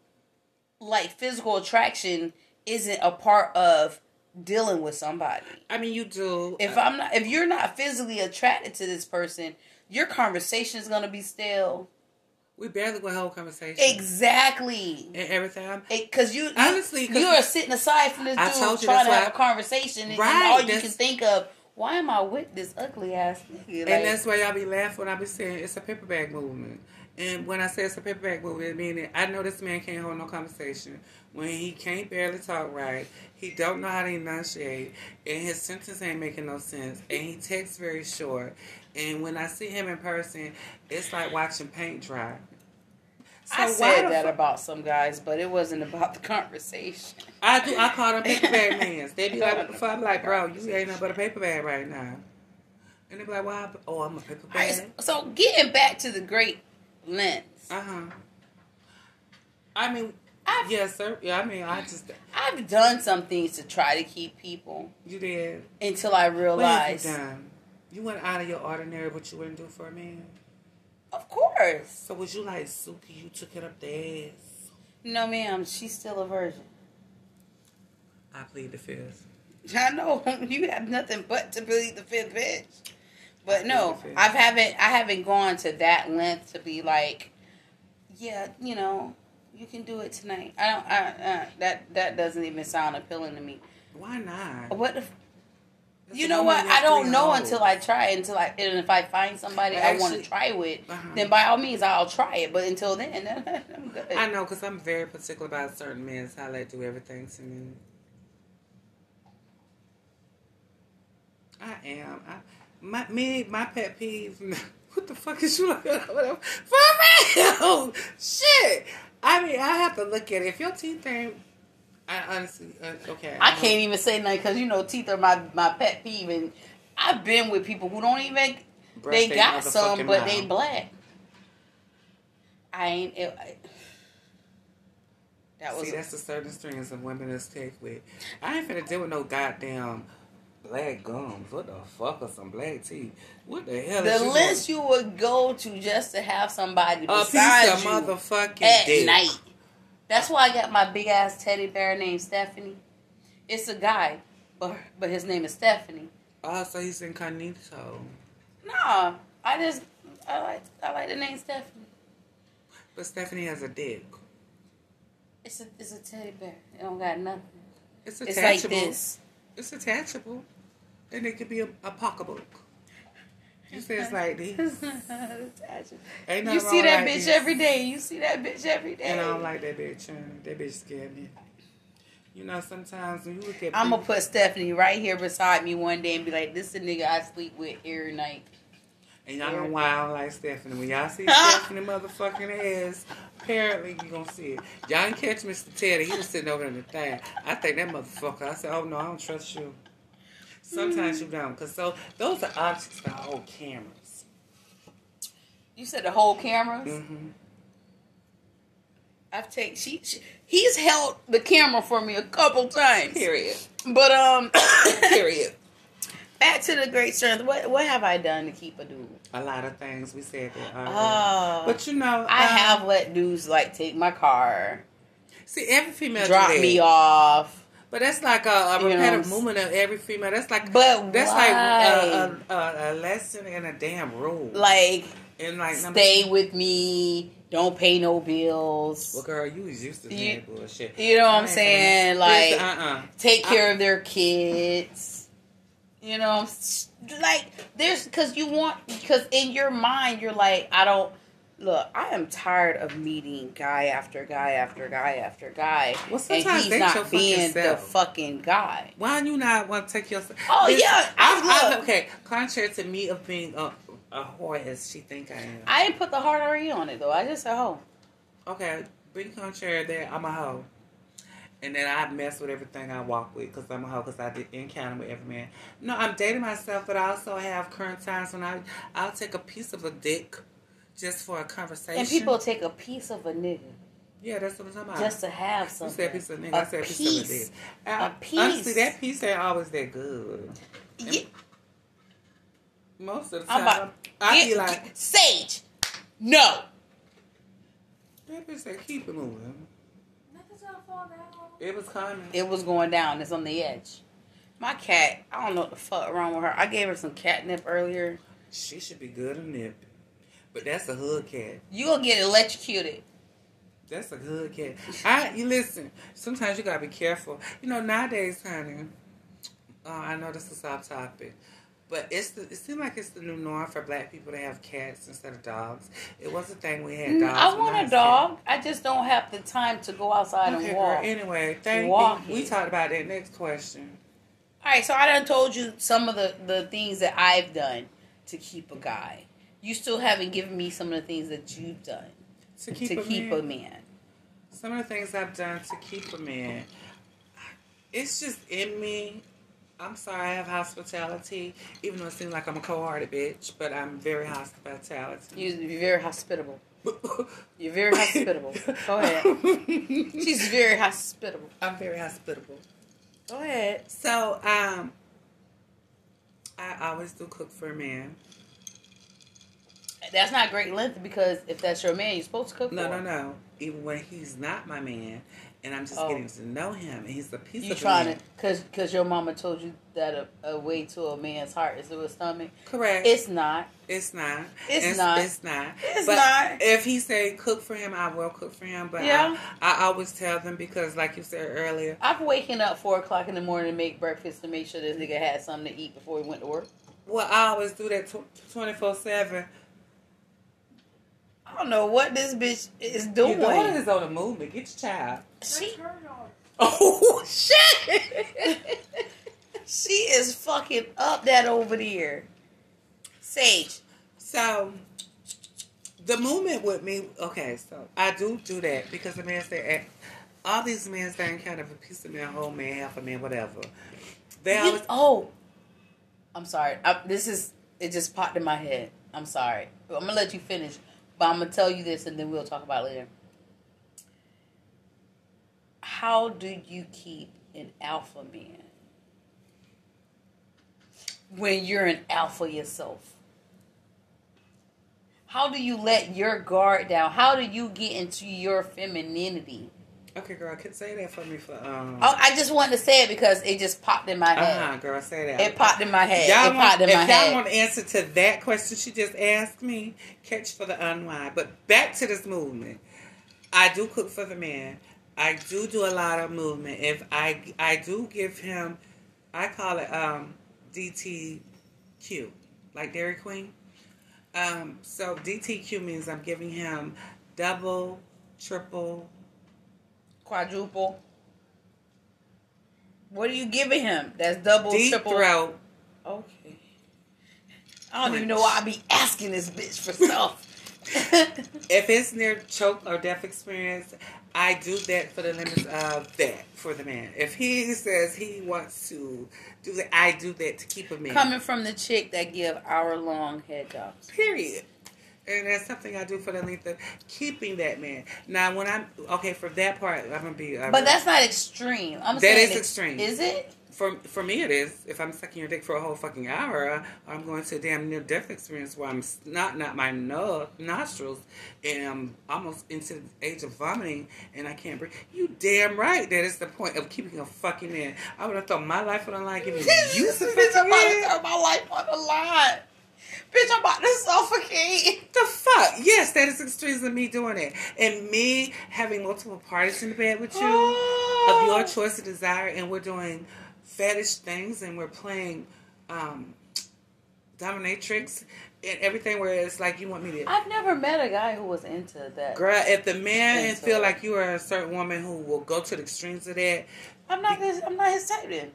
like physical attraction isn't a part of dealing with somebody. I mean, you do. If I'm not, if you're not physically attracted to this person, your conversation is gonna be stale. We barely would hold conversation. Exactly. And every time. Because you, you Honestly, 'cause you are sitting aside from this I dude you trying to have why- a conversation, and, and Right, all you can think of, why am I with this ugly ass nigga? Like, and that's why y'all be laughing when I be saying it's a paper bag movement. And when I say it's a paper bag movement, meaning I know this man can't hold no conversation. When he can't barely talk right, he don't know how to enunciate, and his sentence ain't making no sense, and he texts very short. And when I see him in person, it's like watching paint dry. So I said that fu- about some guys, but it wasn't about the [laughs] conversation. I do. I call them paper bag mans. They be [laughs] like, "What the fuck?" I'm like, "Bro, you ain't nothing but a paper bag right now." And they be like, "Why?" Oh, I'm a paper All right, bag. so getting back to the great lens, Uh huh. I mean, I've- yes, sir. Yeah, I mean, I just I've done some things to try to keep people you did. until I What have you realized, done? You went out of your ordinary, but you wouldn't do for a man. of course, So was you like Suki? You took it up the ass. no, ma'am, she's still a virgin. I plead the fifth. [laughs] I know [laughs] you have nothing but to plead the fifth bitch. But no, feel the fifth. I haven't. I haven't gone to that length to be like, yeah, you know, you can do it tonight. I don't. I, uh, that that doesn't even sound appealing to me. Why not? What if? That's You know what? I don't know hoes. until I try. Until I and if I find somebody I want to try with, Uh-huh. then by all means I'll try it. But until then, [laughs] I'm good. I know, cause I'm very particular about certain men. How they do everything to me. I am. I, my me my pet peeve. [laughs] What the fuck is you looking at? Whatever. For real, [laughs] shit. I mean, I have to look at it. If your teeth ain't, I honestly, uh, okay. I can't even say nothing because you know teeth are my my pet peeve, and I've been with people who don't even Brush they they got some, motherfucking but they black. I ain't. It, I, that was See, that's the certain strings of women that's take with. I ain't finna deal with no goddamn black gums. What the fuck are some black teeth? What the hell is the you list you would go to just to have somebody A piece beside of you motherfucking at dick. night. That's why I got my big ass teddy bear named Stephanie. It's a guy, but but his name is Stephanie. Oh, so he's incognito. Nah, I just I like I like the name Stephanie. But Stephanie has a dick. It's a it's a teddy bear. It don't got nothing. It's It's attachable. like this. It's attachable. And it could be a, a pocketbook. You say it's like this. [laughs] Ain't you see that like bitch this. every day. You see that bitch every day. And I don't like that bitch. That bitch scared me. You know, sometimes when you look at I'm gonna put Stephanie right here beside me one day and be like, "This is the nigga I sleep with every night." And y'all know why I don't like Stephanie. When y'all see [laughs] Stephanie motherfucking ass, apparently you gonna see it. Y'all didn't catch Mr. Teddy. He was sitting over in the thing. I think that motherfucker. I said, oh no, I don't trust you. Sometimes you don't. Because so, those are objects that hold cameras. You said the whole cameras. Mm-hmm. I've taken she, she he's held the camera for me a couple times. Period. But um, [coughs] Period. back to the great strength. What what have I done to keep a dude? A lot of things we said that. Oh, but you know, I um, have let dudes like take my car, See, every female drop me off. But that's like a, a repetitive movement of every female. That's like, But that's uh, uh, why? like a, a, a, a lesson and a damn rule. Like, and like number stay with me. Don't pay no bills. Well, girl, you was used to You- that bullshit. You know what I I'm saying? Like, Listen, uh-uh. take care of their kids. You know, like there's because you want because in your mind you're like I don't look. I am tired of meeting guy after guy after guy after guy, Well, and sometimes he's date not being the fucking guy. Why do you not want to take yourself? Oh, Listen, yeah, I, I- I, okay. Contrary to me of being a, a whore as she think I am. I didn't put the hard R on it though. I just said, hoe. Okay, being contrary there, I'm a hoe. And then I mess with everything I walk with because I'm a hoe because I did encounter with every man. No, I'm dating myself, but I also have current times when I, I'll take a piece of a dick just for a conversation. and people take a piece of a nigga Yeah, that's what I'm talking about. just to have you something. said piece of nigga, A I said piece, of a piece. dick. A I- uh, piece. Honestly, that piece ain't always that good. Yeah, Most of the I'm time, about- I be Yeah, like, Sage, no. that bitch said, keep it moving. Nothing's gonna fall down. It was coming. It was going down. It's on the edge. My cat, I don't know what the fuck wrong with her. I gave her some catnip earlier. She should be good and nippy. But that's a hood cat. You gonna get electrocuted. That's a hood cat. I you listen. Sometimes you gotta be careful. You know nowadays, honey. Uh, I know this is off topic, but it's the, it seems like it's the new norm for black people to have cats instead of dogs. It was a thing we had Mm, dogs. I want a was dog. I just don't have the time to go outside Okay, and girl. walk. Anyway, thank Walking. you. We talked about that. Next question. All right, so I done told you some of the, the things that I've done to keep a guy. You still haven't given me some of the things that you've done To keep, to a, keep man, a man. Some of the things I've done to keep a man. It's just in me. I'm sorry, I have hospitality, even though it seems like I'm a cold-hearted bitch, but I'm very hospitality. You- You're very hospitable. [laughs] You're very hospitable. Go ahead. She's very hospitable. I'm very hospitable. Go ahead. So, um, I always do cook for a man. That's not great length because if that's your man, you're supposed to cook No, no, no. Even when he's not my man, and I'm just Oh. getting to know him, and he's a piece You of trying man. to, cause, cause your mama told you that a, a way to a man's heart is through his stomach. Correct. It's not. It's not. It's not. It's not. It's but not. If he say cook for him, I will cook for him. But Yeah. I, I always tell them because, like you said earlier, I'm waking up four o'clock in the morning to make breakfast to make sure this nigga had something to eat before he went to work. well, I always do that twenty four seven. I don't know what this bitch is doing. Your doing. daughter is on a movement. Get your child. She, That's her oh [laughs] shit! she is fucking up that over there. Sage, So the movement with me, okay, so I do do that because the man said eh, all these men saying kind of a piece of man, whole man, half a man, whatever. They You- always oh, I'm sorry. I, this is it just popped in my head. I'm sorry. I'm gonna let you finish, but I'm gonna tell you this, and then we'll talk about it later. How do you keep an alpha man when you're an alpha yourself? How do you let your guard down? How do you get into your femininity? Okay, girl. I could say that for me for um. Oh, I just wanted to say it because it just popped in my head. Uh huh, girl. Say that. It popped in my head. Y'all it want, popped in if my y'all head. want to answer to that question she just asked me, catch for the unwind. But back to this movement. I do cook for the man. I do do a lot of movement. If I I do give him, I call it um DTQ, like Dairy Queen. Um, so DTQ means I'm giving him double, triple. Quadruple. What are you giving him? That's double, deep triple. throat. Okay. I don't even know why I be asking this bitch for stuff. [laughs] If it's near choke or death experience, I do that for the limits of that for the man. If he says he wants to do that, I do that to keep him in. Coming from the chick that give hour long head jobs. Period. And that's something I do for the length of keeping that man. Now, when I'm okay for that part, I'm gonna be. uh, But that's not extreme. I'm That is extreme. Is it? for for me it is. If I'm sucking your dick for a whole fucking hour, I'm going to a damn near death experience where I'm not not my no, nostrils and I'm almost into the age of vomiting and I can't breathe. You damn right that is the point of keeping a fucking man. I would have thrown my life on the line giving you some fucking throw my life on the line. Bitch, I'm about to suffocate. The fuck? Yes, that is extremes of me doing it. And me having multiple parties in the bed with you of [gasps] your choice of desire and we're doing fetish things and we're playing um dominatrix and everything where it's like you want me to I've never met a guy who was into that. Girl, if the man feel it. like you are a certain woman who will go to the extremes of that, I'm not his, I'm not his type then.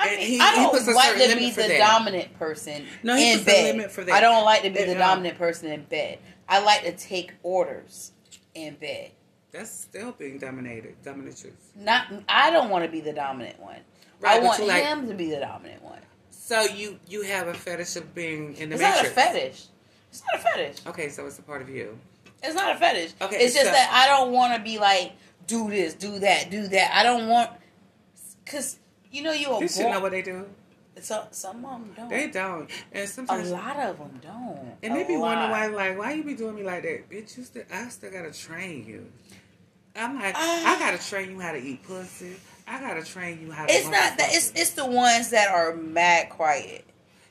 I mean, he- I don't like to be the that. dominant person No, he in bed. limit for that. I don't like to be And, the dominant person in bed. I like to take orders in bed. that's still being dominated, dominatrix. Not, I don't want to be the dominant one. Right, I want like- him to be the dominant one. So you you have a fetish of being in the It's matrix. not a fetish. It's not a fetish. Okay, so it's a part of you. It's not a fetish. Okay, it's just so- that I don't want to be like, do this, do that, do that. I don't want, cause you know you're You should know what they do. So, some of them don't. They don't, and sometimes a lot of them don't. And A they be lot. wondering why, like, why you be doing me like that, bitch? You still, I still gotta train you. I'm like, ah. I gotta train you how to eat pussy. I gotta train you how to. It's not that. It's it's the ones that are mad quiet.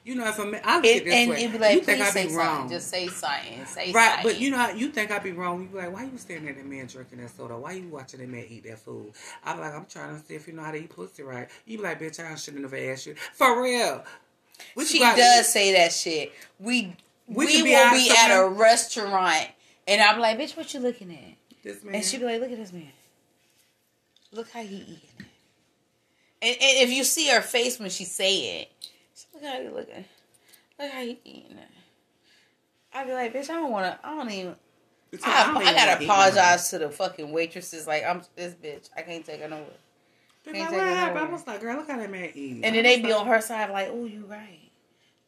You know, if a man, I look It, at this and way. be like, you think please I say be something. wrong, Just say something. Say right? something. But you know, you think I'd be wrong. You be like, why you standing at that man drinking that soda? Why you watching that man eat that food? I'm like, I'm trying to see if you know how to eat pussy right. You be like, bitch, I shouldn't have asked you for real. What she does say that shit. We we, We could will be at a restaurant, and I'm like, bitch, what you looking at? This man. And she be like, look at this man. Look how he eating it. And, and if you see her face when she say it, she look how you looking. Look how you eating it. I be like, bitch, I don't want to. I don't even. It's I, don't I, even gotta apologize to the fucking waitresses. Like, I'm this bitch. I can't take her nowhere. They're Can't like, take what it happened? nowhere. I was like, girl, look how that man eat. And then they be on her side, like, oh, you right.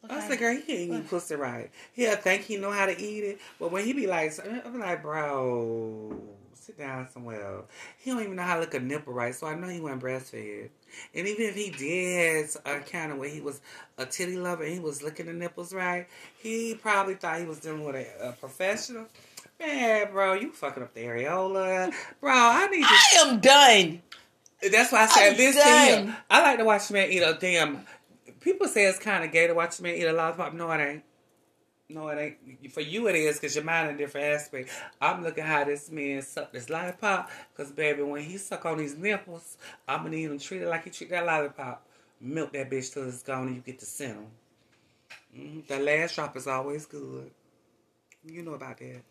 Look I was like, girl, he can't eat pussy right. He'll think he know how to eat it, but when he be like, I'm like, bro, sit down somewhere. He don't even know how to lick a nipple right, so I know he wasn't breastfed. And even if he did a kind of where he was a titty lover and he was licking the nipples right, he probably thought he was dealing with a, a professional. Man, bro, you fucking up the areola. Bro, I need you. I am done. That's why I said I'm this done. to him. I like to watch man eat a damn. People say it's kind of gay to watch man eat a lollipop. No, it ain't. No, it ain't. For you, it is because you're mind in a different aspect. I'm looking how this man suck this lollipop. Because, baby, when he suck on these nipples, I'm going to need him treated like he treat that lollipop. Milk that bitch till it's gone and you get to send him. Mm, the last drop is always good. You know about that.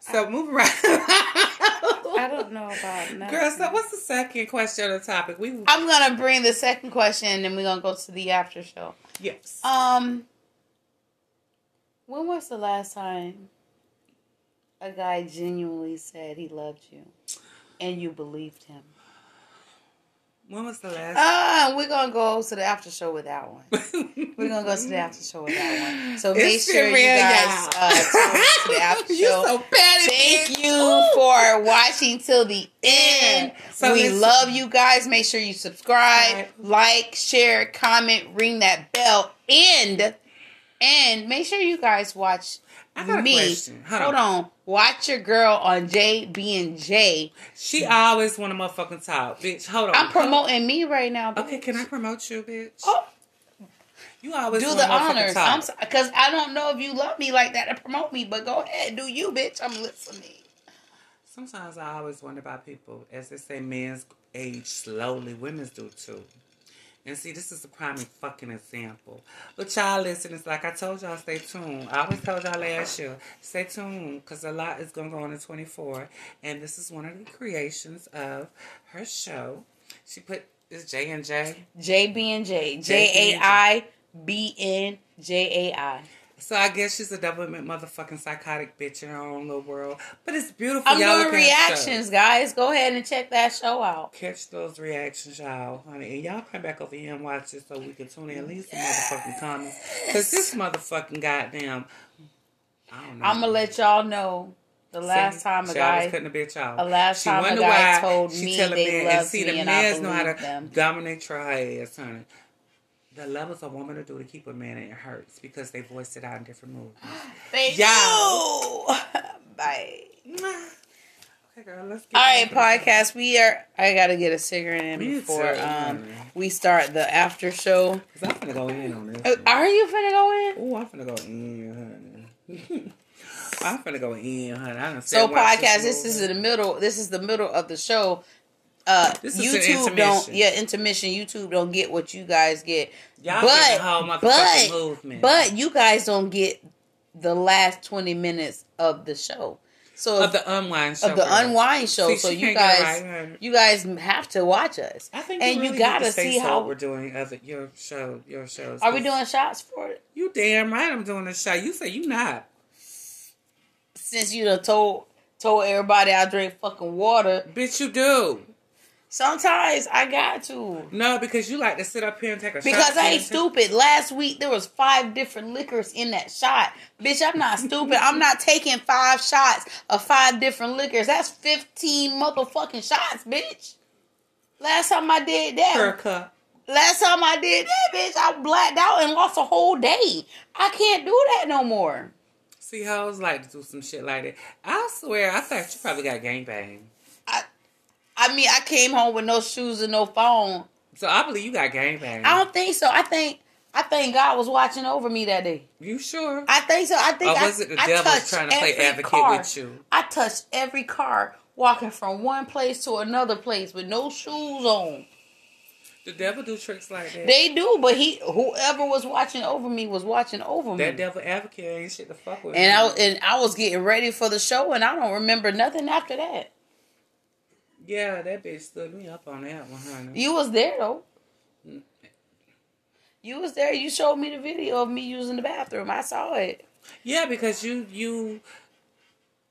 So, move [laughs] around. I don't know about nothing. Girl, so what's the second question on the topic? We I'm gonna bring the second question, and then we're gonna go to the after show. yes. Um, when was the last time a guy genuinely said he loved you, and you believed him? When was the last? Ah, we're gonna go to the after show with that one. We're gonna go to the after show with that one. So [laughs] make It's sure you guys uh, to the after [laughs] show. so petty. Thank you for watching till the end. So we love you guys. Make sure you subscribe, Right. like, share, comment, ring that bell, and and make sure you guys watch I got a me. Hold Hold on. on. Watch your girl on JB and J. She always want to motherfucking talk, bitch. Hold on. I'm promoting me right now. Okay, can I promote you, bitch? Oh, You always do the honors. I'm because I don't know if you love me like that to promote me, but go ahead, do you, bitch. I'm listening. Sometimes I always wonder about people, as they say, men's age slowly, women's do too. And see, this is a prime fucking example. But y'all listen, it's like I told y'all, stay tuned. I always told y'all last year, stay tuned, because a lot is going to go on in 24. And this is one of the creations of her show. She put, is J and J. JB and J. J A I B N J A I. So I guess she's a double motherfucking psychotic bitch in her own little world. But it's beautiful. I'm y'all doing at reactions, guys. Go ahead and check that show out. Catch those reactions, y'all, honey. And y'all come back over here and watch it so we can tune in and leave some motherfucking comments. Because this motherfucking goddamn. I don't know. I'm gonna let y'all know The last time a guy- always cutting the bitch off. the last she time a guy why told she me tell a they man, loved and see me the and I men know how to them. dominate your ass, honey. The love levels a woman to do to keep a man in it hurts because they voice it out in different movies. [gasps] Yeah. do. [laughs] Bye. Okay, girl, let's get All right, podcast. We are. I gotta get a cigarette in Me before too, um we start the after show. Cause I'm finna go in on this. Uh, Are you finna go in? Oh, I'm finna go in, honey. [laughs] I'm finna go in, honey. I done So podcast. This is in the middle. This is the middle of the show. Uh, This is an YouTube don't. Yeah, intermission. YouTube don't get what you guys get. Y'all but get the whole but movement. but you guys don't get the last twenty minutes of the show. So of the unwind show. of the unwind show. See, so you can't get it guys, right, you guys have to watch us. I think and you, you gotta to see so how- we're doing other your show, your shows. Are we doing shots for it? You damn right, I'm doing a show. You say you not. Since you done told told everybody I drink fucking water. Bitch, you do. Sometimes I got to. No, because you like to sit up here and take a shot. Because I ain't stupid. Last week there was five different liquors in that shot. Bitch, I'm not stupid. I'm not [laughs] taking five shots of five different liquors. That's 15 motherfucking shots, bitch. Last time I did that. Per cup. Last time I did that, bitch, I blacked out and lost a whole day. I can't do that no more. See, hoes like to do some shit like that. I swear, I thought you probably got gangbang. I mean, I came home with no shoes and no phone. So I believe you got gangbang. I don't think so. I think I think God was watching over me that day. You sure? I think so. I think Or I, was it the I devil trying to play advocate car. with you? I touched every car walking from one place to another place with no shoes on. The devil do tricks like that. They do, but he whoever was watching over me was watching over me. that devil advocate ain't shit to fuck with. and I and I was getting ready for the show, and I don't remember nothing after that. Yeah, that bitch stood me up on that one, honey. You was there though. You was there. You showed me the video of me using the bathroom. I saw it. Yeah, because you you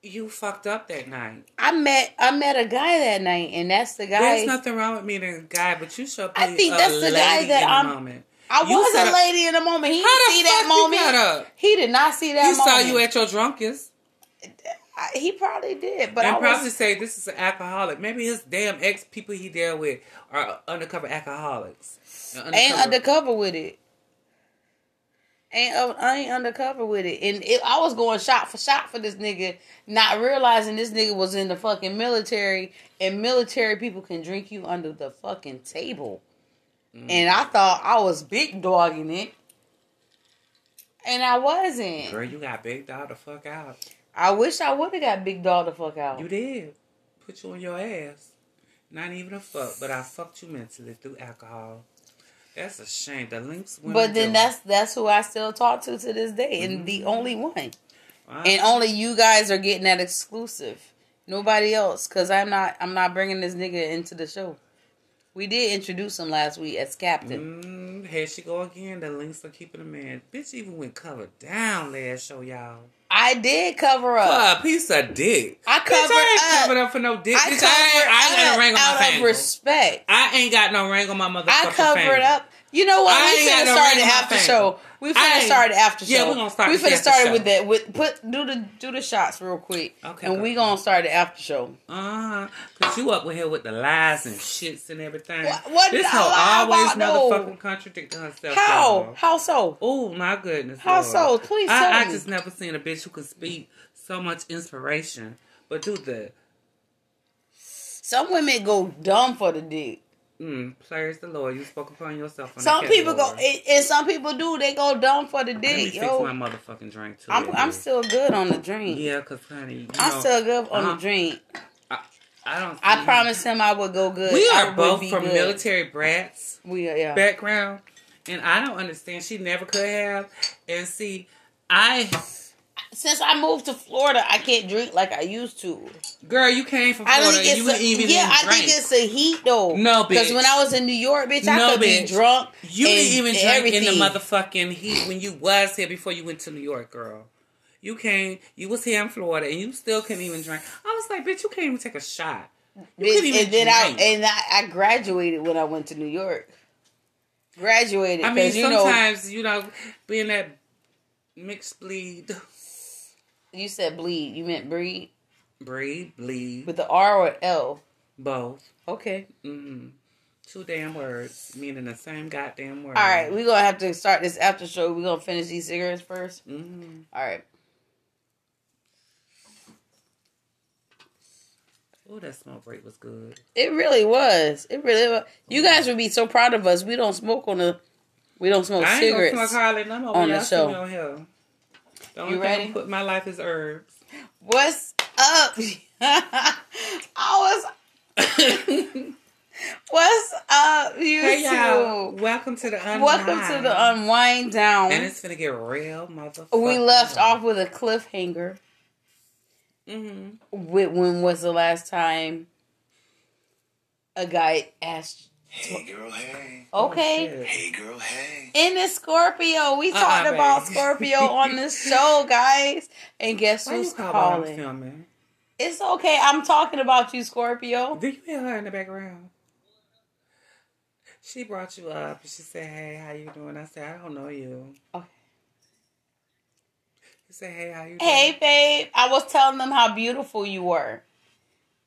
you fucked up that night. I met I met a guy that night, and that's the guy. There's nothing wrong with meeting a guy, but you should be I think that's the guy that I'm- moment. I You was a lady in the moment. He didn't see that moment. He did not see that He moment. saw you at your drunkest. I, he probably did, but and I probably was. say this is an alcoholic. Maybe his damn ex people he dealt with are undercover alcoholics. And Ain't undercover with it. Ain't uh, I ain't undercover with it, and it, I was going shot for shot for this nigga, not realizing this nigga was in the fucking military, and military people can drink you under the fucking table, and I thought I was big dogging it, and I wasn't. Girl, you got big dog the fuck out. I wish I would have got big dog the fuck out. You did. Put you on your ass. Not even a fuck, but I fucked you mentally through alcohol. That's a shame. The links But then that's that's who I still talk to to this day, and the only one. Wow. and only you guys are getting that exclusive. Nobody else, because I'm not. I'm not bringing this nigga into the show. We did introduce him last week as captain. Mm, here she go again. The links are keeping a man. Bitch even went covered down last show, y'all. I did cover up. For a piece of dick. I Bitch, covered I ain't up. covered up for no dick. I Bitch, covered I ain't, I ain't got no ring on my out of respect. I ain't got no ring on my motherfucking I covered finger. up. You know what? I We ain't got finna no start ring the on my after finger. show. We I finna start the after show. Yeah, we gonna start We finna after start show. with that. With put do the do the shots real quick. Okay, And go. we gonna start the after show. Uh-huh. Cause you up with here with the lies and shits and everything. What- what this I hoe always though? motherfucking contradicting herself. How? How so? Oh my goodness. How Lord. so? Please tell I, I just never seen a bitch who could speak so much inspiration, but do the Some women go dumb for the dick. Mm, praise the Lord. You spoke upon yourself. On Some people go, and some people do. They go dumb for the Let me dick, yo. my motherfucking drink too. I'm. I'm still good on the drink. Yeah, cause honey, I'm know, still good on uh-huh. the drink. I don't. I promised him I would go good. We are both from good. military brats. We are, yeah. background, and I don't understand. She never could have. And see, I Since I moved to Florida, I can't drink like I used to. girl, you came from I Florida. think it's you a, even yeah. I drink. think it's the heat though. No, because when I was in New York, bitch, I No, could bitch. be drunk. You and didn't even drink in the motherfucking heat when you was here before you went to New York, girl. You came, you was here in Florida, and you still couldn't even drink. I was like, bitch, you can't even take a shot. You Bitch, couldn't even and then I drink. and I, I graduated when I went to New York. Graduated. I mean, you know, sometimes you know, being that mixed bleed. You said bleed. You meant breed. Breed, bleed, With the R or L? both. Okay. hmm Two damn words, meaning the same goddamn word. All right, we're gonna have to start this after show. We're gonna finish these cigarettes first. hmm All right. Oh, that smoke break was good. It really was. It really was. You guys would be so proud of us. We don't smoke on the. We don't smoke I cigarettes. smoke hardly no more. on the show. Me on here. The only You thing ready? I'm put my life is herbs. What's up? [laughs] I was. [laughs] What's up, you Hey y'all, welcome to the unwind. Welcome to the unwind down. And it's gonna get real, motherfucker. we left off with a cliffhanger. hmm With when was the last time a guy asked? Hey girl, hey. Oh, oh, okay, Oh, Hey girl, hey. in the Scorpio, we Uh-uh, talked about. Scorpio on this [laughs] show, guys. And guess Why you who's while I'm calling? filming? It's okay. I'm talking about you, Scorpio. Do you hear her in the background? She brought you up. She said, "Hey, how you doing?" I said, "I don't know you." Okay. You said, "Hey, how you doing?" Hey, babe. I was telling them how beautiful you were,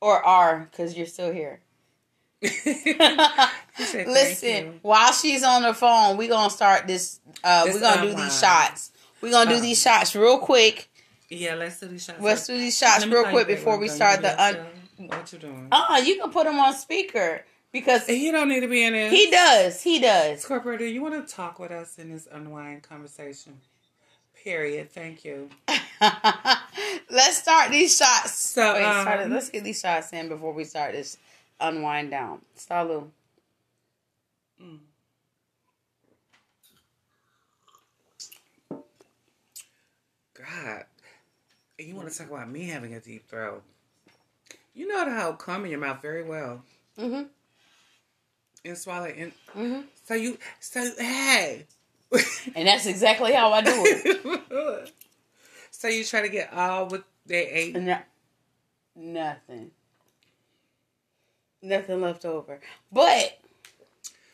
or are, because you're still here. [laughs] Said, Listen, while she's on the phone, we're gonna start this. Uh, we're gonna do these shots. We're gonna do these shots real quick. Yeah, let's do these shots. Let's do these shots real quick before we start the un. What you doing? Uh, you can put him on speaker because He don't need to be in this. he does. He does. Scorpio, do you want to talk with us in this unwind conversation? Period. Thank you. [laughs] let's start these shots. So, Wait, start it- um, let's get these shots in before we start this unwind down. Salud. God, and you want to talk about me having a deep throat? You know how to calm in your mouth very well Mm-hmm. and swallow in. Mm-hmm. So you, so hey. [laughs] And that's exactly how I do it. [laughs] so you try to get all with they ate. No, nothing. Nothing left over. But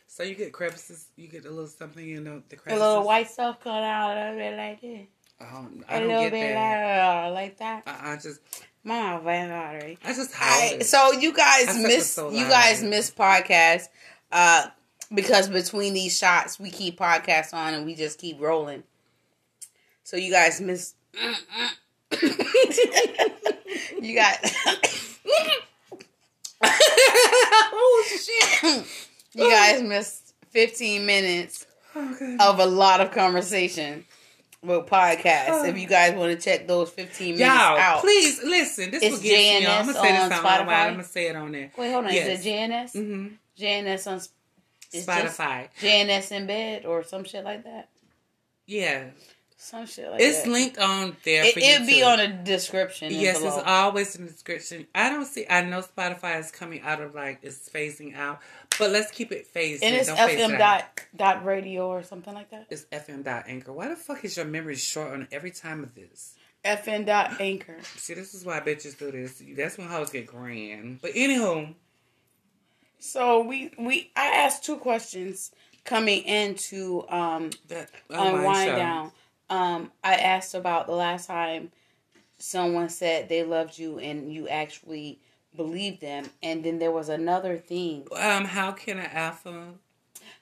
So you get crevices. You get a little something in the, the a little white stuff cut out a little bit like this. A I don't little get bit that. like, like that. I, I just, My mouth ain't watery. I just hide. so you guys I miss so you guys miss podcast uh because between these shots we keep podcasts on and we just keep rolling. So you guys miss [coughs] you got [coughs] [laughs] [laughs] oh shit! you guys missed 15 minutes Okay. of a lot of conversation with podcasts. If you guys want to check those 15 minutes Y'all, out. please listen. This It's will get me. JNS I'm gonna say on this on Spotify? I'm gonna say it on there. Wait, hold on. Yes. Is it JNS? Mm-hmm. JNS on Spotify. JNS in bed or some shit like that. yeah, Some shit like it's that. linked on there. It, it'd be on the description. Yes, below. it's always in the description. I don't see. I know Spotify is coming out of like it's phasing out, but let's keep it phased. and in. it's Don't phase FM it dot dot radio or something like that. It's FM dot anchor. Why the fuck is your memory short on every time of this? FN dot anchor. See, this is why bitches do this. That's when hoes get grand. But anywho, So we we I asked two questions coming into um my wind show. down. Um, I asked about the last time someone said they loved you and you actually believed them, and then there was another thing. Um, how can an alpha?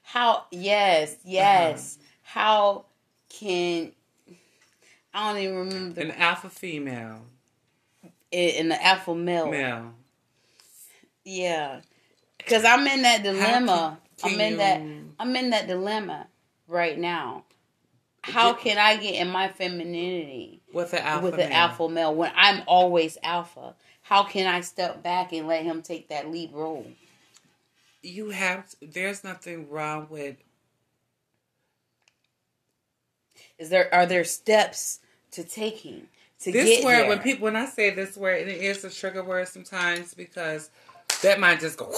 How? Yes, yes. How can? I don't even remember An alpha female, in the alpha male. male. Yeah, because I'm in that dilemma. can I'm in you- that. I'm in that dilemma right now. How can I get in my femininity With an alpha with an male. alpha male when I'm always alpha? How can I step back and let him take that lead role? You have. To, there's nothing wrong with. Is there are there steps to taking to This get word there? when people when I say this word, and it is a trigger word sometimes because that might just go.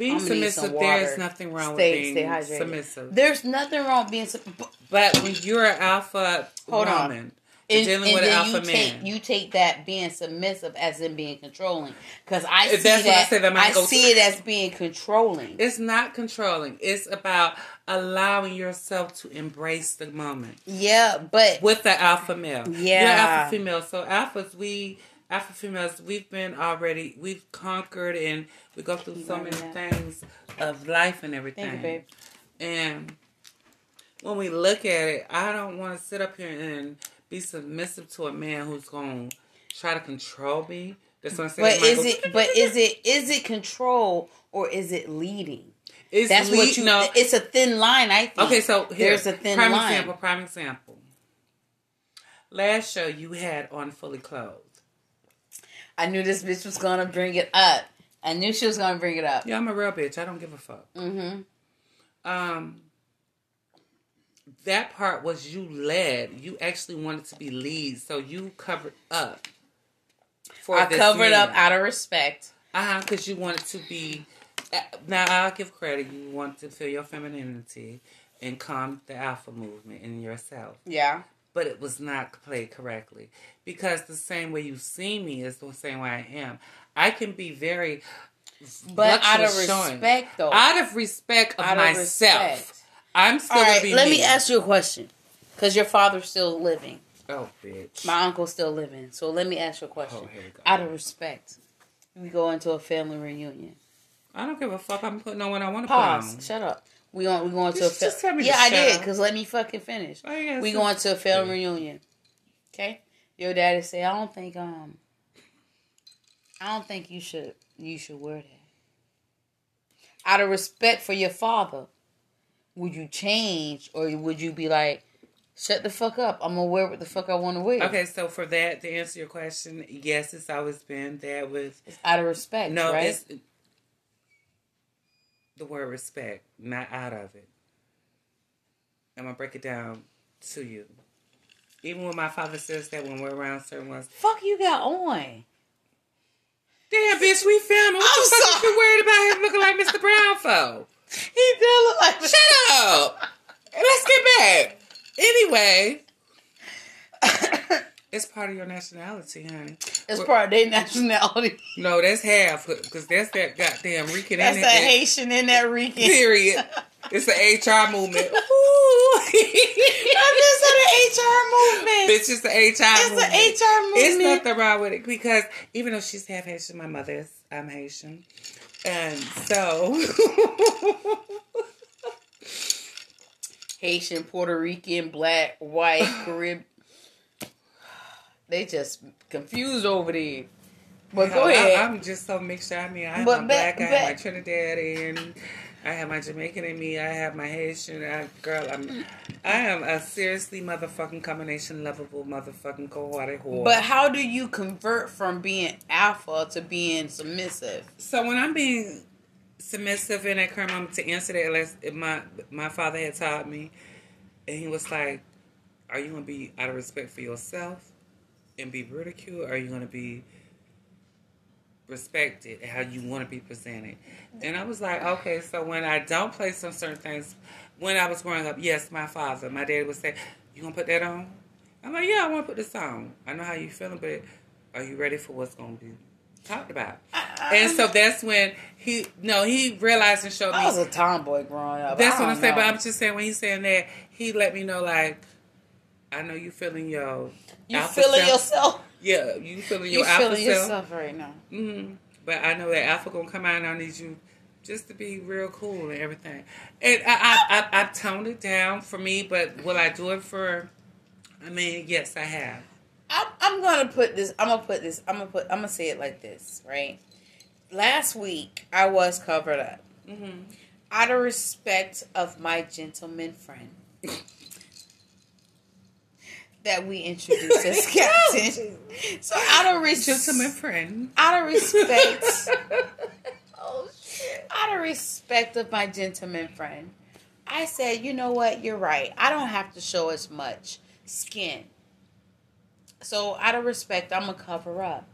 Being submissive, some there is nothing wrong Stay- with being stay hydrated. submissive. There's nothing wrong with being. sub- but- when you're an alpha Hold on. woman, And, dealing and with an then alpha you take man, you take that being submissive as in being controlling because I If see what I that said, that I see it as being controlling. it's not controlling. It's about allowing yourself to embrace the moment Yeah, but with the alpha male. Yeah. You're alpha female. So alphas, we alpha females, we've been already, we've conquered and we go through so many learning things of life and everything. thank you. And when we look at it, I don't want to sit up here and be submissive to a man who's going to try to control me. That's what I'm saying. But is it? But is it? Is it control or is it leading? It's That's lead- what you. know. It's a thin line. I think. Okay, so here, there's a thin prime line. example. Prime example. Last show you had on fully clothed. I knew this bitch was gonna bring it up. I knew she was gonna bring it up. Yeah, I'm a real bitch. I don't give a fuck. Mm-hmm. um that part was you led. You actually wanted to be lead, so you covered up. For I covered man. up out of respect. Uh huh. Because you wanted to be. Now I'll give credit. You want to feel your femininity and calm the alpha movement in yourself, Yeah. But it was not played correctly because the same way you see me is the same way I am. I can be very. But out of showing. respect, though. Out of respect of Out of myself. respect. I'm still All be Let me. me ask you a question, because your father's still living. Oh, bitch. My uncle's still living. So let me ask you a question. Oh, here we go. Out of respect, we go into a family reunion. I don't give a fuck. I'm putting on what I want to put Pause. on. Shut up. We going we going to a Just- fa- just tell me to yeah I did up. because let me fucking finish. Oh, we so- going to a family reunion. Okay, your daddy say I don't think um I don't think you should you should wear that. Out of respect for your father, would you change or would you be like, shut the fuck up? I'm gonna wear what the fuck I want to wear. Okay, so for that, to answer your question, yes, it's always been that with it's out of respect. no, right? it's the word respect, not out of it. I'm gonna break it down to you. Even when my father says that when we're around certain ones, fuck you got on. damn bitch, we filming. What I'm the fuck sorry. you worried about him looking like Mr. Brown for? [laughs] He did look like Shut up. Let's get back. Anyway, it's part of your nationality, honey. It's part of their [laughs] nationality. No, that's half because that's that goddamn Rican That's in a it. Haitian in that Rican. Period. It's the HR movement. That is an HR movement. Bitch, it's the HR It's movement. an HR movement. It's nothing wrong with it because even though she's half Haitian, my mother is I'm Haitian, and so [laughs] Haitian, Puerto Rican, black, white, Carib. They just confused over there. But go I- ahead. I'm just so mixed. I mean, I have But my back- black, I have my back- Trinidadian, I have my Jamaican in me, I have my Haitian. I, girl, I'm, I am a seriously motherfucking combination, lovable motherfucking cold-hearted whore. but how do you convert from being alpha to being submissive? So when I'm being submissive in that current moment to answer that, unless my my father had taught me, and he was like, "Are you gonna be out of respect for yourself and be ridiculed, or are you gonna be respected how you want to be presented?" And I was like, "Okay." So when I don't play some certain things, when I was growing up, yes, my father, my dad would say, "You gonna put that on?" I'm like, "Yeah, I want to put this on. I know how you feeling, but are you ready for what's gonna be?" Talked about, and so that's when he no he realized and showed me I was a tomboy growing up. that's what I'm saying. But. I'm just saying when he's saying that, he let me know like, I know you feeling your you feeling self. yourself. Yeah, you feeling You alpha feeling self. yourself right now. hmm But I know that alpha gonna come out and I need you just to be real cool and everything. And I I, I, I toned it down for me, but will I do it for? I mean, yes, I have. I'm, I'm gonna put this. I'm gonna put this. I'm gonna put. I'm gonna say it like this, right? Last week I was covered up hmm out of respect of my gentleman friend that we introduced as [laughs] captain. So out of respect, Gentleman friend. out of respect, [laughs] Oh shit. out of respect of my gentleman friend, I said, you know what? You're right. I don't have to show as much skin. So out of respect, I'm gonna cover up.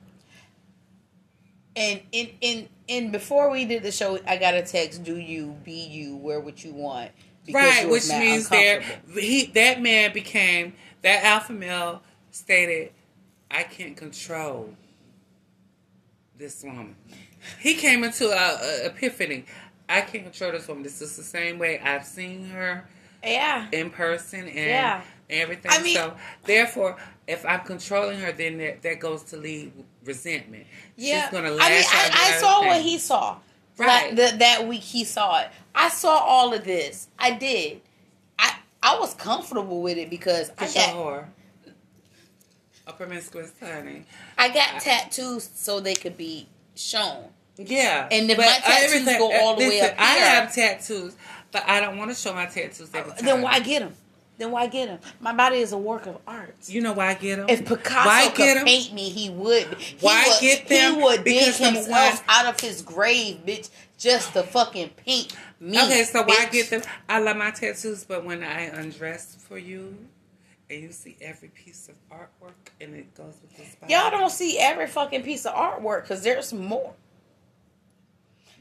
And in in in before we did the show, I got a text: "Do you be you? Wear what you want." right, which means that he that man became that alpha male stated, "I can't control this woman." He came into a, a epiphany. I can't control this woman. This is the same way I've seen her Yeah. in person and Yeah. everything. I mean- so therefore, if I'm controlling her, then that, that goes to lead resentment. Yeah. She's gonna I mean, out I, I saw what he saw. Right. Like, th- that week he saw it. I saw all of this. I did. I I was comfortable with it because I Cause you're a got whore. A promiscuous honey. I got tattoos so they could be shown. Yeah. And if my tattoos go uh, all the way listen, up I have tattoos, but I don't want to show my tattoos every time. Then why get them? Then why get them? My body is a work of art. You know why I get them? If Picasso why could paint me, he would. He Why would, get them? He would dig himself out of his grave, bitch, just to fucking paint me. Okay, so why get them? I love my tattoos, but when I undress for you, and you see every piece of artwork, and it goes with this body. Y'all don't see every fucking piece of artwork because there's more.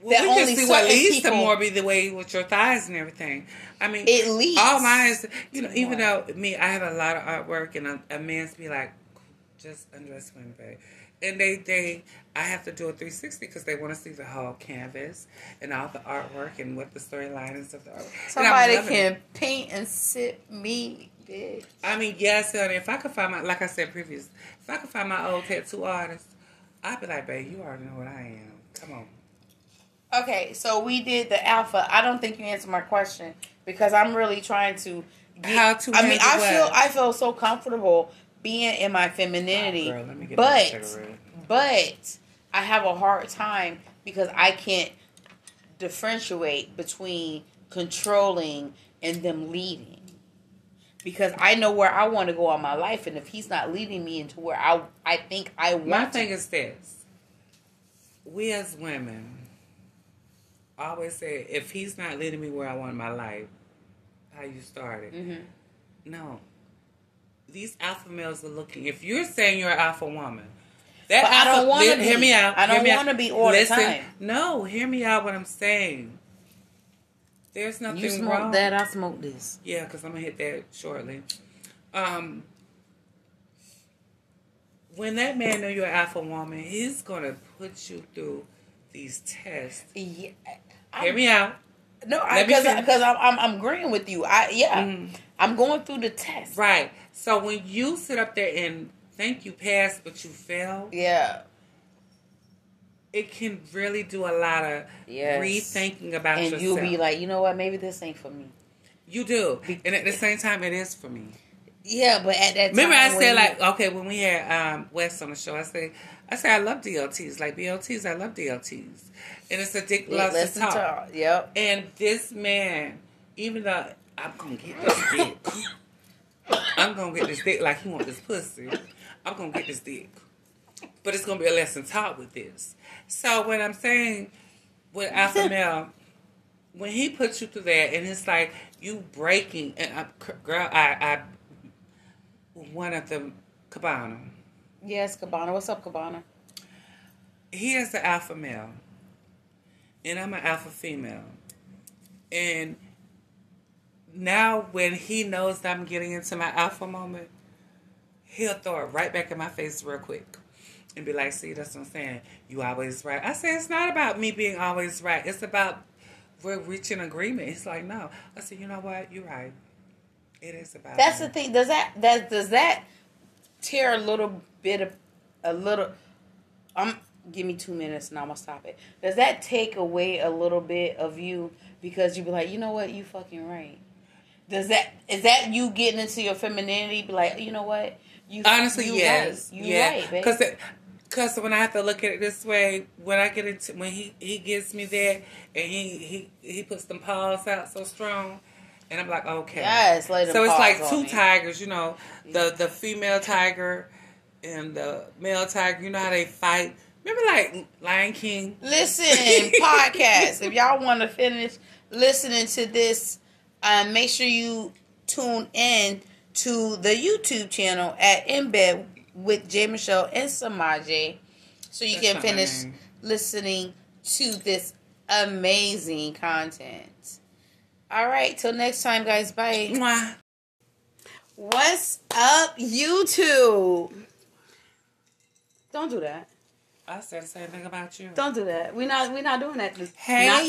Well, that we only can see what leads to more be the way with your thighs and everything. I mean, It leads all mine is, you know, even more. though me, I have a lot of artwork, and a, a man's be like, just undress women, babe. And they, they, I have to do a 360 because they want to see the whole canvas and all the artwork and what the storyline is of the artwork. And I'm Somebody can it. paint and sit me, bitch. I mean, yes, honey. If I could find my, like I said previous, if I could find my old tattoo artist, I'd be like, babe, you already know what I am. Come on. Okay, so we did the alpha. I don't think you answered my question because I'm really trying to. Get, How to I mean, I handle feel? I feel so comfortable being in my femininity, Oh, girl, let me get my but but I have a hard time because I can't differentiate between controlling and them leading. Because I know where I want to go in my life, and if he's not leading me into where I I think I want My to thing is this: we as women always say, if he's not leading me where I want in my life, how you started. Mhm. No, these alpha males are looking. If you're saying you're an alpha woman, that But I don't wanna li- hear me out. I don't hear wanna be all the time. No, hear me out. What I'm saying. There's nothing You smoke wrong. that, I smoke this. Yeah, because I'm gonna hit that shortly. Um, when that man know you're an alpha woman, he's gonna put you through these tests. Yeah, Hear me out. No, because because I'm, I'm I'm agreeing with you. I yeah, Mm. I'm going through the test. Right. So when you sit up there and think you passed but you failed, Yeah, it can really do a lot of Yes. rethinking about and yourself. you'll be like, you know what? Maybe this ain't for me. you do, and at the same time, it is for me. Yeah, but at that Remember, I said you- like, okay, when we had um, West on the show, I say, I say I love DLTs, like BLTs, I love DLTs, and it's a dick loves to listen talk. Yep. And this man, even though I'm gonna get this dick, I'm gonna get this dick like he want this pussy. I'm gonna get this dick, but it's gonna be a lesson taught with this. So what I'm saying with [laughs] alpha male, when he puts you through that, and it's like you breaking, and I, girl, I, I, one of the cabana. Yes, Cabana. What's up, Cabana? he is the alpha male and I'm an alpha female. And now when he knows that I'm getting into my alpha moment, he'll throw it right back in my face real quick. And be like, see, that's what I'm saying. You always right. I say it's not about me being always right. It's about we're reaching agreement. He's like, no. I said, you know what? You're right. It is about That's me. the thing. Does that that does that tear a little bit of a little? Um, give me two minutes and I'm gonna stop it. Does that take away a little bit of you because you be like, you know what, you fucking right? Does that is that you getting into your femininity? Be like, you know what, you Honestly, you yes. right. you yeah. right. Because because when I have to look at it this way, when I get into when he he gives me that and he he he puts them paws out so strong, and I'm like, okay, Yes, So it's like two me. tigers, you know, the the female tiger and the male tiger. You know how they fight. Remember, like Lion King. Listen, [laughs] podcast. If y'all want to finish listening to this, um, make sure you tune in to the YouTube channel at In Bed with J Michelle and Samaje, so you That's can finish listening to this amazing content. All right, till next time, guys. Bye. Mwah. What's up, YouTube? Don't do that. I said the same thing about you. Don't do that. We're not. We're not doing that. This- Hey, not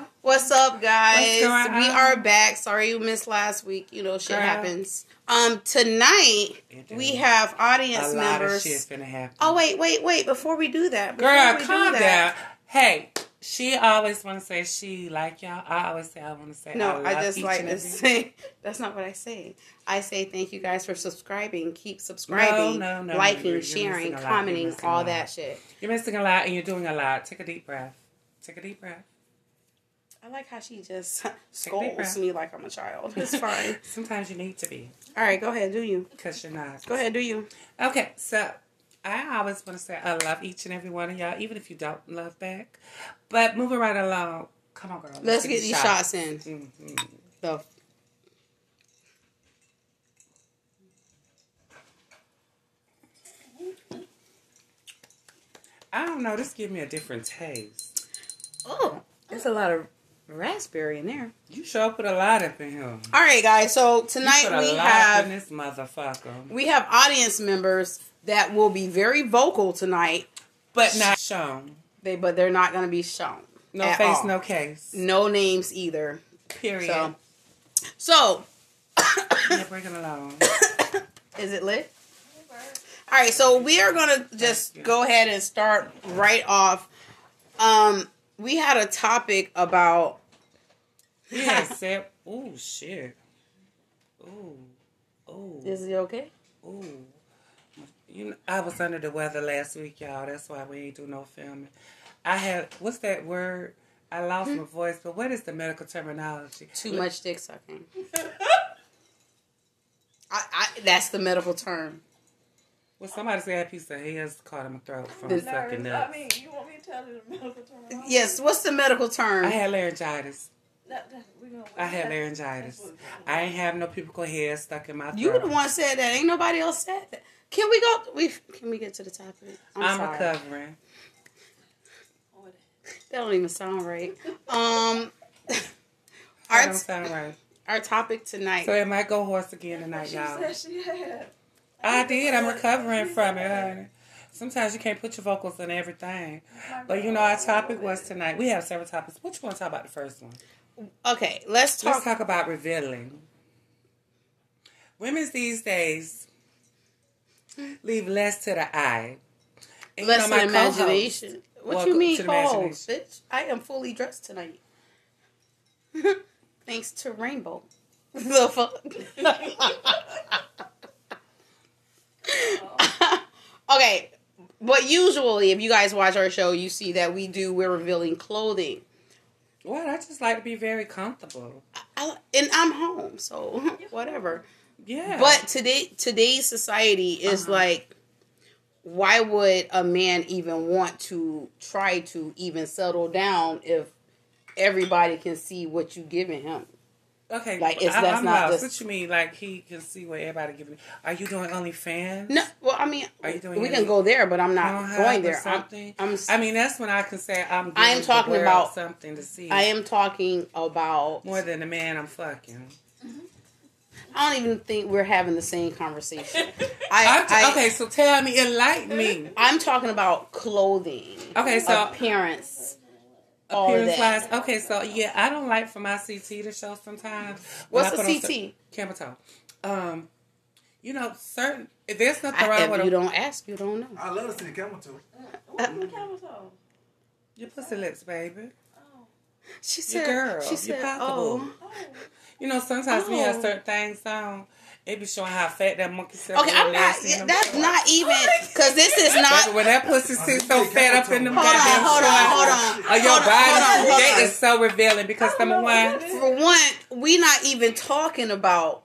y'all. What's up, guys? What's going we are back. Sorry you missed last week. You know, shit Girl. happens. Um, tonight we have audience A lot members. of shit's finna happen. Oh wait, wait, wait! Before we do that, before Girl, we do calm that- down. Hey, she always want to say she like y'all. I always say I want to say No, I, I, just like to say [laughs] that's not what I say. I say thank you guys for subscribing. Keep subscribing, No, no, no, liking, you're- you're sharing, missing a lot. You're commenting, all that shit. You're missing a lot and you're doing a lot. Take a deep breath. Take a deep breath. I like how she just [laughs] Take a deep scolds me like I'm a child. It's [laughs] fine. Sometimes you need to be all right, go ahead, do you? because you're not. Go ahead, do you? Okay, so I always want to say I love each and every one of y'all, even if you don't love back. But moving right along, come on, girl. Let's take get these shots in. Mhm. The I don't know. This give me a different taste. oh, there's a lot of raspberry in there. You sure put a lot up in here. All right, guys. So tonight we have in this motherfucker, we have audience members that will be very vocal tonight. but not shown. They but they're not going to be shown. No face, all. no case. no names either. Period. So, so yeah, bring it along. is it lit? All right, so we are gonna just go ahead and start right off. Um, we had a topic about [laughs] Yeah, Sep. Ooh, shit. Ooh, ooh, Is it okay? ooh. You know, I was under the weather last week, y'all. That's why we ain't do no filming. I had what's that word? I lost hmm? my voice, but what is the medical terminology? Too much dick sucking. [laughs] I, I that's the medical term. Well, somebody said a piece of hair's caught in my throat from The- sucking Nervous. nuts. I mean, you want me to tell you the medical term? Yes, what's the medical term? I had laryngitis. That, that, I had laryngitis. I ain't have no pubic hair stuck in my throat. you the one said that. Ain't nobody else said that. Can we go? We can we get to the topic? I'm, I'm sorry. recovering. That don't even sound right. Um, [laughs] That our don't sound right. our topic tonight. So it might go horse again tonight, She y'all. said she had. I did. I'm recovering from it, honey. Sometimes you can't put your vocals in everything. But you know, our topic was tonight. We have several topics. What you want to talk about the first one? Okay, let's talk. Let's talk about revealing. Women these days leave less to the eye. And, you Less know, than my imagination. What Welcome you mean, to imagination. bitch? I am fully dressed tonight. [laughs] Thanks to Rainbow. [laughs] the fuck? [laughs] okay, but usually, if you guys watch our show, you see that we do we're revealing clothing. Well, I just like to be very comfortable. I, and I'm home, so whatever. Yeah. But today, today's society is Uh-huh. like, why would a man even want to try to even settle down if everybody can see what you giving him? okay, like, it's- I, that's I'm not lost. just- What you mean? Like he can see what everybody giving? Are you doing OnlyFans? No, well, I mean, Are you doing we any- can go there, but I'm not going there. I'm, Something. I'm, I mean, that's when I can say I'm. I am talking about- something to see. I am talking about. more than the man I'm fucking. I don't even think we're having the same conversation. [laughs] I, I'm t- I- okay, so tell me, enlighten me. I'm talking about clothing, Okay, so appearance, Appearance wise, okay, so yeah, I don't like for my CT to show sometimes. What's I a put CT? cer- Camel toe. Um, you know, certain if there's nothing I, wrong with if you a, don't ask, you don't know. I love to see the camel too. What's the camel toe? your pussy lips, baby. Oh. She Your said, girl, she your said, oh. Oh. You know, sometimes we have Oh. certain things on. It be showing how fat that monkey said. Okay, I'm not. yeah, That's not even [laughs] because this is Baby, not. when that pussy sits so fat up in them Hold on, goddamn hold on, hold on. of your Hold on, body, hold on, hold on. is so revealing because number one, For one, we not even talking about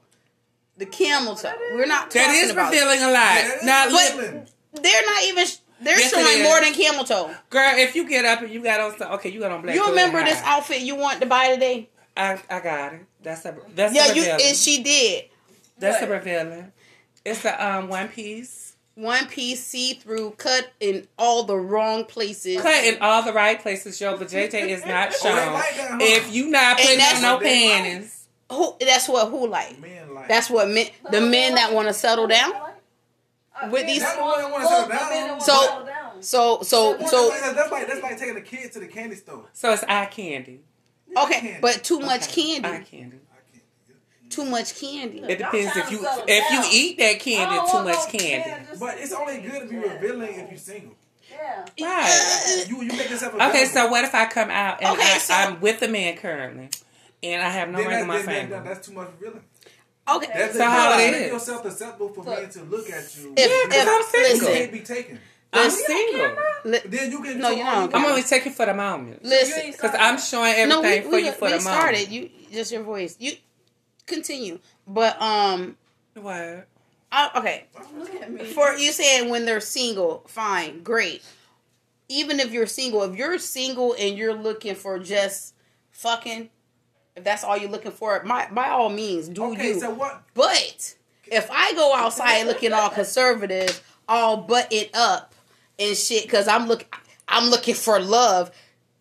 the camel toe. We're not that talking is about. revealing a lot. Now, But- They're not even. They're Yes, showing more than camel toe. girl, if you get up and you got on some, okay, you got on black. You hood remember high. this outfit you want to buy today? I, I got it. That's a that's Yeah, a you and she did. that's a revealing. It's a um one piece One piece, see through, cut in all the wrong places. cut in all the right places, yo. But JJ is not Oh, [laughs] shown. like? If you not putting on no what they like. panties, Who? That's what who like. Men like. That's what men. The men that want to settle down. Uh, With these- that That's the one that wanna Look, settle the men that down. wanna So- So so so that's like that's like taking a kid to the candy store. So it's eye candy. Okay, but too much Okay. Eye candy. candy. Too much candy. It depends if you trying to if you eat that candy, too much no candy. But it's only good to be Yeah. revealing if you're single. Yeah. Right. You you make yourself Okay, so what if I come out and Okay, I, so- I'm with a man currently, and I have no then ring that, on my then, then, finger? that's too much revealing. Okay. That's So how it make is? yourself acceptable for men to look at you. If- Yeah, 'cause if- I'm single. you can't be taken. I'm single. li- Then you can. No, you're all not. I'm only taking for the moment listen. because I'm showing everything No, we, for we, you for we the started. moment. You just your voice. You continue, but um, What? I, okay. Look at me. For you saying when they're single, fine, great. Even if you're single, if you're single and you're looking for just fucking, if that's all you're looking for, by by all means, do Okay, you. so what? But if I go outside looking all conservative, all buttoned up and shit, because I'm look, I'm looking for love.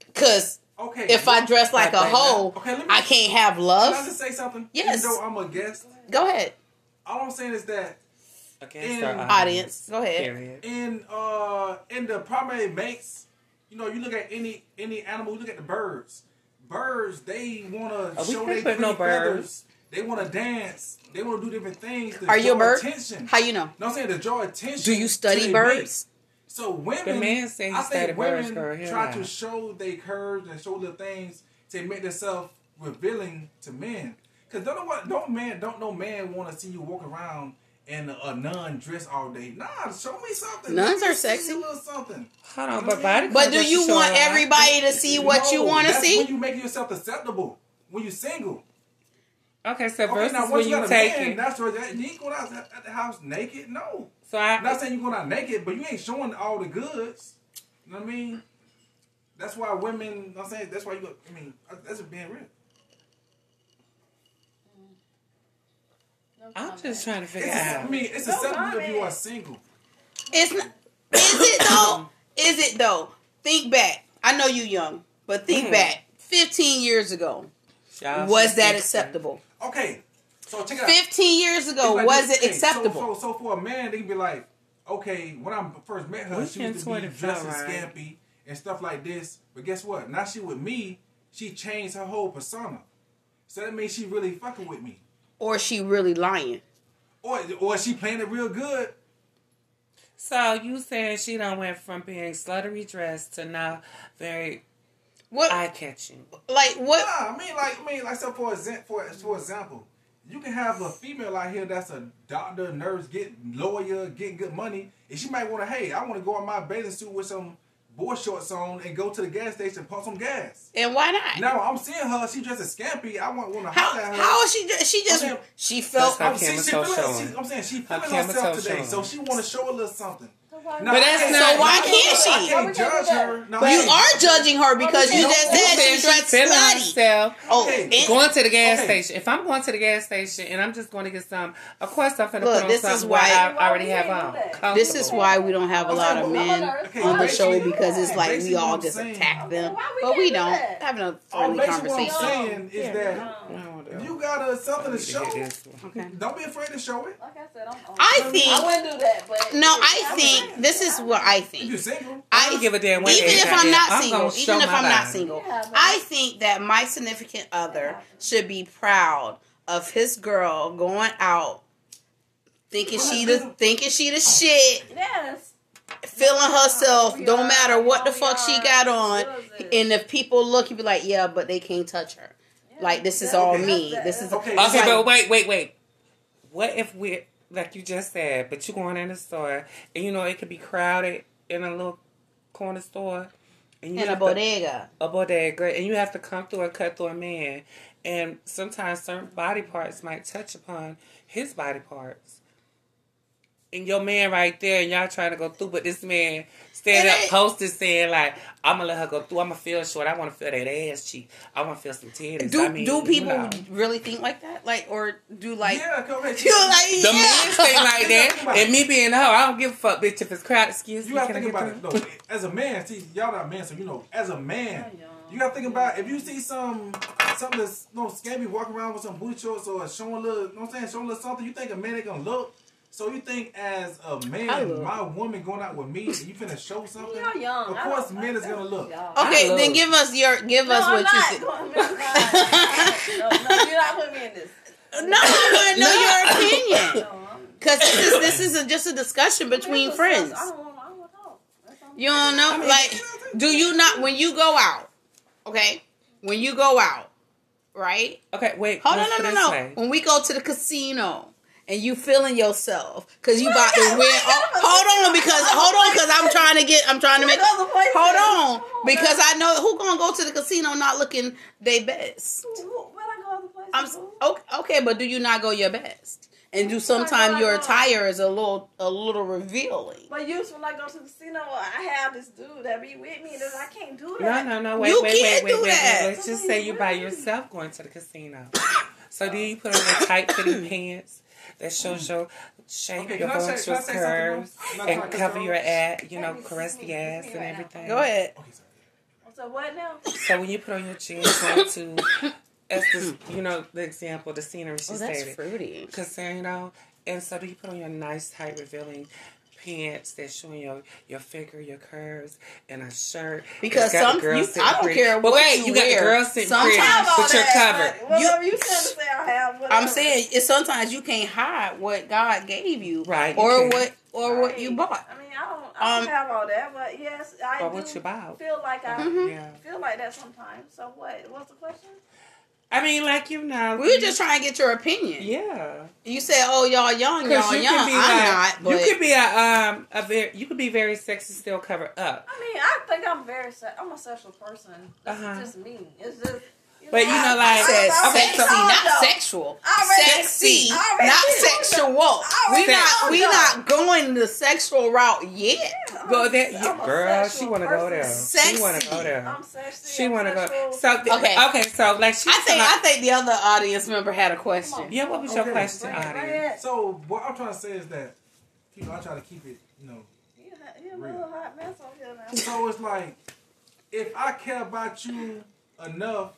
Because Okay. if I dress like a Like that. hoe, Okay, me- I can't have Can I love. just say something? Yes. Even though I'm a guest, Go ahead, all I'm saying is that Against In- our audience. Go ahead. Period. in uh in the primary mates, you know, you look at any any animal, you look at the birds. Birds, they wanna Oh, show can't their put no pretty feathers. They wanna dance. They wanna do different things. To Are you a draw bird? Attention. How you know? No, I'm saying to draw attention. Do you study their birds? Mates. So women, The man said he I think women girl. Try that. to show their curves and show the things to make themselves revealing to men. Cause don't know what, don't man, don't no man want to see you walk around in a, a nun dress all day. Nah, show me something. Nuns Let are sexy. A little something. Hold on, but body But do you want everybody to see what you want to see? When you make yourself acceptable. When you're single. Okay, so Okay, versus now when you you got a take man, it. that's right. You ain't going out at the house naked. No. So I'm not saying you're going out naked, but you ain't showing all the goods. You know what I mean? That's why women. I'm saying that's why you. I mean, that's just being real. I'm just trying to figure It's, out. I mean, it's No acceptable if you are single. It's not, is it though? Is it though? Think back. I know you young, but think Mhm. back. Fifteen years ago, Y'all was that acceptable? Okay, so check it out. Fifteen years ago, like was this, it okay, acceptable? So, so, so for a man, they can be like, okay, when I first met her, We she can used to be dressed and right? scampy and stuff like this. But guess what? Now she with me, she changed her whole persona. So that means she really fucking with me. or she really lying? Or or she playing it real good. So you saying she done went from being sluttery dressed to now very What? eye catching. like what? Nah, I mean like I mean like so for example for for example, you can have a female out here that's a doctor, nurse, get lawyer, getting good money, and she might want to, hey, I want to go in my bathing suit with some boy shorts on and go to the gas station and pump some gas. And why not? Now I'm seeing her, she dressed as scampy. I want want to How holler at her. how is she? ju- She just saying- she felt. That's I'm, she, she toe feeling, she, I'm saying she Her feeling camel herself today, showing. so she want to show a little something. But that's not- So why I can't she? I can't can't judge her. No, you I are judging her because you just who said Then she she dressed slutty. herself. Oh, Okay, and- Going to the gas Okay. station. If I'm going to the gas station and I'm just going to get some, of course I'm going to put on this is something why- I already we have on. This is why we don't have a lot of men Okay, on the show because it's like we all just saying- attack them, we but we do don't that? having a friendly basically what I'm conversation. saying is that you got a, something to show, need to hear this one. Okay. don't be afraid to show it. Like I said, I'm. I'm I I wouldn't do that, but no, I think this is what I If you're think. single, I I give a damn what even if I I'm not I'm single, gonna even if I'm not body. single, Yeah, I think that my significant other should be proud of his girl going out, thinking she the thinking she the shit, yes. feeling herself, don't matter what the fuck she got on, and if people look, you be like, yeah, but they can't touch her. Like this is all me. This is Okay, Okay, like- but wait, wait, wait. What if we, like you just said, but you going in the store and you know it could be crowded in a little corner store, and you in a have to- bodega. a bodega, and you have to come through and cut through a man, and sometimes certain body parts might touch upon his body parts. And your man right there, and y'all trying to go through, but this man stand up, ain't- posted saying like, "I'm gonna let her go through. I'm gonna feel short. I want to feel that ass cheek. I want to feel some titties." Do I mean, do you people know. really think like that? Like or do like yeah, come [laughs] you like The yeah. men think like [laughs] that, and me being a hoe, I don't give a fuck, bitch. If it's crowded, excuse You me, have to can I think get about it. through? though. as a man, see, y'all not men, so you know. As a man, you got to think about if you see some something that's no scammy walking around with some booty shorts or showing a little, you know what I'm saying, showing a little something. You think a man ain't gonna look? So you think as a man, my woman going out with me, and you finna show [laughs] something? Y'all young. Of course, men is gonna look. y'all. Okay, then give us your give No, us I'm what not. you think. [laughs] no, no, you're not putting me in this. No, I want to know your opinion. [laughs] Because this is this is a, just a discussion between It's friends. I don't want. I don't want to talk. That's all. You don't know, like, do you not when you go out? Okay, when you go out, right? Okay, wait. Hold on, let's no, no, no. way. When we go to the casino and you feeling yourself because you about to win. Oh, hold on, because hold on, because I'm trying to get. I'm trying to make. What other places? Hold on, because. I know who gonna go to the casino not looking their best. Who- who- Where'd I go other places? I'm okay, okay, but do you not go your best? And do sometimes your attire is a little a little revealing. But usually when I go to the casino, I have this dude that be with me, and I can't do that. no, no. Wait, You wait, can't wait, wait, do wait, that. wait. Let's just say you by yourself going to the casino. [coughs] So do you put on your tight fitting [coughs] pants that shows your shape, Okay, your can I say- voluptuous can I say something, curves, bro? I'm not and cover your ass, you know, caress the ass see and right now. everything. Go ahead. So what now? So when you put on your jeans, going to, as this, you know, the example, the scenery she Oh, that's stated. fruity. Because, you know, and so do you put on your nice, tight, revealing pants that's showing your, your figure, your curves, and a shirt. Because some- girls you- I don't pretty. care But wait, you you got wear. the girls sitting Sometimes- pretty, but you're covered. Whatever You- you, to say, I have. [laughs] I'm saying it's sometimes you can't hide what God gave you, Right, Or can't. what, or what you bought. I mean, I don't, I don't Um, have all that, but yes, I do what you bought. feel like I Mhm. Yeah. feel like that sometimes. So what? What's the question? I mean, like, you know. We were just trying to get your opinion. Yeah. You said, "Oh, y'all young, y'all you young." could be I'm like, not, but you could be a um a very you could be very sexy still covered up. I mean, I think I'm very. Se- I'm a sexual person. That's Uh-huh. just me. It's just. You But you know, like- I said I sexy, told not sexual. Sexy, not sexual. We not told we y'all. not going the sexual route yet. Well, that I'm girl, she want to go person. there. She want to go there. I'm sexy. She want to go. So th- Okay. okay. so like she. I think I think the other audience member had a question. Yeah, what was your question, Bring audience? it. So what I'm trying to say is that, you know, I try to keep it, you know. You a- a little hot mess over here now. So it's like, if I care about you enough,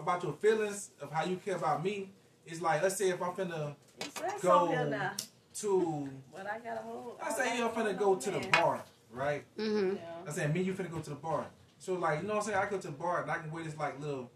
about your feelings of how you care about me, it's like let's say if I'm finna You Go. over to, [laughs] But I got a whole. I say you're finna go to the bar, right? Mm-hmm. Yeah. I say me, you finna go to the bar. So like, you know what I'm saying? I go to the bar and I can wear this like little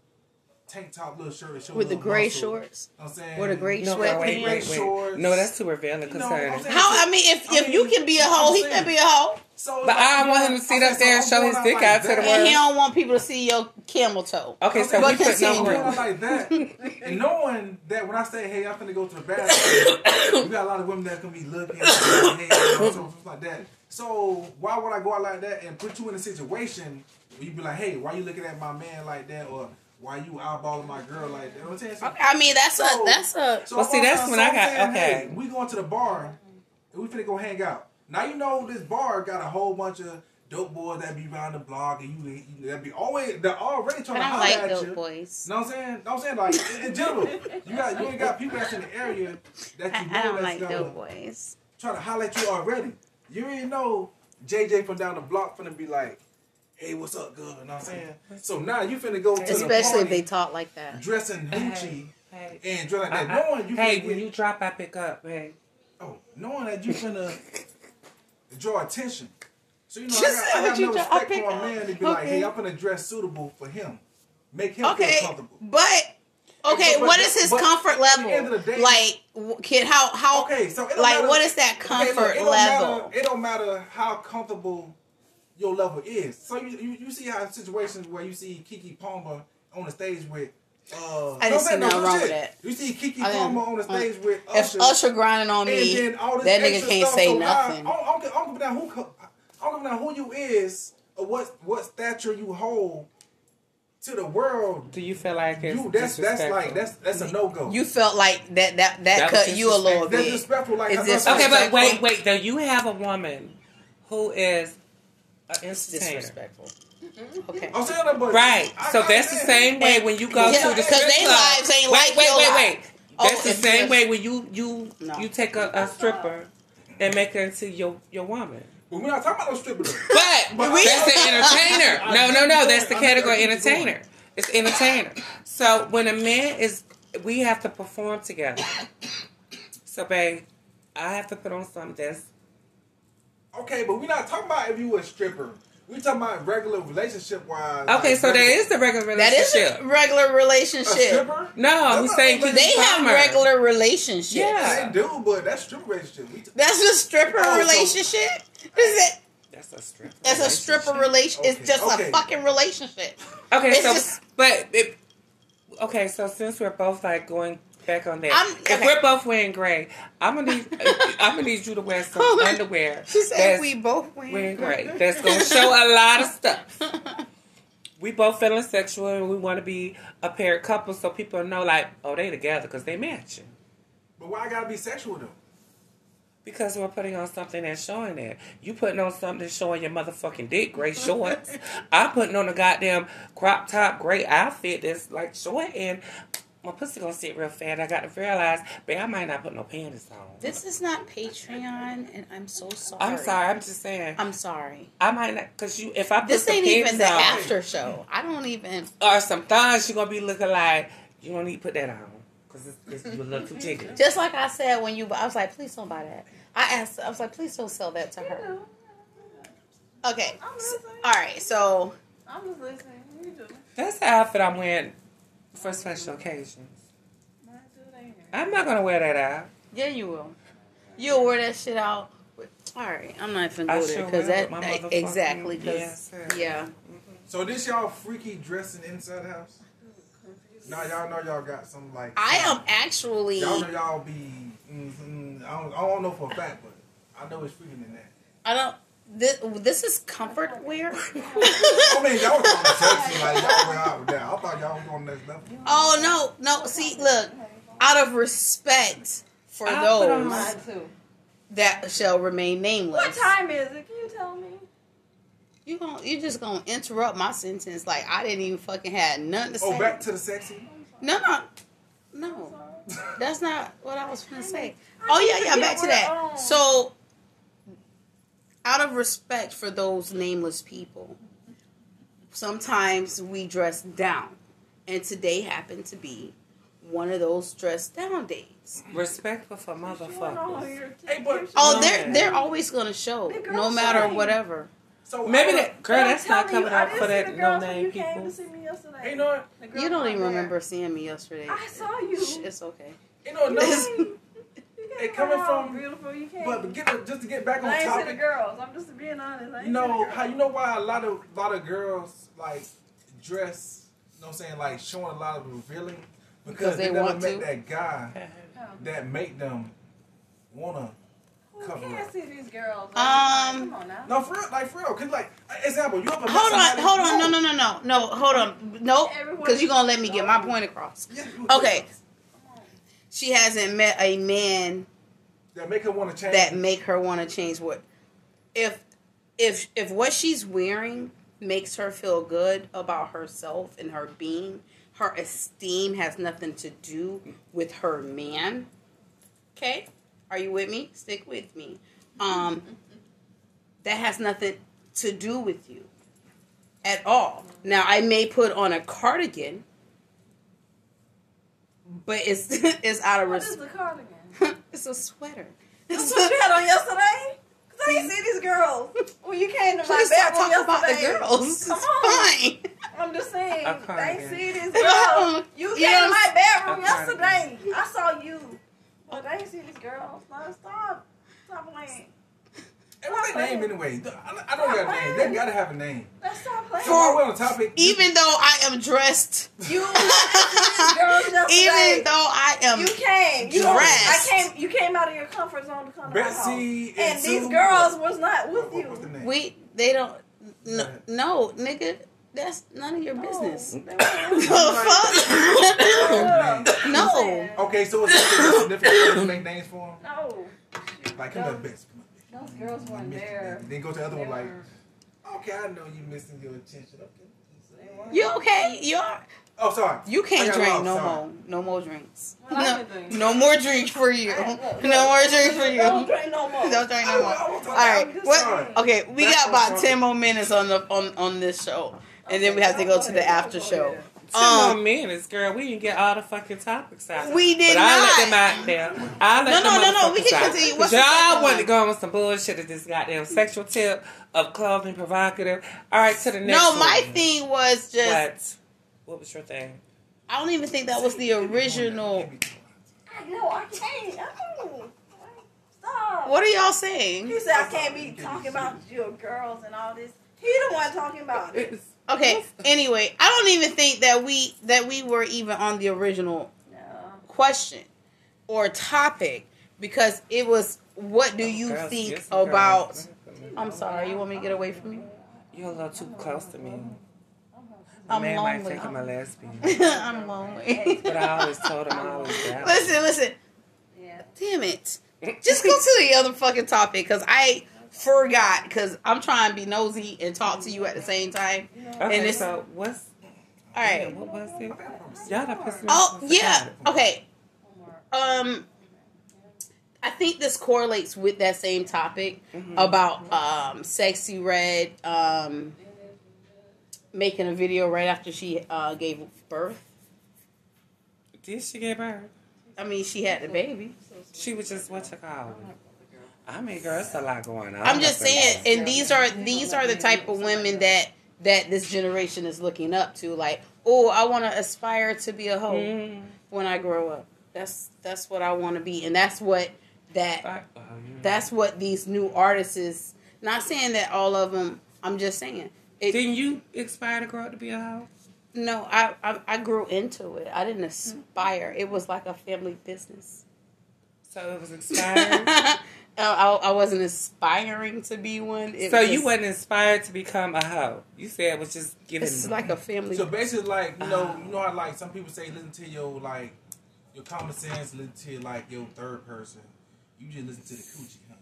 tank top, little shirt, and show With the gray muscle. shorts, You know what I'm saying with a gray No, wait, wait, sweatpants. wait, wait. Shorts. No, that's too revealing You know, concerning. I'm How I mean, if I if you can be a I'm hoe, he can be a hoe, So But I don't want him to sit I'm up there and show his dick going out to the world. and he don't want people to see your camel toe. Okay, so But we put continue. I'm no going like that, [laughs] and knowing that when I say, "Hey, I'm finna go to the bathroom," we got a lot of women that can be looking, like, hey, you stuff like that. So why would I go out like that and put you in a situation where you be like, "Hey, why you looking at my man like that?" or "Why you eyeballing my girl like that?" You I'm saying? So, Okay, I mean, that's a that's a so Well, see, that's saying- when I got- saying, okay. hey, we going to the bar and we finna go hang out. Now you know this bar got a whole bunch of dope boys that be around the block and you, you that be always they're already trying I to don't holler like at dope you. boys. Know what I'm saying? Know what I'm saying? Like in, in general, you got you ain't got people that's in the area that I, you know I don't that's like gonna dope boys. Trying to holler at you already. You already know JJ from down the block finna be like, "Hey, what's up, girl?" You know what I'm saying? So now you finna go to Especially the if they talk like that. dressing hoochie Hey, and dress like I- that, I- knowing you hey, finna when get, you drop, I pick up. Hey, oh, knowing that you finna draw attention. So you know, Just I got, I what got you no draw- respect for a up. man to be like, "Hey, I'm finna dress suitable for him, make him Okay, feel comfortable." but okay, But- but what that- is his but comfort at the level? end of the day- like, kid, how how Okay, so like matter- what is that Okay, comfort look, it level? Matter, it don't matter how comfortable your level is. So you, you, you see how situations where you see Keke Palmer on the stage with. Uh, I didn't no, see no, nothing wrong with that. You see Keke Palmer on the stage with If Usher. Usher grinding on and me, then all this that nigga can't say so nothing. I don't, I don't, I don't give a who, I don't give a who you is or what what stature you hold to the world. do you feel like it's You that's that's like that's that's a no go. you felt like that that that, That cut you a little that's bit. disrespectful. Like Is this Okay, but wait, wait. Do you have a woman who is an It's entertainer? disrespectful. Okay. I'm saying that, but Right. I- So I that's the understand. same way when you go Yeah, to the because strip they club. lives ain't wait, like wait, your wait, life. wait. Oh, That's the same way when you you No. you take a, a stripper and make her into your your woman. But we're not talking about no stripper. though. But, But I- that's the entertainer. [laughs] No, no, no. That's the category where entertainer. It's entertainer. So when a man is, we have to perform together. So, babe, I have to put on something that's Okay, but we're not talking about if you were a stripper. We talking about regular relationship wise. okay. So there is the regular relationship. That is relationship. a regular a relationship. stripper. no, he's saying They keep They have summer. regular relationships. Yeah. They do, but that's stripper relationship. T- That's a stripper Oh, so- relationship. Is it? That's a stripper. That's a stripper relationship. relation. It's just okay. a fucking relationship. Okay, It's so just- but it, okay, so since we're both like going back on that, I'm- if okay. we're both wearing gray, I'm gonna need uh, I'm gonna need you to wear some underwear. She said we both win. wearing gray. That's gonna show a lot of stuff. [laughs] We both feeling sexual and we want to be a paired couple, so people know like, oh, they together because they matching. but why I gotta be sexual though? Because we're putting on something that's showing that. You putting on something that's showing your motherfucking dick, gray [laughs] shorts. I'm putting on a goddamn crop top, gray outfit that's like short and my pussy gonna sit real fat. I got to realize, babe, I might not put no panties on. This is not Patreon, and I'm so sorry. I'm sorry. I'm just saying. I'm sorry. I might not because you. If I put This ain't panties even the on after show. I don't even. or some thighs, you gonna be looking like you don't need to put that on because it's, it's a little too jiggly. Just like I said when you, I was like, please don't buy that. I asked, I was like, please don't sell that to her. Okay. I'm So- all right. So I'm just listening. What are you do. That's the outfit I'm wearing for special occasions. Mine too, they ain't. I'm not gonna wear that out. yeah, you will. You'll wear that shit out. All right. I'm not even I go there sure because will that with my that- motherfucking- exactly. 'cause- Yes, sir. yeah. So this y'all freaky dressing inside the house? Now y'all know y'all got some like. I am actually. Y'all know y'all be. Mm, I, don't, I don't know for a fact, but I know it's freaking in that. I don't. This, this is comfort wear. [laughs] I mean, y'all was on the sexy like y'all went out with that. I thought y'all was on next level. Oh no, no. See, look. Out of respect for I'll put on those Mine too. that shall remain nameless. What time is it? Can you tell me? You gon' you just gonna interrupt my sentence like I didn't even fucking had nothing to oh, say. Oh, back to the sexy. no, no, no. That's not what I was gonna say. Oh yeah, yeah. Back to that. So, out of respect for those nameless people, sometimes we dress down, and today happened to be one of those dress down days. Respectful for You wanna know motherfuckers. Hey, but- Oh, they're they're always gonna show, no matter shame. whatever. So Maybe that girl. That's not telling you, coming I out for that no name you came people. to see me yesterday. Hey, you know what? You don't even there. remember seeing me yesterday. I saw you. It's okay. You know, no. You Hey, coming from- beautiful. You came. but but get just to get back on I ain't see the topic. girls. I'm just being honest. I ain't You know how you know why a lot of lot of girls like dress. You know what I'm saying like showing a lot of revealing because, Because they, they never want met to. that guy that make them wanna Who cover can't up. see these girls? Um, Come on now. No, for real, like for real. Cause like example, you ever met Hold on, hold on. No, no, no, no, no. Hold on. No, because you're gonna let me get my point across. Yeah, Okay. She hasn't met a man That make her want to change. that make her want to change. What if if if what she's wearing makes her feel good about herself and her being her esteem has nothing to do with her man okay? Are you with me? Stick with me. Um that has nothing to do with you at all. Now i may put on a cardigan but it's [laughs] it's out of respect. What is respect the cardigan? [laughs] it's a sweater That's [laughs] what you had on yesterday? Cause I didn't see these girls when you came to my Please stop bedroom talking about the yesterday. girls. Come It's on. fine. I'm just saying, A they cardigan. see these girls. You came Yes. to my bedroom yesterday. I saw you, but they ain't see these girls. No, stop, stop playing. Hey, what's their name anyway? I, don't know a name. They gotta have a name. Let's stop playing. So we're on topic, Even though I am dressed, you [laughs] girls yesterday. even though I am, You came. You dressed. I came. You came out of your comfort zone to come to my house. Betsy And and these Sue- girls was not with What- what- what's the you. name? we they don't. No, no, nigga, that's none of your business. they were- [laughs] The fuck? [laughs] no. Okay, so it's a significant to make names for them. No. Like come on, Betsy. come on, Betsy. Those girls weren't there. Then go to the other They one like, okay, I know you missing your attention. Okay. You okay? You are. Oh, sorry. You can't drink lost, no sorry. more. No more drinks. Well, No, drink. no more drinks for you. Look, No more drinks for you. Don't drink no more. Don't drink no more. I was All right. What? sorry. Okay, we Back got about topic. ten more minutes on the on on this show, and then we have to go to the after show. Ten Um, more minutes, girl. We didn't get all the fucking topics out. We did but I'll not. let them out there. I'll let No, no, no, no, we can continue. continue. 'Cause What's the y'all second wanted to go on with some bullshit at this goddamn sexual tip of clothing provocative. All right, to the next No, one. my thing was just What? What was your thing? I don't even think that was the original. I know, I can't. Oh, stop. What are y'all saying? He said I can't be talking about your girls and all this. He the one talking about it. It's, Okay. Anyway, I don't even think that we that we were even on the original No. question or topic because it was what do you girls, think yes, girls. about I'm sorry, you want me to get away from you? You're a little too close to me. A I'm man might lonely. think I'm a lesbian. I'm lonely. But I always told him I always [laughs] doubt. listen, listen. Yeah. Damn it. [laughs] Just go to the other fucking topic because I forgot because I'm trying to be nosy and talk to you at the same time. Okay, and it's- so what's All right. what was it? Y'all done pissed me Oh yeah. Okay. Um, I think this correlates with that same topic Mm-hmm. about um, Sexyy Red um, making a video right after she uh, gave birth. Did she get birth? I mean, she had the baby. She was just what you call. I mean, girl, it's a lot going on. I'm just saying, and these are these are the type of women that that this generation is looking up to. Like, oh, I want to aspire to be a hoe Mm. when I grow up. That's that's what I want to be, and that's what that oh, that's what these new artists is. Not saying that all of them. I'm just saying. It, Didn't you aspire to grow up to be a hoe? no, I, I I grew into it. I didn't aspire. It was like a family business. So it was inspired. [laughs] I, I, I wasn't aspiring to be one. It so was, you wasn't inspired to become a hoe. You said it was just giving. It's like a family. So basically, like you know, ah. you know how like some people say, listen to your like your common sense, listen to like your third person. You just listen to the coochie, huh?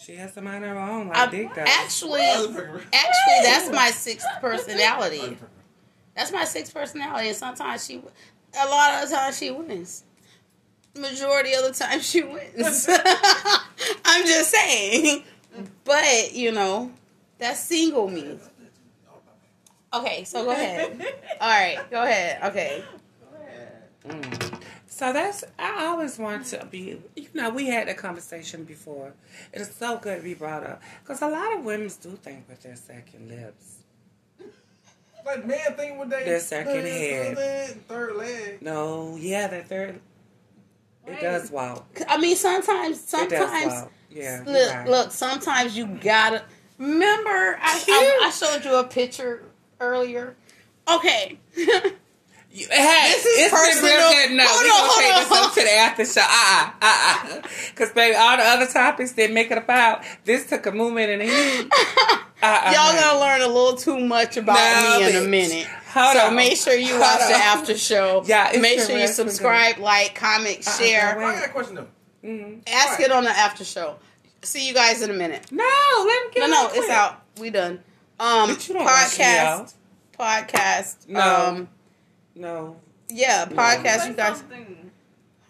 she has to mind her own, like I- Dick does. actually, actually, that's my sixth personality. That's my sixth personality, and sometimes she, a lot of the time she wins. Majority of the time she wins. [laughs] I'm just saying, but you know, that's single me. Okay, so go ahead. [laughs] All right, go ahead. Okay. Mm. So that's I always want to be. You know, we had that conversation before. It is so good to be brought up because a lot of women do think with their second lips. Like man, think with they Their second third head. leg, third leg. No, yeah, that third. It does wow. I mean, sometimes, It does sometimes. Yeah. Look, right. look. Sometimes you gotta remember. I, I, I showed you a picture earlier. Okay. [laughs] You, hey, This is it's been personal. real good. No, Hold we on, gonna take on, this up to the after show. Uh uh uh uh. Because baby, all the other topics didn't make it about. This took a movement and a heat. [laughs] Uh-uh. Y'all gonna learn a little too much about No, me in a minute. Hold so on. make sure you Hold watch the on. after show. [laughs] Yeah, it's make sure you real, it's been good. subscribe, like, comment, Uh-uh, share. I got a question though. Mhm. Ask it on the after show. See you guys in a minute. No, let him get No, no, out it's out. We done. Um, But you don't rush me podcast, out. podcast. No. Um, No. yeah, podcast. Say You guys, something.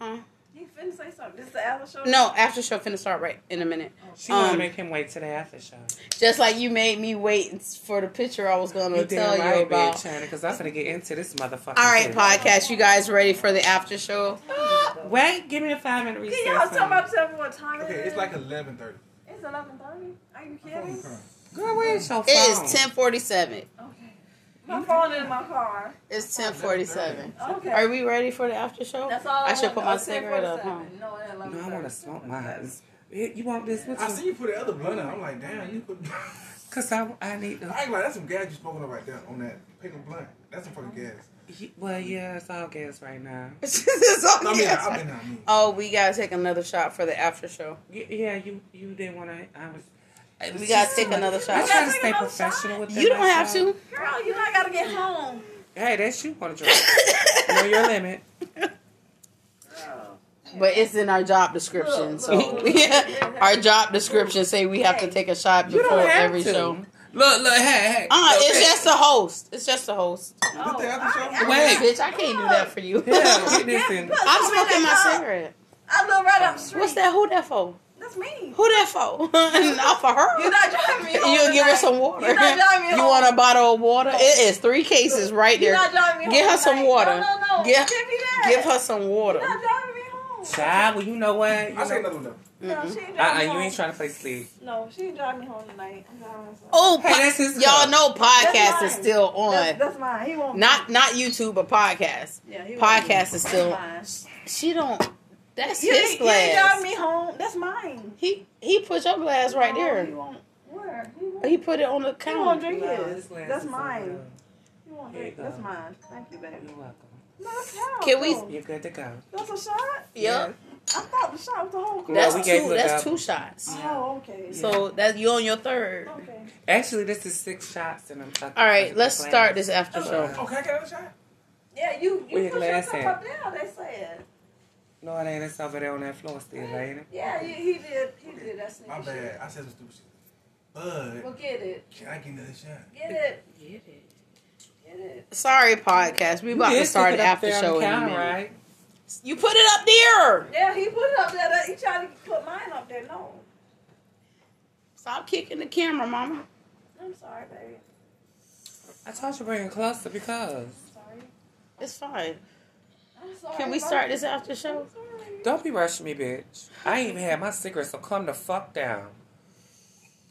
huh? He finna say something. This is the after show. No, after show finna start right in a minute. She want to Um, make him wait till the after show. Just like you made me wait for the picture I was gonna You tell damn you right, about. bitch, because I'm gonna get into this motherfucker. All right, podcast. You guys ready for the after show? [gasps] Wait, give me a five minute recess. Can y'all honey. talk about tell me what time Okay, it is? it's like eleven thirty. It's eleven thirty. Are you kidding? Girl, where's your phone? It is ten forty seven. Okay. My phone in my car. It's ten forty seven. Okay. Are we ready for the after show? That's all. I should want. put my Oh, cigarette up. Huh? No, No, I want to smoke mine. You want this? What I you? see you put the other blunt in. I'm like, damn, you put. [laughs] Cause I, I need I to. ain't like that's some gas you smoking on right there on that paper blunt. That's some fucking gas. Well, yeah, it's all gas right now. [laughs] This is all I mean, gas. I mean, I mean. Oh, we gotta take another shot for the after show. Y- Yeah, you you didn't want to. I was. We gotta just take too much. another I shot. try to stay professional shot. with You don't have myself. to. Girl, you not I gotta get home. Hey, that's you want to drink. [laughs] know your limit. But it's in our job description. Look, So yeah, [laughs] our job description say we have to take a shot before every to. show. Look, look, hey, hey. Uh, look, it's hey. just a host. It's just a host. Oh, the? I- I- Wait. Bitch, I can't do that for you. Yeah, get this in. Look, I'm look, smoking my look, cigarette. I live right up street. What's that? Who that for? That's That's me. Who that for? [laughs] Not for her. You're not driving me home. You'll give her some water. You're not driving me [laughs] You home. want a bottle of water? It is three cases right You're there. not driving me Give home her some water. No, no, no. Give- Give me that. Give her some water. Child, well, you know what? You I say know, another one. No, she ain't driving uh-uh, me you ain't trying to play sleep. No, she ain't driving me home tonight. I'm driving myself. Oh, Hey, that's his y'all cup. know podcast That's is still on. That's, that's mine. He won't. not not YouTube, but podcast. Yeah, he won't Podcast is still. Mine. She don't. That's You his ain't, you ain't glass. driving me home. That's mine. He he put your glass right No, He there. won't. Where? He won't. He put it on the counter. He won't counter. drink No, his. That's mine. He won't drink. That's mine. Thank you, baby. You're welcome. No, that's how. Can we- You're good to go. That's a shot. Yep. I thought the shot was the whole. No, That's we gave two. you That's double. two shots. Oh, okay. So that you on your third. Okay. Actually, this is six shots, and I'm talking. All right, let's the start glass. this after uh, show. Oh, can I get another shot? Yeah, you Where you your put your glass cup at? up there. They said. No, it ain't. It's over there on that floor still, ain't it? Yeah, he, he did. He did that sneaky My shit. bad. I said some stupid shit. Bud, Well, get it. can I get another shot? Get it. Get it. Sorry, podcast. We about to start stick the after show in a minute. right? You put it up there. Yeah, he put it up there. That- He tried to put mine up there. No. Stop kicking the camera, mama. I'm sorry, baby. I told you to bring it closer because. I'm sorry. It's fine. I'm sorry. Can we baby. start this after show? I'm sorry. Don't be rushing me, bitch. I ain't even had my cigarette, so come the fuck down.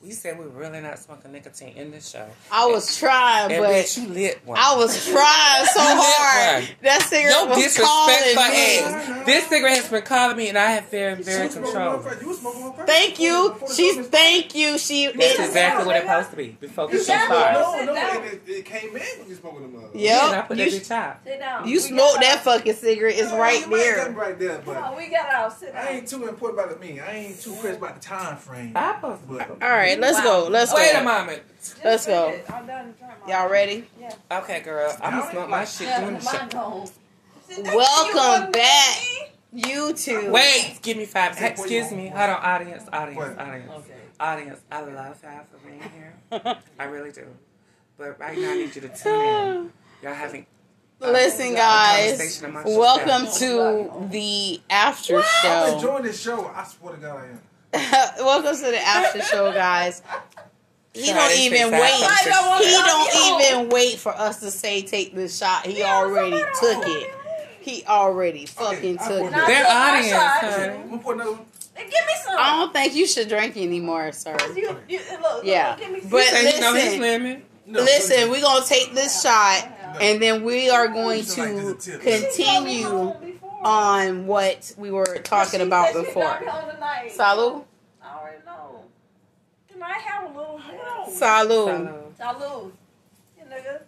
We said we were really not smoking nicotine in this show. I was trying, And but bitch, you lit one. I was [laughs] trying so hard. one. That cigarette no was disrespect calling for me. ass. This cigarette has been calling me, and I have very, very was smoking control. one first. You was smoking one first. Thank you. Before She's thank you. She That's it, exactly what it's supposed to be before the You show got starts. No, no, it, it, it came in when you smoking them. Uh, Yeah, and I put You, that bitch out. Sit down. you smoked that fucking cigarette. It's right you might there. right there, but we got out. Sit down. I ain't too important about it. Me, I ain't too crazy about the time frame. Papa. But All right, let's go. Let's Wait a go. moment. Just let's go. it. I'm done to drink mine. Y'all ready? Yeah. Okay, girl. I'm gonna smoke my shit Yeah, doing the mine shit. gone. See, that's Welcome you back. me? You two. Wait, give me five. Say Excuse me. want. Hold on, audience, audience, What? audience, Okay. audience. I love y'all for being here. [laughs] I really do. But right now, I need you to tune in. [sighs] Y'all having Listen, a guys. Welcome to the after show. I'm enjoying this show. I swear to God, I am. [laughs] Welcome to the after show, guys. He Sorry, don't even wait. don't He don't go. even wait for us to say take this shot. He Yeah, already took it. He already fucking I took it. Now, Their I audience, shot. honey. I'm gonna pour another one. Hey, Give me some. I don't think you should drink anymore, sir. You, you, look, Yeah. Look, give me. But Say you know his listen. No, listen, we're gonna take this shot and then we are going Just like to this a tip. continue on what we were talking about before. Salud. Salud. I already know. Can I have a little bit? Salud. So, Salud. You nigga.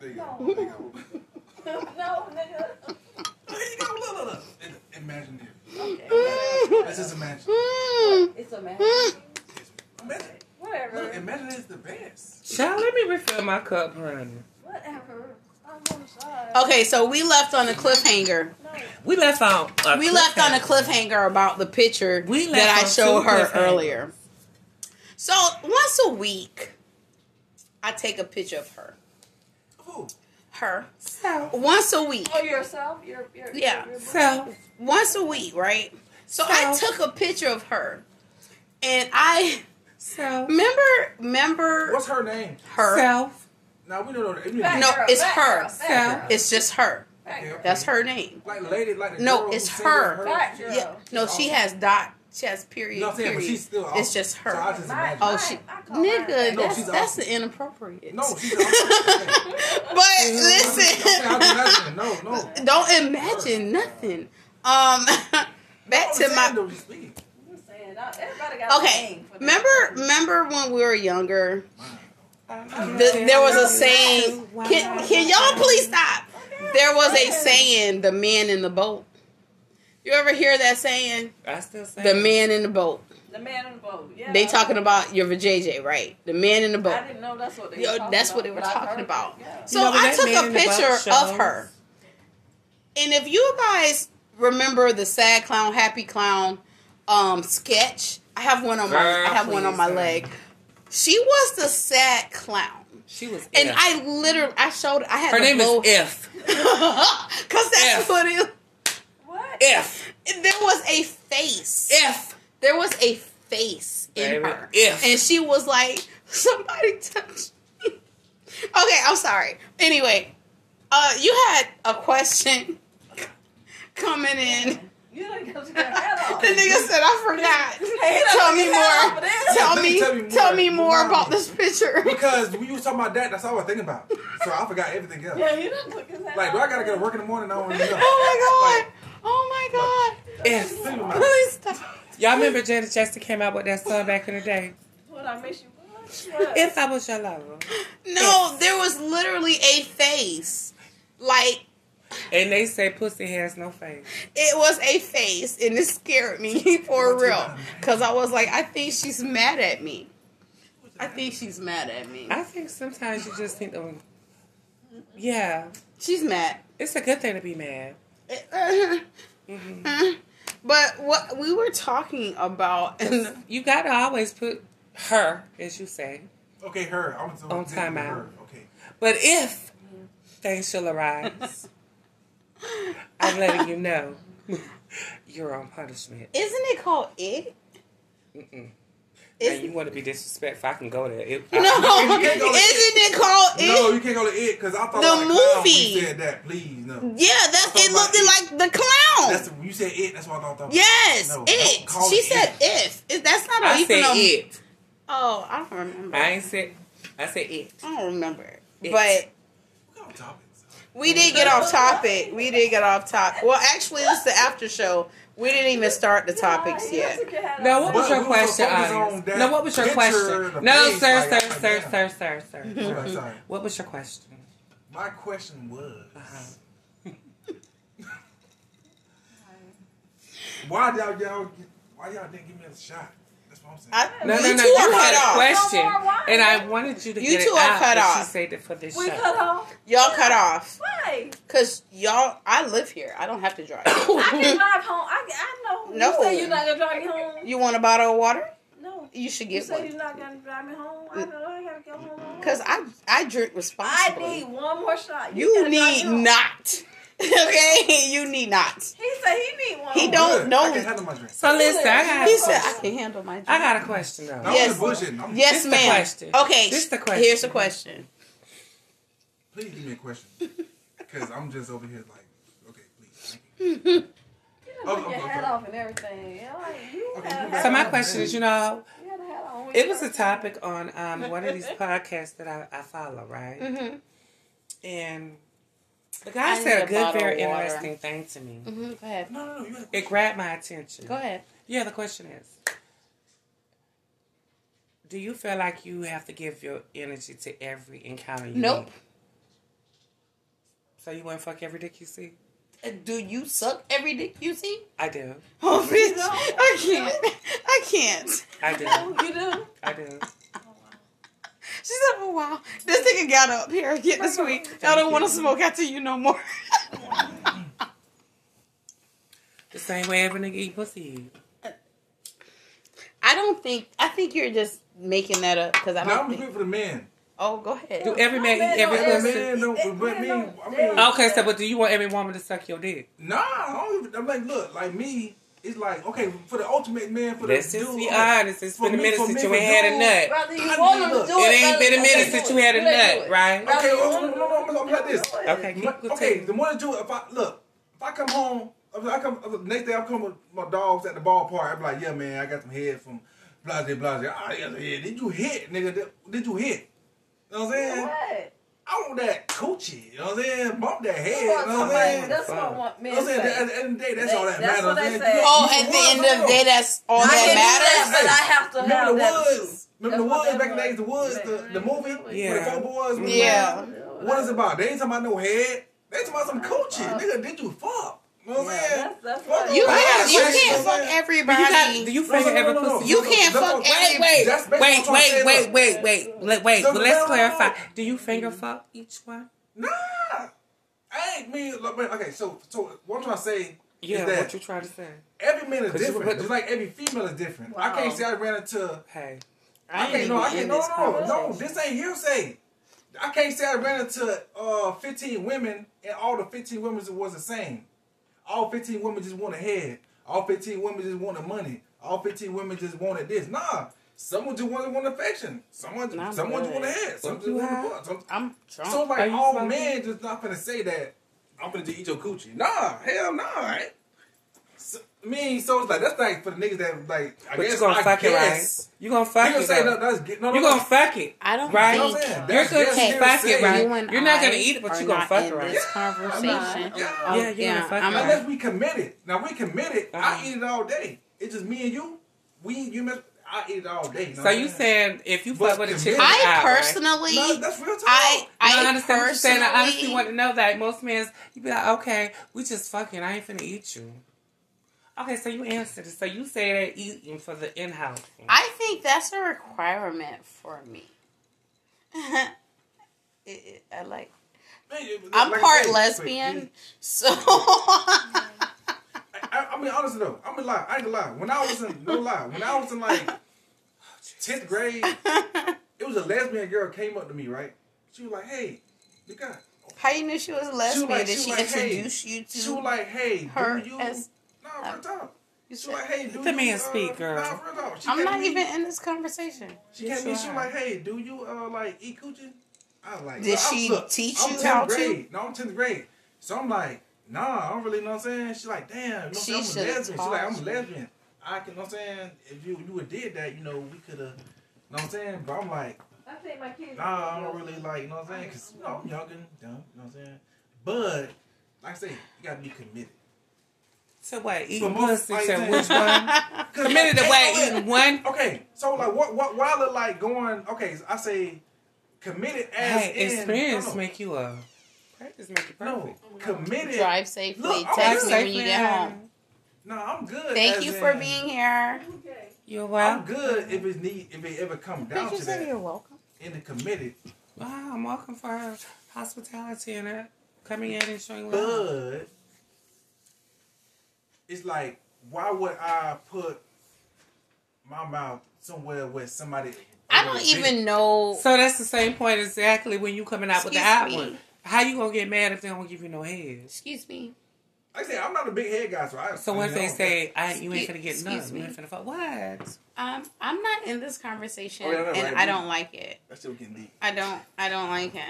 There you go. No. There [laughs] no, nigga. Imagine it. Okay. Let's just imagine. It's a man. Imagine. Whatever. Look, imagine it's the best. child, let me refill my cup, honey. Whatever. I'm on the side. Okay, so we left on a cliffhanger. We left on. A We left on a cliffhanger. cliffhanger about the picture We that I on showed her earlier. So once a week, I take a picture of her. Who? Her. Once a week. Oh, yourself? You're, you're, Yeah. You're, So, Once a week, right? So I took a picture of her. And I so, remember remember What's her name? her. self, Now we don't know. that. We Fat No, girl, it's fat her. girl, fat girl, It's just her. fat girl. That's her name. Like lady, like the No, girl it's who sings her. like Fat girl. Yeah. No, she has dot. She has period. You know what I'm saying? But period. she's still. It's awesome. just her. So I just Mine- imagine. Oh, mine- she, I call mine nigga, fat. No, that's she's that's awesome. inappropriate. No, she's. awesome. but I listen, imagine. No, no. don't imagine nothing. Um, back to my. No, just speak. I'm just saying, uh, everybody got a Okay, name for that. remember, remember when we were younger? The, there was a saying. Can, can y'all please stop? There was a saying, "The man in the boat." You ever hear that saying? I still say The man in the boat. The man in the boat. Yeah. They talking about your vajayjay, right? The man in the boat. I didn't know that's what they Yo, were talking that's about, what they were talking about. Yeah. So You know, I took a in the Boat picture of her. And if you guys remember the sad clown, happy clown um sketch, I have one on my Girl, I have one on my honey. leg. She was the sad clown. She was. And If. I literally I showed I had Her name blow, is If. [laughs] Cause that's F. what it What? If. there was a face. If There was a face in her. if. And she was like, somebody touched me. Okay, I'm sorry. Anyway, uh, you had a question coming in. You done got your head [laughs] off. The nigga said, I forgot. [laughs] Tell me get your head more. Off of this. Tell Tell me, me- tell me tell more. me more about me. this picture. [laughs] Because when you was talking about that, that's all I was thinking about. So I forgot everything else. Yeah, you done took his head Like, do. I gotta go to work in the morning? I don't [laughs] even know. Oh my god. Oh my if Think about god. it. Please stop. y'all remember Janet Jackson came out with that song back in the day. What I miss you. What? What? If I was your lover, No, there was literally a face. Like and they say pussy has no face. it was a face, and it scared me [laughs] for What real. Cause I was like, I think she's mad at me. I think she's mad at me. I think sometimes you just think, of, yeah, She's mad. it's a good thing to be mad. [laughs] But what we were talking about, and You gotta always put her, as you say. Okay, her. I was On thinking timeout. Okay. But if things shall arise, I'm letting you know you're on punishment. isn't it called it? Mm-mm. Is- and you want to be disrespectful, I can go there. It, no, [laughs] You can't go to isn't it called it? No, you can't go to it because I thought The about the clown when movie. you said that. Please, no. Yeah, that's it. about Looked it. like the clown. That's the, you said it. That's what I thought. yes, No, it. don't She it said it. if. It- That's not I even said a. it. Oh, I don't remember. I I, ain't said. I said it. I don't remember. It. But What kind of topics? We did get off topic. We did get off topic. Well, actually, this is the after show. We didn't even start the topics yet. you took your head No, what was your question, focused audience? on that No, what was your question? No, sir, sir, sir, sir, sir, [laughs] sir. Sorry, sorry. What was your question? My question was, Uh-huh. [laughs] why y'all y'all why y'all didn't give me a shot? I, No, no, no. two You had a off. question, No and I wanted you to You get two it are out. cut off. She saved it for this We show. cut off. Y'all cut off. Why? Cause y'all, I live here. I don't have to drive. I can drive home. I, I know. No. You say you're not gonna drive me home. you want a bottle of water? No. You should You get say one. you're not gonna drive me home. I know I gotta go home. Cause I I drink responsibly. I need one more shot. You gotta drive need home. not. [laughs] okay, you need not. He said he need one. He don't- Good. no. I can handle my drink. So listen, I got. He a said I question. can handle my. Drink. I got a question though. No, Yes. I'm just bullshitting. I'm, Yes, This the ma'am. question. Okay, This the question. Here's the question. Please give me a question. [laughs] Because I'm just over here like, okay, please. Thank you. [laughs] You done Oh, took your okay. hat off and everything. Like, you Okay, had you a So my question is, you know, You had a hat on when it was a topic on um, one of these podcasts that I, I follow, right? Mm-hmm. And the I guy need said a a good, very interesting thing to me. Mm-hmm. Go ahead. No, no, no. You had a It grabbed my attention. Go ahead. Yeah, the question is Do you feel like you have to give your energy to every encounter you Nope. meet? So you wouldn't fuck every dick you see? Uh, Do you suck every dick you see? I do. Oh, bitch! No. I can't. I can't. I do. You do? I do. She said, "Oh wow, this nigga got up here getting sweet. I don't want to smoke after you no more." [laughs] The same way every nigga eat pussy. I don't think. I think you're just making that up because I Now don't I'm think. speaking for the men. Oh, go ahead. Do every man Man, eat every no, The pussy? men don't, but it me, I mean, Okay, so but do you want every woman to suck your dick? nah, I don't even, I'm like, look, like me, it's like, okay, for the ultimate man, for the Let's just dude, be okay, honest. It's for been a minute since you ain't had a nut. Rather you want to do It ain't been a minute since you had a nut, right? Okay, you well, want no, no, no, I'm like this. do it. Okay, keep, My- okay, the more that you, if I look, if I come home, if I come the next day, I come with my dogs at the ballpark. I'm like, yeah, man, I got some head from blase blase. Ah, yeah, yeah. Did you hit, nigga? Did, did you hit? You know what I'm saying? What? I want that coochie. You know what I'm saying? Bump that head. You know what I'm saying? That's what I want You men know what I'm saying? At the end of the day, that's They- all that that's matters. what they say. Oh, at the end of the day, that's all I that matters. but I have to Remember have the woods? Remember the woods they back in the days? The woods, the, the movie Yeah. with the four boys. Yeah. What is it about? They ain't talking about no head. They talking about some coochie. Nigga, did you fuck? You know what Yeah, that's- that's Fuck what- You can't. You can't fuck saying? You got, everybody. do you No, finger no, no, every no, no. pussy? You can't fuck what- every- Wait, wait, wait, wait, wait, wait, wait, wait. But let's no, no, clarify. Do you finger fuck each one? Nah. I ain't mean. Look, man, okay, so so what I'm trying to say Yeah, is that what you trying to say? every man is 'Cause you different. put Just like every female is different. I can't say I ran into. Hey, I, ain't can't. No, I can't. in No, no, no. This ain't hearsay. I can't say I ran into uh 15 women and all the 15 women was the same. All 15 women just want a head. all 15 women just wanted money. All 15 women just wanted this. Nah. Someone just wanted one affection. Someone, someone just good. wanted head. Someone just butt. Some, I'm drunk. so like all men just not gonna say that I'm gonna just eat your coochie. Nah, hell no, right? So, I mean, so it's like that's like for the niggas that like I But guess you gonna I fuck guess, it right. You gonna fuck Niggas it. say though. no, that's get no, no, You gonna fuck it. I don't Right. You know what I'm think saying? You're That's good just to hearsay. fuck it, right? You you're not gonna eat it, but are you gonna fuck it, right? this Yeah, conversation. I'm. Oh, Yeah, you're gonna yeah, fuck I'm it. Unless we committed. Now we committed. I Uh-huh. eat it all day. It's just me and you. We you mess. I eat it all day. So you saying if you fuck with a chick, men- it's I out, right? personally, No, that's real talk. I, I, I understand what you're saying. I honestly want to know that most men, you be like, okay, we just fucking. I ain't finna eat you. Okay, so you answered it. So you say they're eating for the in-house. I think that's a requirement for me. [laughs] it, it, I like. I'm part said, lesbian, so I, I mean, honestly though, I'm gonna lie. I ain't gonna lie. When I was in, no lie. When I was in like tenth grade, it was a lesbian girl came up to me. Right? She was like, "Hey, you got." how you knew she was a lesbian? like- Did she she, was like, hey, introduce you to? She was like, "Hey, her do you?" as- no, real talk. you She said- was like, "Hey, do Let you?" me uh, speak, girl. Nah, real talk. She I'm not me- even in this conversation. She Yes, came to me. you She like, "Hey, do you uh like eat coochie?" I was like, Did look, she look, teach I'm you 10th how to? grade. No, I'm tenth grade. So I'm like, nah, I don't really know what I'm saying. She's like, damn, you know what She I'm saying? I'm a should've lesbian. She's like, I'm a lesbian. I can, you know what I'm saying? If you you would did that, you know, we could have, you know what I'm saying? But I'm like, I think my kids. nah, I don't really like, you know what I'm saying? Because, you know, I'm young and dumb, you know what I'm saying? But, like I say, you got to be committed. So what? Eating most- pussy? like So that- which one? [laughs] 'Cause Committed to what? ain't no way- Eating one? Okay, so like, what, what, why look like going, okay, I say committed as Hey, in, experience no, no, make you a practice make you perfect. no, perfect. committed. Drive safely. Look, Text me when you get home. No, I'm good. Thank as you for in- being here. Okay. You're welcome. I'm good if it need if it ever come down Did you to say that. you're welcome? In the committed, Wow, I'm welcome for hospitality and her coming in and showing love. but it's like, why would I put my mouth somewhere where somebody? I don't even know. So that's the same point exactly when you coming out with the Excuse out me. one. How you gonna get mad if they don't give you no head? Excuse me. Like I say I'm not a big head guy, so I. So I what mean, if they say, I, you ain't gonna get excuse none, me. you ain't finna fuck. What? Um, I'm not in this conversation, Oh, yeah, and right. I don't like it. That's still getting deep. I don't. I don't like it.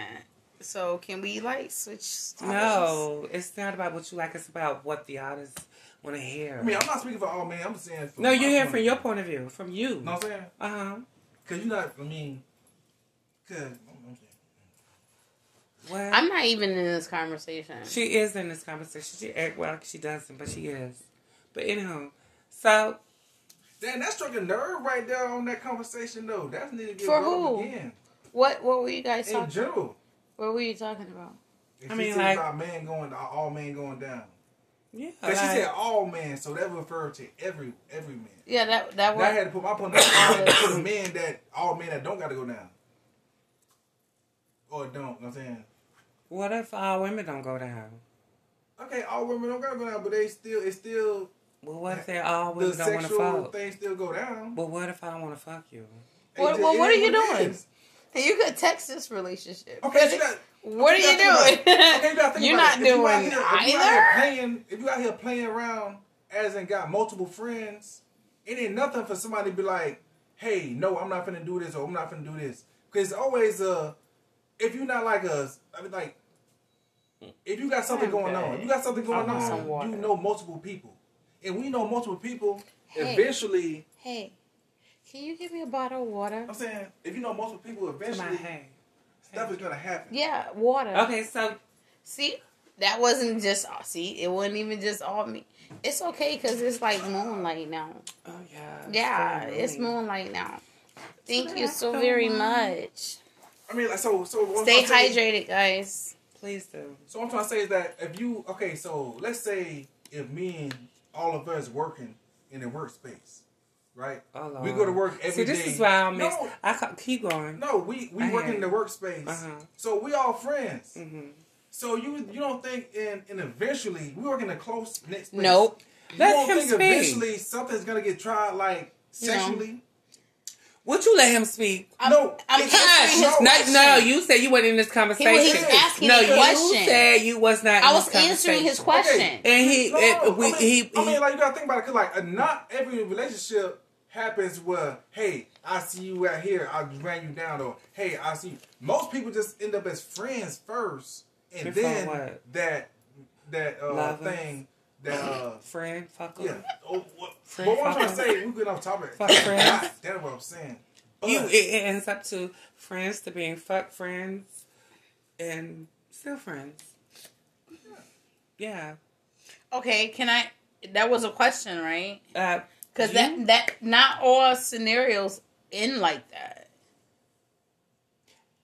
So can we like switch? topics? No, it's not about what you like. It's about what the artists want to hear. I mean, I'm not speaking for all men. I'm saying. From no, you're hearing from your point of view, from you. Know what I'm saying? Uh huh. Cause you're not. I mean, cause I'm, I'm. Well, I'm not even in this conversation. she is in this conversation. She act well like she doesn't, but she is. But anyhow, so Damn, that struck a nerve right there on that conversation though. That's need to get For who? again. What What were you guys In talking? general. What were you talking about? If I mean, said like- about man going, all men going down. Yeah, Cause she said all men, so that referred to every every man. Yeah, that that Now I had to put my point on [coughs] the men that all men that don't got to go down, or don't. You know what I'm saying, what if all women don't go down? okay, all women don't got to go down, but they still it's still Well, what if they all the women don't want to sexual fuck? things still go down. But what if I don't want to fuck you? It What- just- well, what are you it doing? is. You could text this relationship. Okay, so you got, what are you you doing? about- okay, you gotta think You're about not it. If you out doing here- If you out here either. playing, if you out here playing around, as in got multiple friends, it ain't nothing for somebody to be like, "Hey, no, I'm not finna do this," or "I'm not finna do this," because it's always uh, if you're not like us, I mean, like, if you got something I'm going on, if you got something going I some on, you know multiple people, and we know multiple people. Hey. Eventually, Hey, can you give me a bottle of water? I'm saying, if you know multiple people, Come on, eventually hey. Stuff is gonna happen. Yeah, water. Okay, so See, that wasn't just. Uh, see, it wasn't even just all me. It's okay because it's like moonlight now. oh yeah, Yeah, very it's moonlight now. Thank you so so very nice. much. I mean, like, so, so Stay I'm hydrated, guys. Please do. So what I'm trying to say is that if you okay, so let's say if me and all of us working in a workspace, right? Oh, Lord. We go to work every See, this day. is why I'm No. I ca- keep going. No, we we I work hear in the workspace, Uh-huh. so we all friends. hmm So you you don't think in in eventually we work in a close knit space. Nope. You Let don't him think speak. eventually something's gonna get tried like No. sexually. Would you let him speak? I'm, No, I'm it's- answering no, No, question. no, you said you weren't in this conversation. He conversation. was asking no, a you question. said you was not. I in was this answering his conversation. question. And he, No, it, we, I mean, he, I mean, like you gotta think about it, cause like uh, not every relationship happens where, hey, I see you out here, I ran you down, or hey, I see. You. Most people just end up as friends first, and Before then that that uh, Lovers? thing that uh, [laughs] friend, fuck yeah. him. Oh, what, Friend but what I'm trying to fucker. say, we get off topic. Fuck friends. God, That's what I'm saying. But, You, it, it ends up to friends to being fuck friends and still friends. Yeah. Okay, can I? That was a question, right? Uh, Because that that not all scenarios end like that.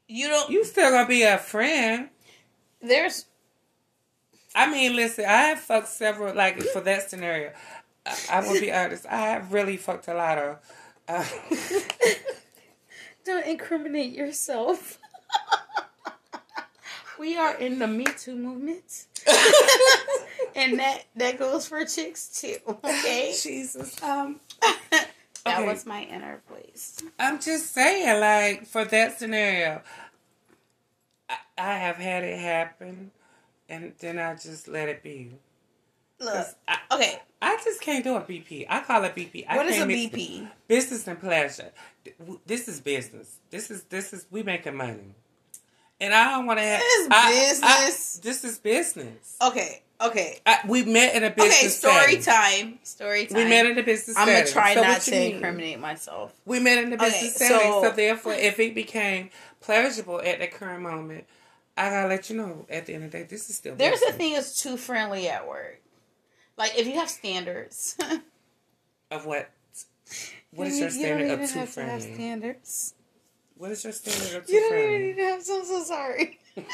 You don't. you still gonna be a friend. there's I mean, listen, I have fucked several, like, for that scenario. I, I'm gonna be honest, I have really fucked a lot of. Uh, [laughs] don't incriminate yourself. [laughs] we are in the Me Too movement, [laughs] and that that goes for chicks too. [laughs] Okay, Jesus. Um, [laughs] that Okay. was my inner voice. I'm just saying, like, for that scenario, I, I have had it happen, and then I just let it be. Look, I, okay, I just can't do a BP. I call it BP. I what is a BP? Business and pleasure. This is business. This is this is we making money, and I don't want to have This is I- I- business. this is business. Okay, okay, I, we met in a business. okay. Story setting. time. Story time. We met in a business. I'm gonna try So not to mean? incriminate myself. We met in Okay, business setting, so- so therefore, if it became pleasurable at the current moment, I gotta let you know. At the end of the day, this is still There's a thing that's too friendly at work. Like if you have standards. [laughs] of what. What is You- your you don't standard even of too have to have friendly? standards. What is your standard of You don't even need to have. So so sorry. [laughs] I'm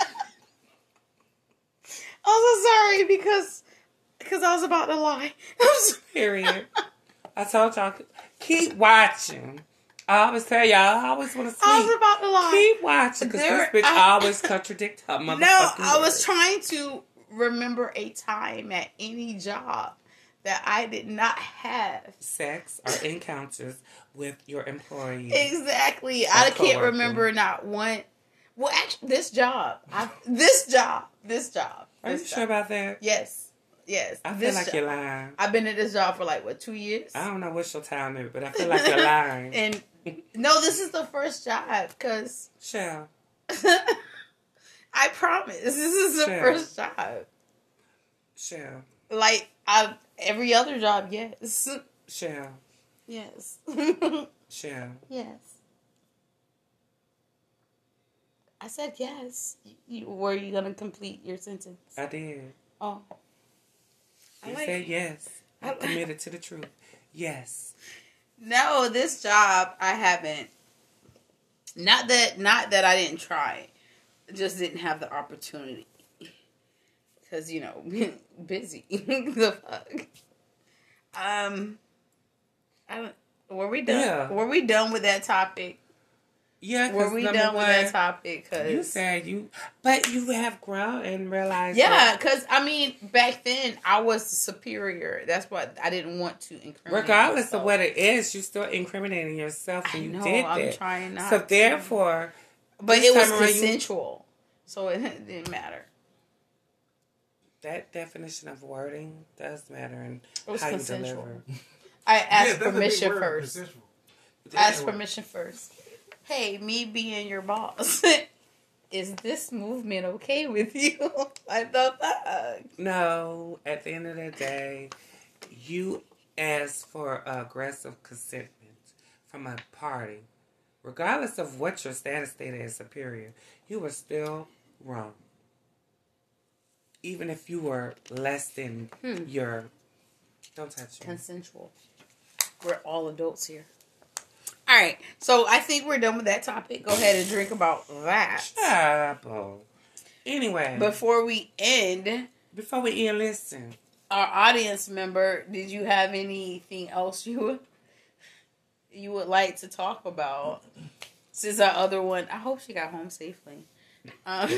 so sorry because because I was about to lie. [laughs] Period. I told y'all keep watching. I always tell y'all I always want to see. I was about to lie. Keep watching because this bitch I- always contradict her [laughs] motherfucking. No, I was words. trying to remember a time at any job that I did not have. sex or encounters with your employees. Exactly. I can't remember not one. Well, actually, this job. I, this job. This job. Are you this sure about that? Yes. Yes. I feel like job. you're lying. I've been at this job for like what two years, I don't know what's your time is, but I feel like you're lying. [laughs] and no, this is the first job because Shell, [laughs] I promise this is the Sure. first job. Shell, Like I every other job, yes, Shell, yes, Shell. yes. I said yes. You, were you gonna complete your sentence? I did. Oh, I You like- said yes. I I'm committed to the truth. Yes. No, this job I haven't. Not that not that I didn't try, just didn't have the opportunity. Cause you know, [laughs] busy. [laughs] the fuck. Um, I. Were we done? Yeah. Were we done with that topic? Yeah, Were because we done one, with that topic? Cause you said you, but you have grown and realized. yeah, cause I mean, back then I was superior. That's what I didn't want to incriminate. regardless myself. of what it is, you're still incriminating yourself I when you know, did I'm that. trying not so to. therefore, but it was around you- consensual, so it [laughs] didn't matter. that definition of wording does matter and how you consensual. deliver. I Yeah, asked that's permission word, first. consensual. Ask permission first. Hey, me being your boss, [laughs] is this movement okay with you? [laughs] I thought that. No, at the end of the day, you asked for aggressive consent from a party. Regardless of what your status stated as superior, you were still wrong. Even if you were less than Hmm. your. Don't touch me. Consensual. We're all adults here. All right, so I think we're done with that topic. Go ahead and drink about that. Apple. Anyway, Before we end, before we end, listen. our audience member, did you have anything else you would you would like to talk about? Since our other one, I hope she got home safely. Um,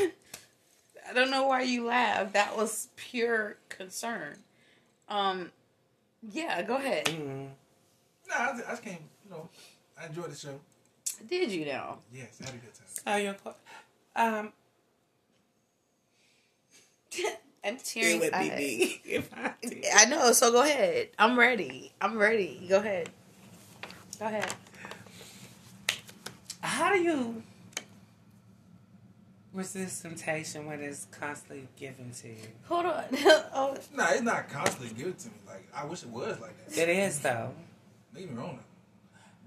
[laughs] I don't know why you laughed. That was pure concern. Um, yeah, go ahead. Mm. Nah, I just, I just came. You know, I enjoyed the show. Did you know? Yes, I had a good time. Oh, your qu- um, [laughs] I'm It tearing. would be me. [laughs] if I did. I know, so go ahead. I'm ready. I'm ready. Go ahead. Go ahead. How do you resist temptation when it's constantly given to you? Hold on. [laughs] oh, Nah, it's not constantly given to me. Like I wish it was like that. It is though. Don't get me wrong.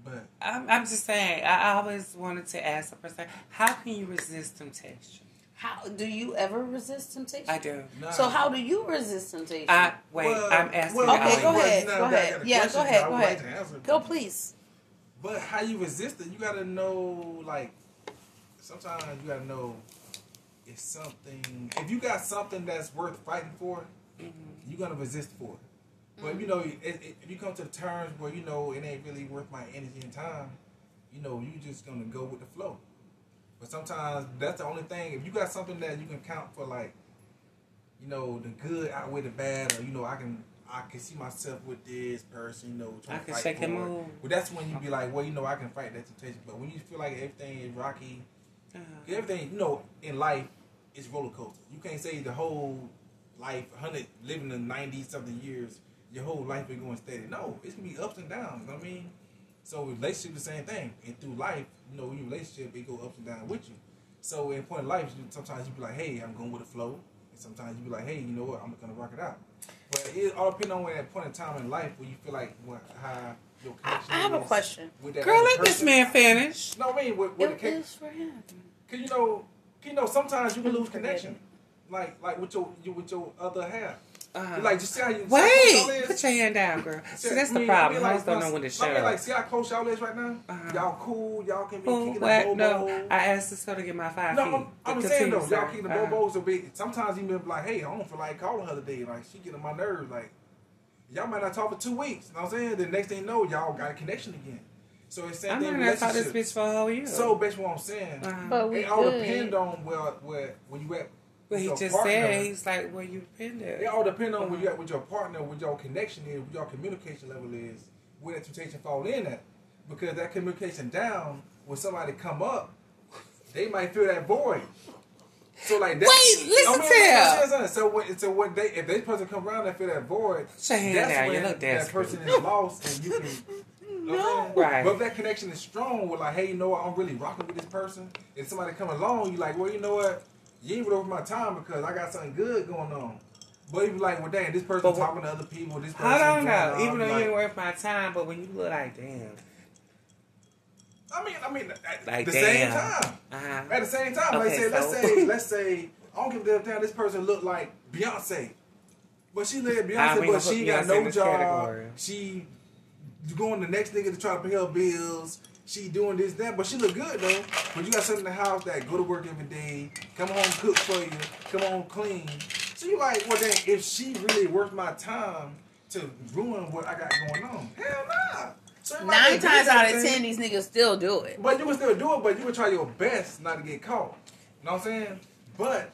But I'm, I'm just saying. I always wanted to ask a person, how can you resist temptation? how do you ever resist temptation? I do. nah. So how do you resist temptation? I wait. Well, I'm asking. well, Okay, go ahead, go ahead. Yeah, go ahead, go ahead. like. Go, please. But how you resist it, you gotta know. Like sometimes you gotta know if something. If you got something that's worth fighting for, mm-hmm. you're gonna resist for it. But you know, it, it, if you come to the terms where you know it ain't really worth my energy and time, you know, you just gonna go with the flow. But sometimes that's the only thing. If you got something that you can count for, like, you know, the good outweigh the bad, or you know, I can I can see myself with this person, you know, trying I to can fight shake it. move. Well, that's when you be like, well, you know, I can fight that temptation. But when you feel like everything is rocky, Uh-huh. everything, you know, in life is roller coaster. You can't say the whole life, hundred living in ninety something years, your whole life been going steady. No, it's gonna be ups and downs. You know what I mean, so relationship the same thing. And through life, you know, your relationship it go ups and downs with you. So in point of life, sometimes you be like, hey, I'm going with the flow. And sometimes you be like, hey, you know what, I'm gonna rock it out. But it all depends on when that point in time in life where you feel like what, how your connection. I have a question. with that Girl, let this man finish. No, I mean, with, with the It is for him. Cause you know, you know, sometimes you can lose connection, like like with your you with your other half. Uh-huh. Like just see how you see how close y'all Wait, is? put your hand down, girl. See, that's I the mean, I problem. mean, I just don't know once- when to I mean, like see how close y'all is right now. Uh-huh. Y'all cool. Y'all can be Who, kicking what? the bobo. No, I asked this girl to get my five No, feet. I'm, I'm saying though, continue, y'all sir. kicking the Uh-huh. bobos a bit. Sometimes even be like, hey, I don't feel like calling her today. Like she getting on my nerves. Like y'all might not talk for two weeks. You know what I'm saying? The next thing you know, y'all got a connection again. So it's same I'm thing. not in gonna this bitch for a whole year. So basically, what I'm saying, Uh-huh. But we it all depend on where where when you at. But he just partner. said he's like, where you depend on." It all depend on where you at with your partner, what your connection is, what your communication level is, where that temptation fall in at. Because that communication down, when somebody come up, they might feel that void. So like that. Wait, listen I mean, to him. listen, listen. So what? So what? They if this person come around and feel that void, Put that's down. When that desperate. person is lost, and you can. [laughs] no. Right. But if that connection is strong, with like, hey, you know what? I'm really rocking with this person. And somebody come along, you like, well, you know what? You ain't over my time because I got something good going on. But you be like, well, damn, this person But talking to other people. This person. Hold on doing now. all, Even though like, you ain't worth my time, but when you look like, damn. I mean, I mean, at Like, the damn. same time. Uh-huh. At the same time, like Okay, say, let's [laughs] say, let's say, I don't give a damn. This person looked like Beyonce, but she live Ah, Beyonce, but she got Beyonce no job. category. She going the next nigga to try to pay her bills. She doing this that, but she look good though. But you got something in the house that go to work every day, come home cook for you, come home clean. So you like, well then, if she really worth my time to ruin what I got going on, hell nah. So Nine times out of ten, these niggas still do it. But you would still do it, but you can try your best not to get caught. You know what I'm saying? But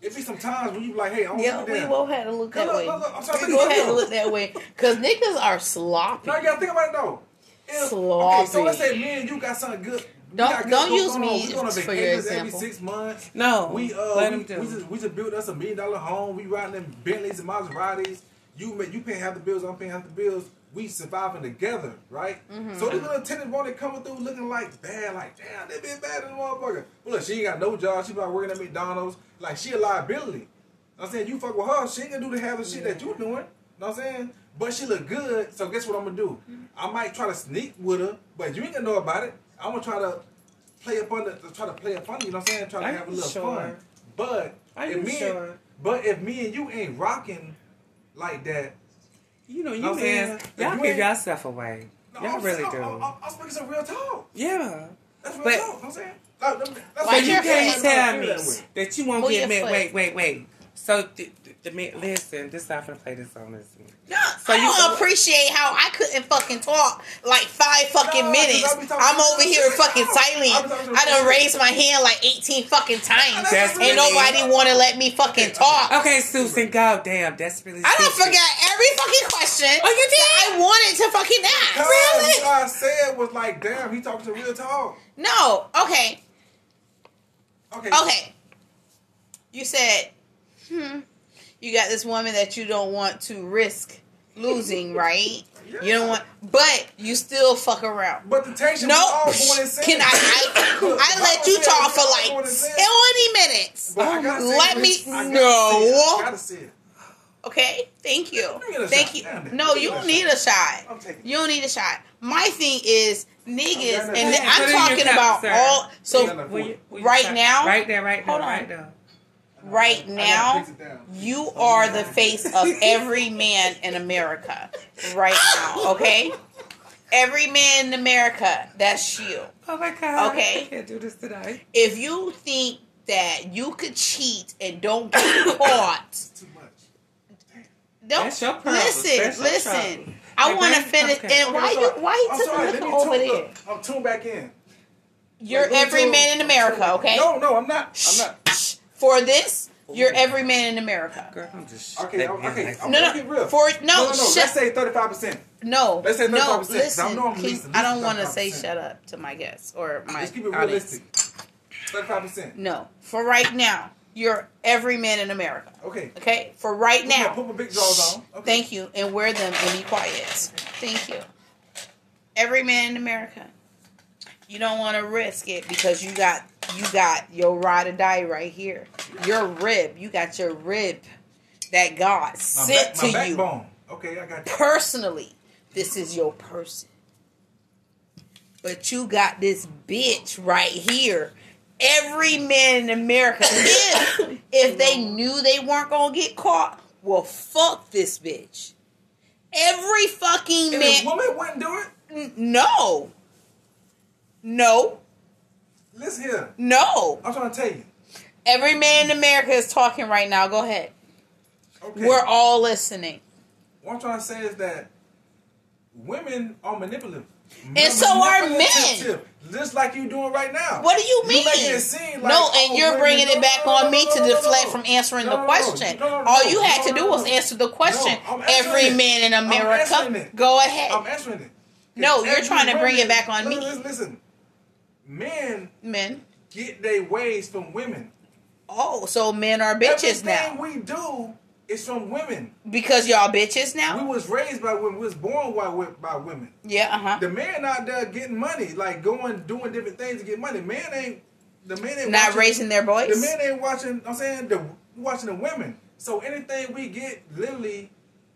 it be some times when you be like, hey, I don't Yeah, we will have to look that Look, way. look, look, I'm sorry, We look, go ahead look. that way because niggas are sloppy. No, you gotta think about it though. If, Sloppy. Okay, so let's say me and you got something good. Don't- don't use me We going for your vacations every example. six months. No, We uh we, we just we just built us a million dollar home. We riding in Bentleys and Maseratis. You you paying half the bills. I'm paying half the bills. We surviving together, right? Mm-hmm. So this little tenant wanted coming through looking like bad, like damn, they been bad in the motherfucker. But look, she ain't got no job. She like working at McDonald's. Like she a liability. I'm saying you fuck with her, she ain't gonna do the half of shit that you doing. Know what I'm saying? But she look good, so guess what I'm gonna do? Mm-hmm. I might try to sneak with her, but you ain't gonna know about it. I'm gonna try to play up under, try to play up funny. You know what I'm saying? Try to Are have a little sure? fun. But Are if me, sure? but if me and you ain't rocking like that, You know, you Know what I'm saying? man, y'all you give ain't- yourself away. no, Y'all I'm, really I'm, do. I'm, I'm, I'm speaking some real talk. yeah. That's real But- talk. You know what I'm saying. Like, that's Why So you can't tell me that that you won't Pull get your mad. foot. Wait, wait, wait. So the, the, the man, listen, this I'm gonna play this on this. No, So I you- don't appreciate how I couldn't fucking talk like five fucking No, 'cause minutes. I be talking I'm over here shit. fucking I silent. I done shit. raised my hand like 18 fucking times. That's Ain't nobody want to let me fucking talk. Okay, Susan, go. Damn, desperately. I don't forget every fucking question Oh, you did? I wanted to fucking ask. Cause Really? what I said was like, damn, he talking to real talk. No. Okay. Okay. Okay. You said, hmm, you got this woman that you don't want to risk losing, [laughs] right? You don't want, but you still fuck around. But the tension No, was all born in sin. can I? I, [laughs] I let you talk for like born in sin. twenty minutes. But I gotta say Let me I gotta know. say it, I gotta say it. Okay, thank you, me get a thank you. No, you don't need a shot. You don't need a shot. My thing is niggas, and I'm it in your talking about sir. all. So Yeah, no. Will you- will you Right now? Right there, right there, Hold on. right there. Right now, fix it down. you are the [laughs] face of every man in America. Right now, okay. Every man in America, that's you. Oh my god. Okay. I can't do this tonight. If you think that you could cheat and don't get caught, Too much. don't That's your problem. listen. That's your listen. problem. I Hey, want to finish. okay. And why I'm you? Why you took a me me over tune- there? look, I'm tuned back in. You're Look, let me every tune- man in America, okay? No, no, I'm not. I'm not. For this, oh you're every man in America. Girl, I'm just Okay, let me okay. relax. I'm No, no. real. For no, no, no, no. shut- Let's say 35 percent. No, Let's say no. 35%, 'cause I know I'm please, least- I don't want to say shut up to my guests or my Let's keep it audience. realistic. 35 percent. No, for right now, you're every man in America. Okay. Okay, for right Put my- now. put my big drawers on. Okay. Thank you, and wear them and be quiet. Thank you. Every man in America. You don't want to risk it because you got you got your ride or die right here. Your rib, you got your rib that God My, sent back, my to you backbone. Okay, I got you. personally. This is your person. But you got this bitch right here. Every man in America, [coughs] if if they knew they weren't gonna get caught, well, fuck this bitch. Every fucking And man. a woman wouldn't do it. N- No. No. Listen here. No. I'm trying to tell you. Every man in America is talking right now. Go ahead. Okay. We're all listening. What I'm trying to say is that women are manipulative. And so are Manipulative, Just like you're doing right now. What do you mean? seem like, no, oh, and you're women- bringing it back no, on me no, to no, no, deflect from answering the question. All you had to do was answer the question. Every it. man in America, go ahead. I'm answering it. No, you're trying to bring it back on me. Listen, listen. Men Men. get their ways from women. Oh, so men are bitches Everything now we do is from women. because y'all bitches now? We was raised by women. We was born by, by women. Yeah, uh huh. The man out there getting money, like going doing different things to get money. Man ain't the man ain't Not watching- raising their boys? The men ain't watching. I'm saying the watching the women. So anything we get literally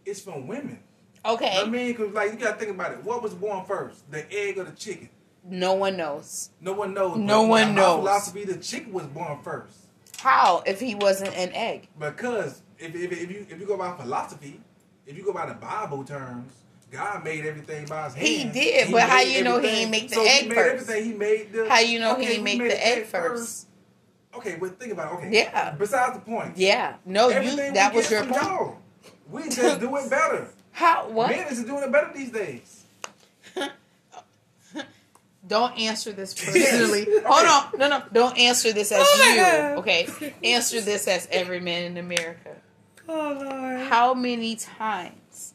is from women. Okay. I mean, cause like you gotta think about it. What was born first, the egg or the chicken? No one knows No one knows. No one my knows. philosophy: the chicken was born first how if he wasn't an egg. because if, if, if you if you go by philosophy, if you go by the Bible terms, God made everything by His hand. He did, but how you know he everything. ain't make the so egg he made first? Everything he made. The, How you know he okay, ain't make made the egg first? Okay, but think about it. Okay. Yeah. Besides the point. Yeah, no, you. That was your point. y'all. We just do it better. [laughs] How? What? Men is doing it better these days. Don't answer this [laughs] personally. Hold on. No, no. Don't answer this as Oh you. God. Okay. Answer this as every man in America. Oh Lord. How many times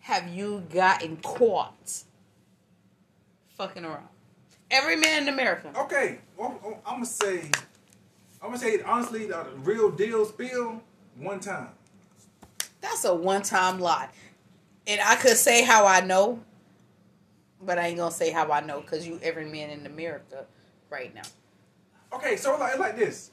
have you gotten caught fucking around? Every man in America. Okay, well, I'm gonna say, I'm gonna say honestly, the real deal spill one time. That's a one time lie. And I could say how I know, but I ain't gonna say how I know because you every man in America right now. Okay, so like like this.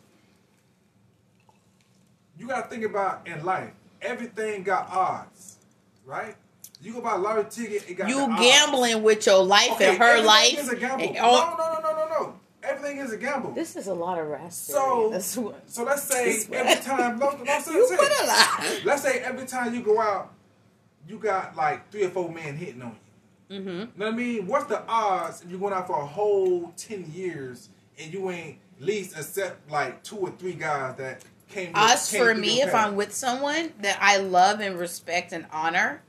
You gotta think about in life, everything got odds, right? You go buy a lottery ticket, it got You the odds. gambling with your life Okay, and her everything life. is a gamble. and No, all- no, no, no, no, no. Everything is a gamble. This is a lot of raspberry. So- That's what. So let's say every time, no, no, [laughs] say, You say- put a lot. let's say every time you go out, you got like three or four men hitting on you. Mm-hmm. You know what I mean? What's the odds if you're going out for a whole ten years and you ain't at least accept like two or three guys that came? Odds came for me, if? I'm with someone that I love and respect and honor,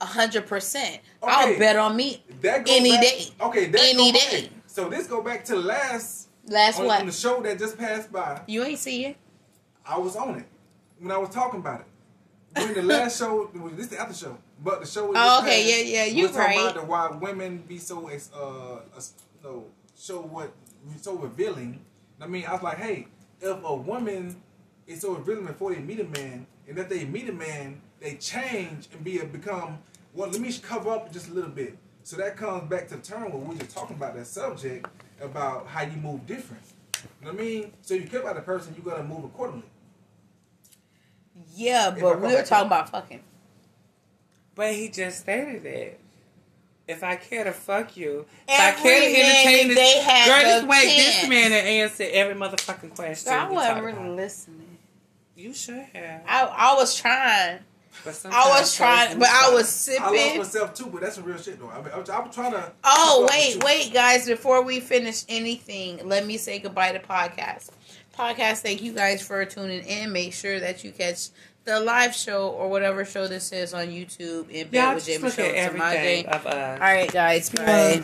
a hundred percent, I'll bet on me that any back, day. Okay, that Any day. okay. So this go back to last Last on, what? on the show that just passed by. You ain't see it. I was on it when I was talking about it. When the last [laughs] show, this the after show. But the show. Oh, okay, had, yeah, yeah, you talking right. About the, why women be so uh, ex- no, show what so revealing. I mean, I was like, hey, if a woman is so revealing before they meet a man, and if they meet a man, they change and be a become. Well, let me just cover up just a little bit. So that comes back to the term where we were talking about that subject about how you move different. You know what I mean? So you care about the person, you gotta move accordingly. Yeah, If but we were talking about fucking. But he just stated it. If I care to fuck you, Every if I care to entertain this, they had girl, the this way, this man had answer every motherfucking question. Girl, I we wasn't really about. listening. You should have. I I was trying. But I was trying, but I moves- was I lost sipping. myself too, but that's some real shit though. I mean, I'm, I'm trying to. Oh wait, wait, guys! Before we finish anything, let me say goodbye to podcast. Podcast, thank you guys for tuning in. Make sure that you catch the live show or whatever show this is on YouTube in bed Y'all with Jamie Show at with Samaje. everything of us. All right, guys. Bye.